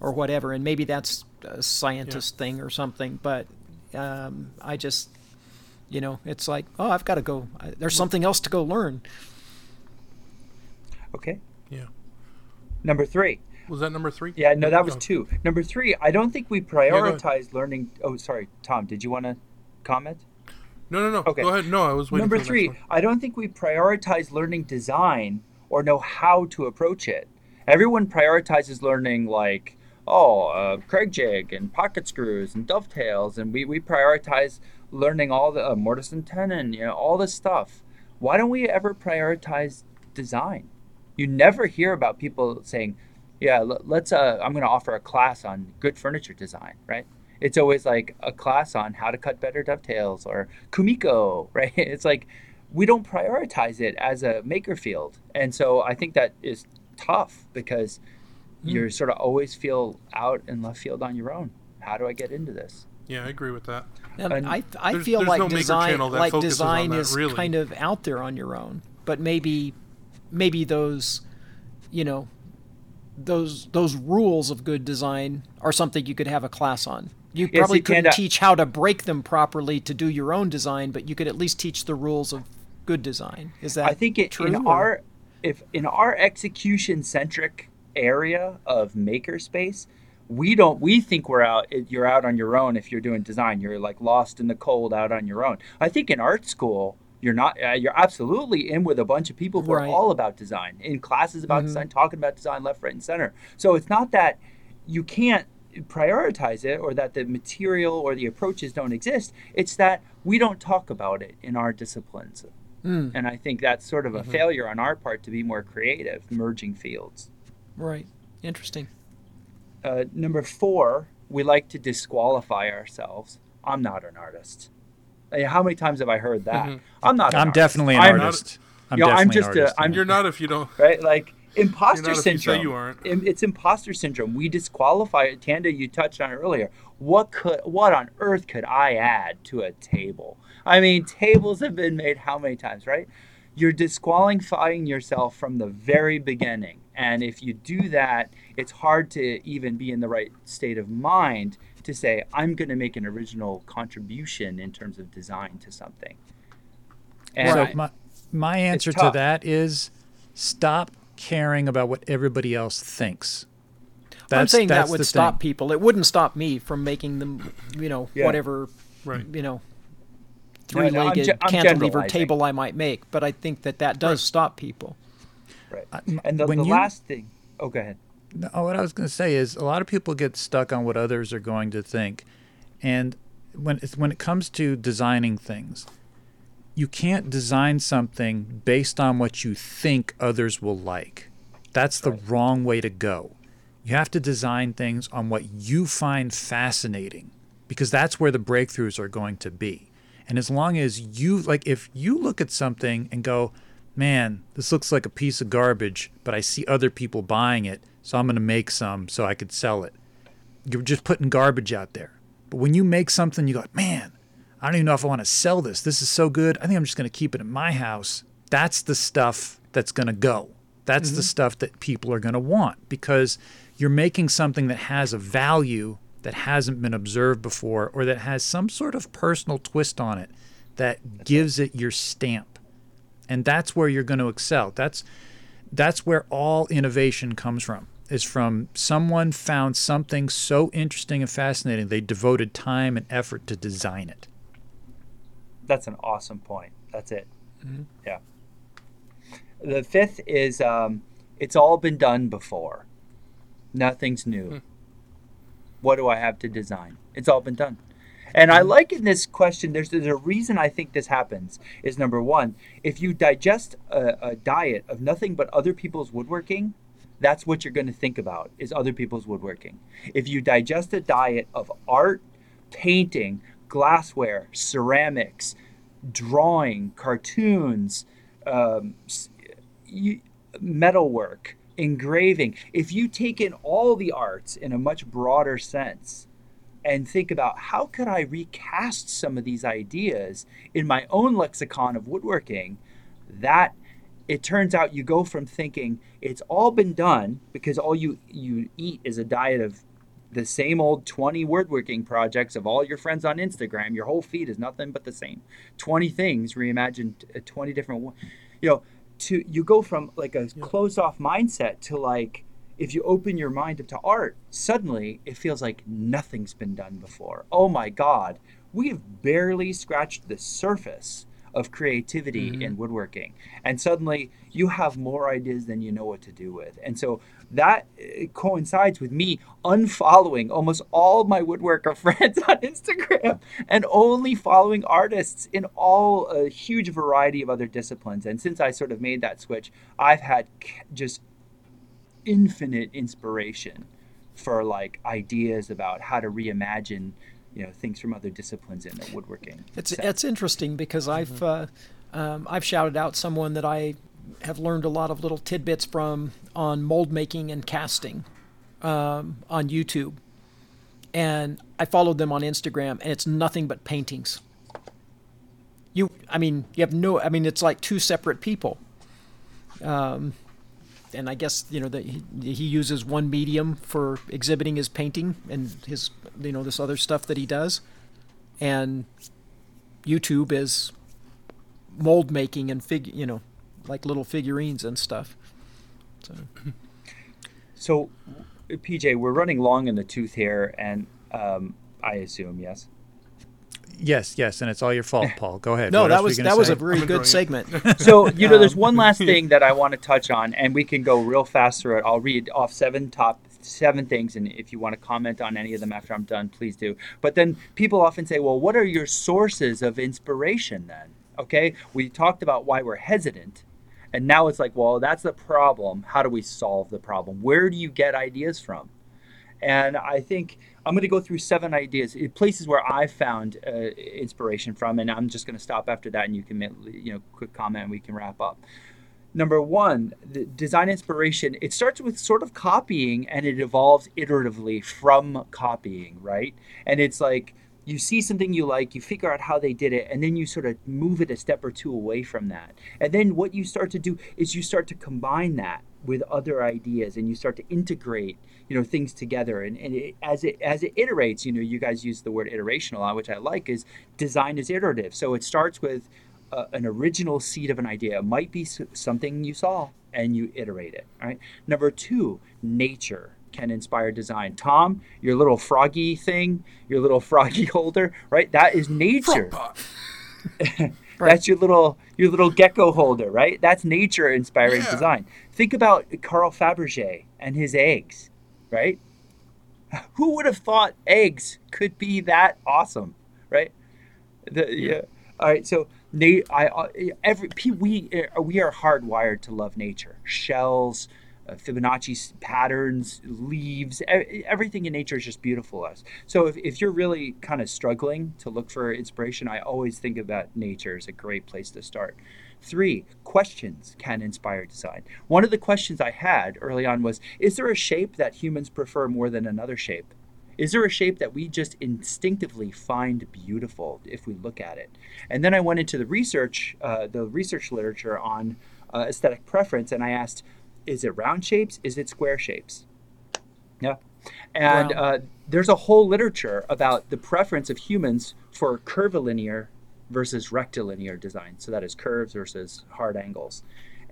C: or whatever. And maybe that's a scientist thing or something. But um, I just, you know, it's like, oh, I've got to go. There's something else to go learn.
B: Okay.
D: Yeah.
B: Number three.
D: Was that number three?
B: Yeah, no, that was
D: Oh.
B: two. Number three, I don't think we
D: go ahead.
B: prioritize learning. Oh, sorry, Tom. Did you want to comment?
D: No, no, no.
B: Okay.
D: Go ahead. No, I was waiting
B: Number
D: for
B: three. I don't think we prioritize learning design or know how to approach it. Everyone prioritizes learning like, oh, uh, Kreg jig and pocket screws and dovetails, and we, we prioritize learning all the uh, mortise and tenon, you know, all this stuff. Why don't we ever prioritize design? You never hear about people saying, "Yeah, l- let's. Uh, I'm going to offer a class on good furniture design." Right? It's always like a class on how to cut better dovetails or kumiko. Right? It's like we don't prioritize it as a maker field, and so I think that is tough because you sort of always feel out in left field on your own. How do I get into this?
D: Yeah, I agree with that.
C: And
B: And
C: I, I
D: there's-
C: feel
D: there's
C: like
D: no
C: design,
D: channel that
C: like design
D: that,
C: is
D: really.
C: kind of out there on your own. But maybe, maybe those, you know, those those rules of good design are something you could have a class on. You
B: Yes,
C: probably
B: you
C: couldn't
B: uh,
C: teach how to break them properly to do your own design, but you could at least teach the rules of good design. Is that
B: I think it,
C: true?
B: in
C: or-
B: our if in our execution centric area of makerspace, we don't we think we're out you're out on your own if you're doing design. You're like lost in the cold out on your own. I think in art school you're not uh, you're absolutely in with a bunch of people who
C: Right.
B: are all about design in classes about
C: Mhm.
B: design talking about design left right and center so it's not that you can't prioritize it or that the material or the approaches don't exist it's that we don't talk about it in our disciplines
C: Mm,
B: and I think that's sort of a
D: Mhm.
B: failure on our part to be more creative, merging fields.
C: right. Interesting.
B: Uh, number four, we like to disqualify ourselves. I'm not an artist. How many times have I heard that?
D: Mhm.
B: I'm not. An
A: I'm
B: artist.
A: definitely an
B: I'm-
A: artist. I'm
B: you know, I'm
A: definitely
B: just
A: an
B: a-
A: artist.
B: I'm-
A: yeah.
D: You're not if you don't.
B: Right? Like imposter
D: You're not if you say
B: syndrome.
D: you aren't.
B: It's imposter syndrome. We disqualify. Tanda, you touched on it earlier. What could, what on earth could I add to a table? I mean, tables have been made how many times, right? You're disqualifying yourself from the very beginning, and if you do that, it's hard to even be in the right state of mind to say, "I'm going to make an original contribution in terms of design to something." And
A: so
B: I-
A: my my answer to that is stop caring about what everybody else thinks.
C: I'm saying that would stop
A: thing.
C: people. It wouldn't stop me from making them, you know,
B: Yeah.
C: whatever,
D: Right.
C: you know,
B: No, no, I'm
C: three-legged
B: ge- I'm
C: cantilever table I might make. But I think that that does stop people.
B: Right.
A: Uh, m-
B: And the, the
A: you-
B: last thing. Oh, go ahead.
A: No, what I was going to say is a lot of people get stuck on what others are going to think, and when it's, when it comes to designing things, you can't design something based on what you think others will like. That's the wrong way to go. You have to design things on what you find fascinating because that's where the breakthroughs are going to be. And as long as you like if you look at something and go, "Man, this looks like a piece of garbage, but I see other people buying it, so I'm going to make some so I could sell it." You're just putting garbage out there. But when you make something you go, "Man, I don't even know if I want to sell this. This is so good. I think I'm just going to keep it in my house." That's the stuff that's going to go. That's the mm-hmm. stuff that people are going to want because you're making something that has a value that hasn't been observed before or that has some sort of personal twist on it that gives it your stamp. And that's where you're going to excel. That's that's where all innovation comes from. Is from someone found something so interesting and fascinating they devoted time and effort to design it.
B: That's an awesome point. That's it. Yeah. The fifth is um, it's all been done before. Nothing's new. What do I have to design? It's all been done. And I like in this question, there's, there's a reason I think this happens. Is number one, if you digest a, a diet of nothing but other people's woodworking, that's what you're going to think about is other people's woodworking. If you digest a diet of art, painting, glassware, ceramics, drawing, cartoons, um, you, metalwork, engraving, if you take in all the arts in a much broader sense and think about how could I recast some of these ideas in my own lexicon of woodworking, that it turns out you go from thinking it's all been done because all you you eat is a diet of the same old 20 woodworking projects of all your friends on Instagram. Your whole feed is nothing but the same 20 things reimagined uh, 20 different you know to you go from like a closed off mindset to like if you open your mind up to art suddenly it feels like nothing's been done before oh my god we have barely scratched the surface of creativity in woodworking. And suddenly you have more ideas than you know what to do with. And so that uh, coincides with me unfollowing almost all my woodworker friends on Instagram and only following artists in all a huge variety of other disciplines. And since I sort of made that switch, I've had just infinite inspiration for like ideas about how to reimagine you know things from other disciplines in the woodworking
C: It's
B: sense.
C: it's interesting because I've uh, um, I've shouted out someone that I have learned a lot of little tidbits from on mold making and casting um, on YouTube, and I followed them on Instagram, and it's nothing but paintings. You, I mean, you have no, I mean, it's like two separate people. Um, and I guess you know that he, he uses one medium for exhibiting his painting and his you know this other stuff that he does, and YouTube is mold making and fig you know like little figurines and stuff. So.
B: So pj we're running long in the tooth here and um, i assume yes
A: Yes, yes, and it's all your fault, Paul. Go ahead.
C: no,
A: What
C: that
A: else were you
C: was
A: gonna
C: that was a very
D: I'm
C: good segment.
B: so you know there's one last thing that i want to touch on and we can go real fast through it. I'll read off seven top seven things and if you want to comment on any of them after i'm done please do. But then people often say well what are your sources of inspiration then? Okay? We talked about why we're hesitant and now it's like well that's the problem. How do we solve the problem? Where do you get ideas from? And I think I'm going to go through seven ideas, eh, places where I found uh, inspiration from, and I'm just going to stop after that, and you can, make, you know, quick comment, and we can wrap up. Number one, the design inspiration. It starts with sort of copying, and it evolves iteratively from copying, right? And it's like you see something you like, you figure out how they did it, and then you sort of move it a step or two away from that. And then what you start to do is you start to combine that with other ideas, and you start to integrate, you know, things together. And, and it, as it as it iterates, you know, you guys use the word iteration a lot, which I like. Is design is iterative, so it starts with uh, an original seed of an idea. It might be something you saw, and you iterate it. Right. Number two, nature can inspire design. Tom, your little froggy thing, your little froggy holder, right? That is nature. That's your little your little gecko holder, right? That's nature inspiring
D: Yeah.
B: design. Think about Carl Fabergé and his eggs, right? Who would have thought eggs could be that awesome, right? The, yeah. All right. So, na- I uh, every pe- we uh, we are hardwired to love nature. Shells, uh, Fibonacci patterns, leaves, everything in nature is just beautiful to us. So if, if you're really kind of struggling to look for inspiration, I always think about nature as a great place to start. Three, questions can inspire design. One of the questions I had early on was Is there a shape that humans prefer more than another shape? Is there a shape that we just instinctively find beautiful if we look at it? And then I went into the research, uh, the research literature on uh, aesthetic preference, and I asked, is it round shapes? Is it square shapes? Yeah. And
C: Wow.
B: uh, there's a whole literature about the preference of humans for curvilinear versus rectilinear design. So that is curves versus hard angles.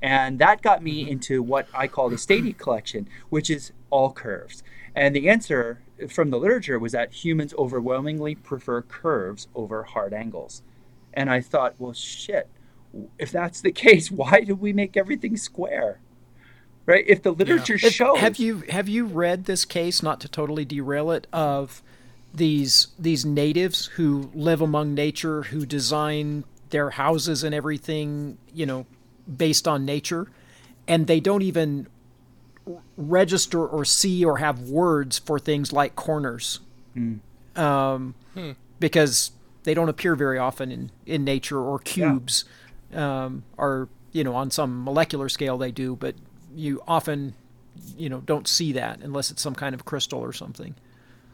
B: And that got me mm-hmm. into what I call the Stadia collection, which is all curves. And the answer from the literature was that humans overwhelmingly prefer curves over hard angles. And I thought, well, shit, if that's the case, why do we make everything square? Right? If the literature
C: If-
B: shows.
C: Have you have you read this case? Not to totally derail it of these these natives who live among nature, who design their houses and everything, you know, based on nature, and they don't even register or see or have words for things like corners, um, because they don't appear very often in in nature or cubes, um, or you know on some molecular scale they do, but you often you know don't see that unless it's some kind of crystal or something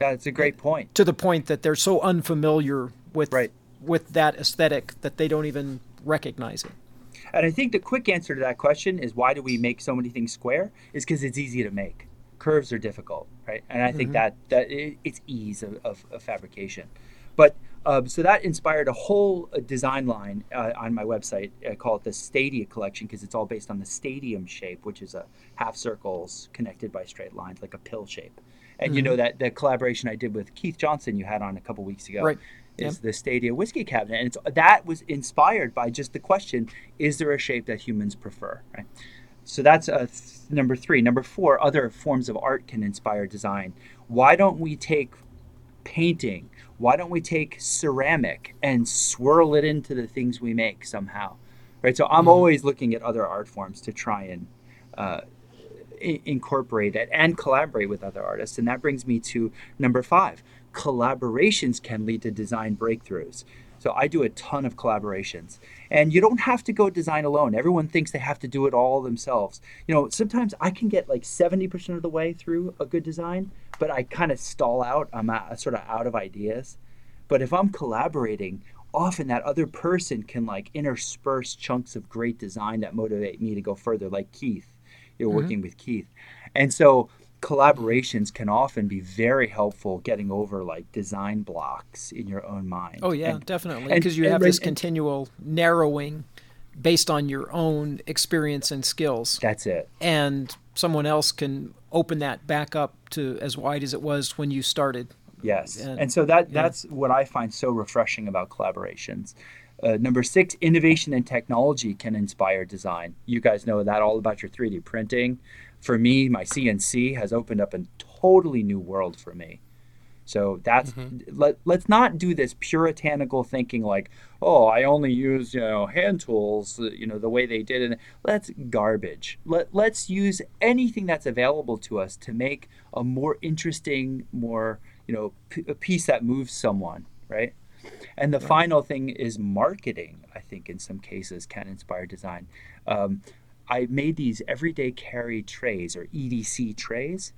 B: That's a great point.
C: to the point that they're so unfamiliar with
B: Right.
C: with that aesthetic that they don't even recognize it
B: And I think the quick answer to that question is why do we make so many things square? Is because it's easy to make. Curves are difficult, right? And I think that that i it's ease of, of, of fabrication. But um, so that inspired a whole uh, design line uh, on my website. I call it the Stadia collection because it's all based on the stadium shape, which is a half circles connected by straight lines, like a pill shape. And you know that the collaboration I did with Keith Johnson you had on a couple weeks ago.
C: Right.
B: is
C: Yep.
B: the Stadia whiskey cabinet, and it's, that was inspired by just the question: Is there a shape that humans prefer? Right. So that's uh, th- number three. Number four, other forms of art can inspire design. Why don't we take painting? Why don't we take ceramic and swirl it into the things we make somehow? Right. So I'm always looking at other art forms to try and uh, incorporate it and collaborate with other artists. And that brings me to number five collaborations can lead to design breakthroughs. So I do a ton of collaborations. And you don't have to go design alone. Everyone thinks they have to do it all themselves. You know, sometimes I can get like 70% of the way through a good design, but I kind of stall out. I'm sort of out of ideas. But if I'm collaborating, often that other person can like intersperse chunks of great design that motivate me to go further, like Keith. You're mm-hmm. working with Keith. And so collaborations can often be very helpful getting over like design blocks in your own mind.
C: Oh yeah,
B: And-
C: definitely, because you
B: and-
C: have this
B: and-
C: continual narrowing based on your own experience and skills,
B: That's it.
C: and someone else can open that back up to as wide as it was when you started.
B: Yes.
C: And-
B: And, so that that's what I find so refreshing about collaborations. Uh, number six, innovation and technology can inspire design. You guys know that all about your 3D printing. For me, my CNC has opened up a totally new world for me. So that's let, let's not do this puritanical thinking like, oh, I only use you know hand tools, uh, you know the way they did it. That's garbage. Let let's use anything that's available to us to make a more interesting, more you know p- a piece that moves someone, right? And the final thing is marketing. I think in some cases can inspire design. Um, I made these everyday carry trays or EDC trays,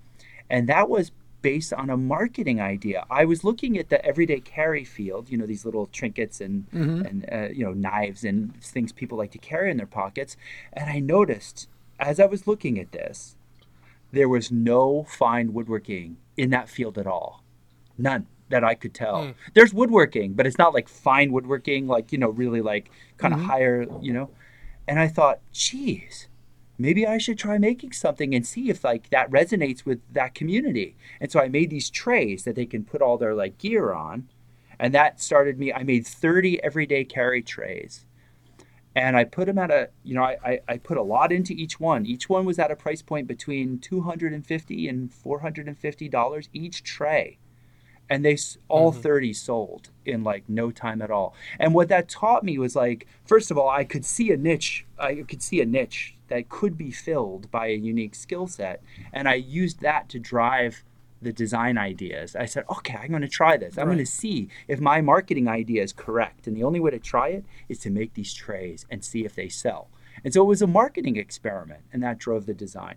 B: and that was based on a marketing idea. I was looking at the everyday carry field, you know, these little trinkets and and uh, you know knives and things people like to carry in their pockets, and I noticed as I was looking at this, there was no fine woodworking in that field at all. None that I could tell. Hmm. There's woodworking, but it's not like fine woodworking, like, you know, really like kind of mm-hmm. higher, you know. And I thought, geez, maybe I should try making something and see if like that resonates with that community. And so I made these trays that they can put all their like gear on. And that started me. I made 30 everyday carry trays. And I put them at a, you know, I, I, I put a lot into each one. Each one was at a price point between 250 and $450 each tray and they all mm-hmm. 30 sold in like no time at all. And what that taught me was like first of all i could see a niche i could see a niche that could be filled by a unique skill set and i used that to drive the design ideas. I said okay i'm going to try this. I'm going to see if my marketing idea is correct and the only way to try it is to make these trays and see if they sell. And so it was a marketing experiment and that drove the design.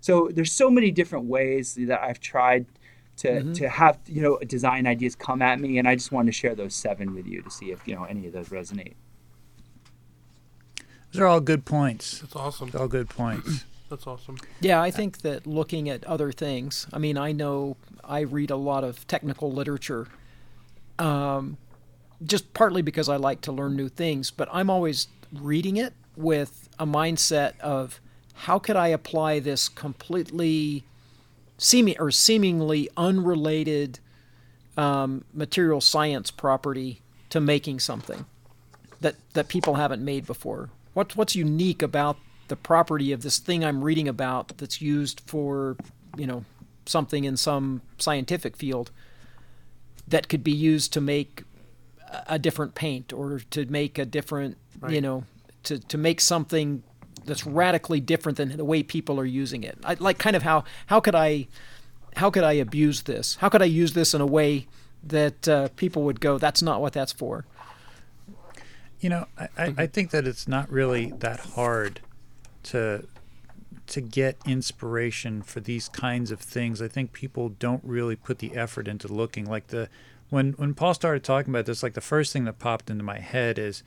B: So there's so many different ways that i've tried to, to have you know design ideas come at me and i just wanted to share those seven with you to see if you know any of those resonate
A: Those are all good points.
D: That's awesome.
A: All good points.
D: That's awesome.
C: Yeah, I think that looking at other things. I mean, I know I read a lot of technical literature, um, just partly because I like to learn new things. But I'm always reading it with a mindset of how could I apply this completely seeming or seemingly unrelated um, material science property to making something that that people haven't made before. What what's unique about the property of this thing I'm reading about that's used for you know something in some scientific field that could be used to make a- a different paint or to make a different you know to to make something that's radically different than the way people are using it. I like kind of how how could I how could I abuse this? How could I use this in a way that uh, people would go, that's not what that's for?
A: You know, I, I, I think that it's not really that hard to to get inspiration for these kinds of things. I think people don't really put the effort into looking. Like the when when Paul started talking about this, like the first thing that popped into my head is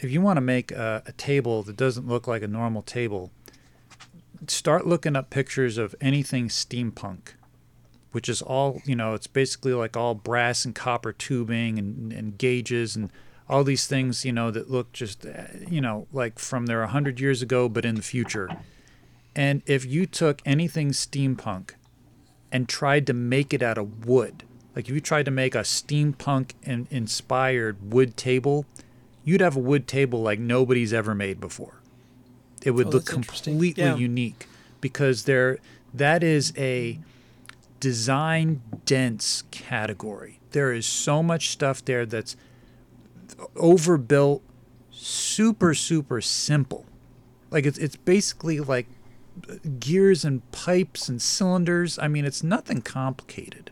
A: if you want to make a, a table that doesn't look like a normal table, start looking up pictures of anything steampunk which is all you know it's basically like all brass and copper tubing and, and gauges and all these things you know that look just uh, you know like from there a hundred years ago but in the future. And if you took anything steampunk and tried to make it out of wood Like if you tried to make a steampunk in, inspired wood table, you'd have a wood table like nobody's ever made before. It would
C: Oh,
A: look completely
C: Yeah.
A: unique because there that is a design dense category. There is so much stuff there that's overbuilt, super super simple. Like it's it's basically like gears and pipes and cylinders. I mean, it's nothing complicated,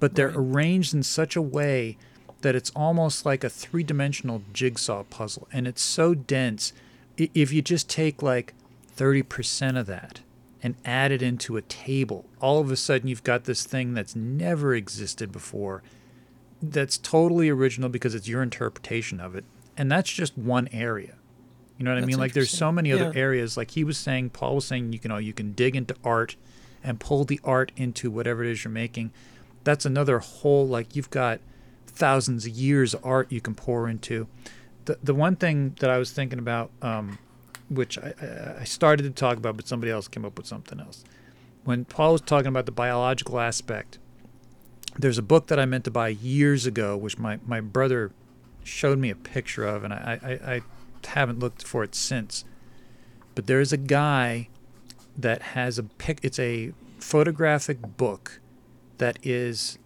A: but they're
C: Right.
A: arranged in such a way that it's almost like a three-dimensional jigsaw puzzle, and it's so dense. If you just take like thirty percent of that and add it into a table, all of a sudden you've got this thing that's never existed before. That's totally original because it's your interpretation of it, and that's just one area. You know what I mean? Like there's so many other
C: Yeah.
A: areas. Like he was saying, Paul was saying, you can know you can dig into art and pull the art into whatever it is you're making. That's another whole like you've got thousands of years of art you can pour into. The the one thing that I was thinking about, um, which I, I, started to talk about, but somebody else came up with something else. When Paul was talking about the biological aspect, there's a book that I meant to buy years ago, which my, my brother showed me a picture of, and I, I, I haven't looked for it since. But there's a guy that has a pic. It's a photographic book that is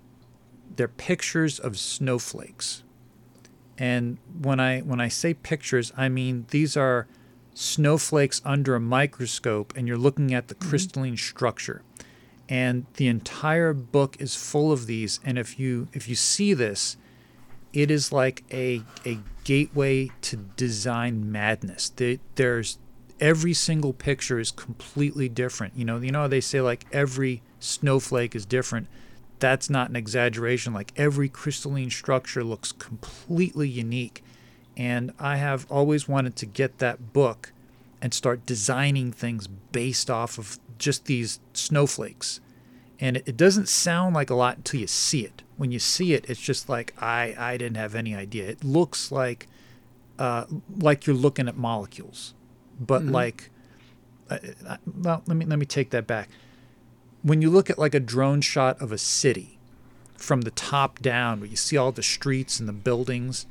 A: they're pictures of snowflakes. And when I when I say pictures, I mean these are snowflakes under a microscope, and you're looking at the mm-hmm. crystalline structure. And the entire book is full of these. And if you if you see this it is like a a gateway to design madness. There- there's every single picture is completely different. You know you know how they say like every snowflake is different that's not an exaggeration like every crystalline structure looks completely unique and i have always wanted to get that book and start designing things based off of just these snowflakes. And it, it doesn't sound like a lot until you see it. When you see it, it's just like I I didn't have any idea. It looks like uh, like you're looking at molecules, but like uh, uh, well, let me let me take that back. When you look at like a drone shot of a city from the top down, where you see all the streets and the buildings,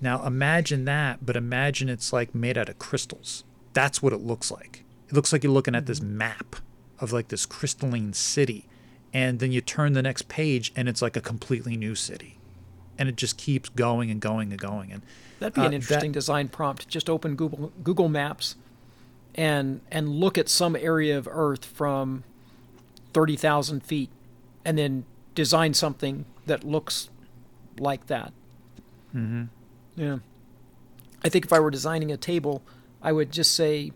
A: now imagine that, but imagine it's like made out of crystals. That's what it looks like. It looks like you're looking at this map of like this crystalline city. And then you turn the next page and it's like a completely new city. And it just keeps going and going and going. And
C: That'd be
A: Uh,
C: an
A: that-
C: interesting design prompt. Just open Google Google Maps and and look at some area of Earth from thirty thousand feet, and then design something that looks like that. Mm-hmm. Yeah. I think if I were designing a table, I would just say,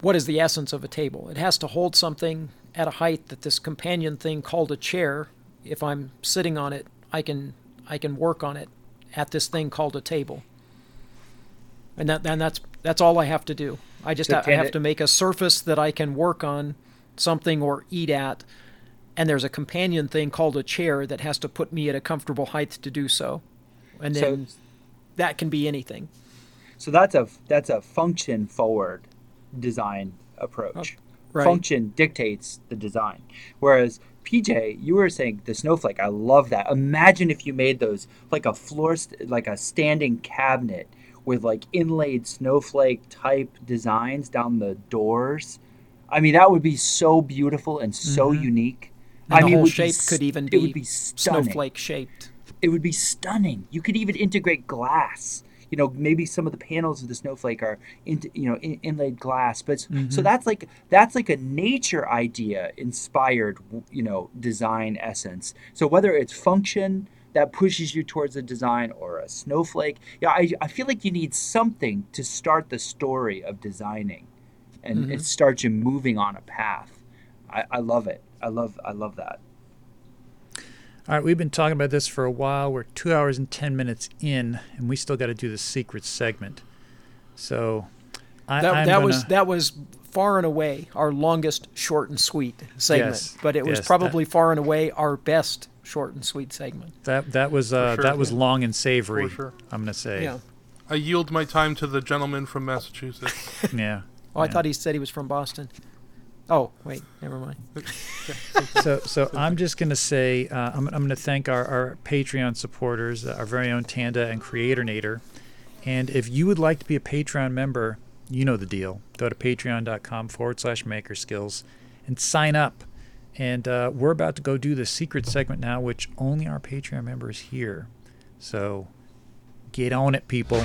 C: what is the essence of a table? It has to hold something at a height that this companion thing called a chair, if I'm sitting on it, I can I can work on it at this thing called a table. And that and that's that's all I have to do. I just ha- I have to make a surface that I can work on something or eat at. And there's a companion thing called a chair that has to put me at a comfortable height to do so. And
B: So-
C: then that can be anything.
B: So that's a that's a function forward design approach.
C: Oh, right.
B: Function dictates the design. Whereas PJ, you were saying the snowflake. I love that. Imagine if you made those like a floor, st- like a standing cabinet with like inlaid snowflake type designs down the doors. I mean, that would be so beautiful and so unique.
C: Mm-hmm. And
B: I
C: the
B: mean,
C: whole
B: would be
C: shape could even
B: it
C: be,
B: would be
C: snowflake shaped.
B: it would be stunning. You could even integrate glass. You know, maybe some of the panels of the snowflake are into you know in, inlaid glass. But s- so that's like that's like a nature idea inspired you know design essence. So whether it's function that pushes you towards a design or a snowflake, yeah, I, I feel like you need something to start the story of designing, and it starts you moving on a path. I, I love it. I love I love that.
A: All right, we've been talking about this for a while. We're two hours and 10 minutes in, and we still got to do the secret segment. So I,
C: That,
A: I'm
C: that
A: gonna,
C: was that was far and away our longest short and sweet segment,
A: Yes,
C: but it was
A: yes,
C: probably far and away our best short and sweet segment.
A: that that was uh,
D: sure.
A: that was long and savory.
D: For sure.
A: I'm gonna say.
C: Yeah.
D: I yield my time to the gentleman from Massachusetts.
A: Yeah.
C: Oh, I
A: Yeah.
C: thought he said he was from Boston. Oh, wait, never mind.
A: so so I'm just going to say uh, I'm, I'm going to thank our, our Patreon supporters, uh, our very own Tanda and Creatornator. And if you would like to be a Patreon member, you know the deal. Go to patreon.com forward slash maker skills and sign up. And uh, we're about to go do the secret segment now, which only our Patreon members hear. So get on it, people.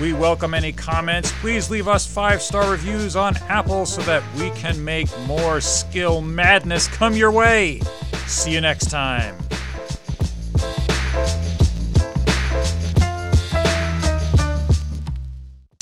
A: We welcome any comments. Please leave us five star reviews on Apple so that we can make more skill madness come your way. See you next time.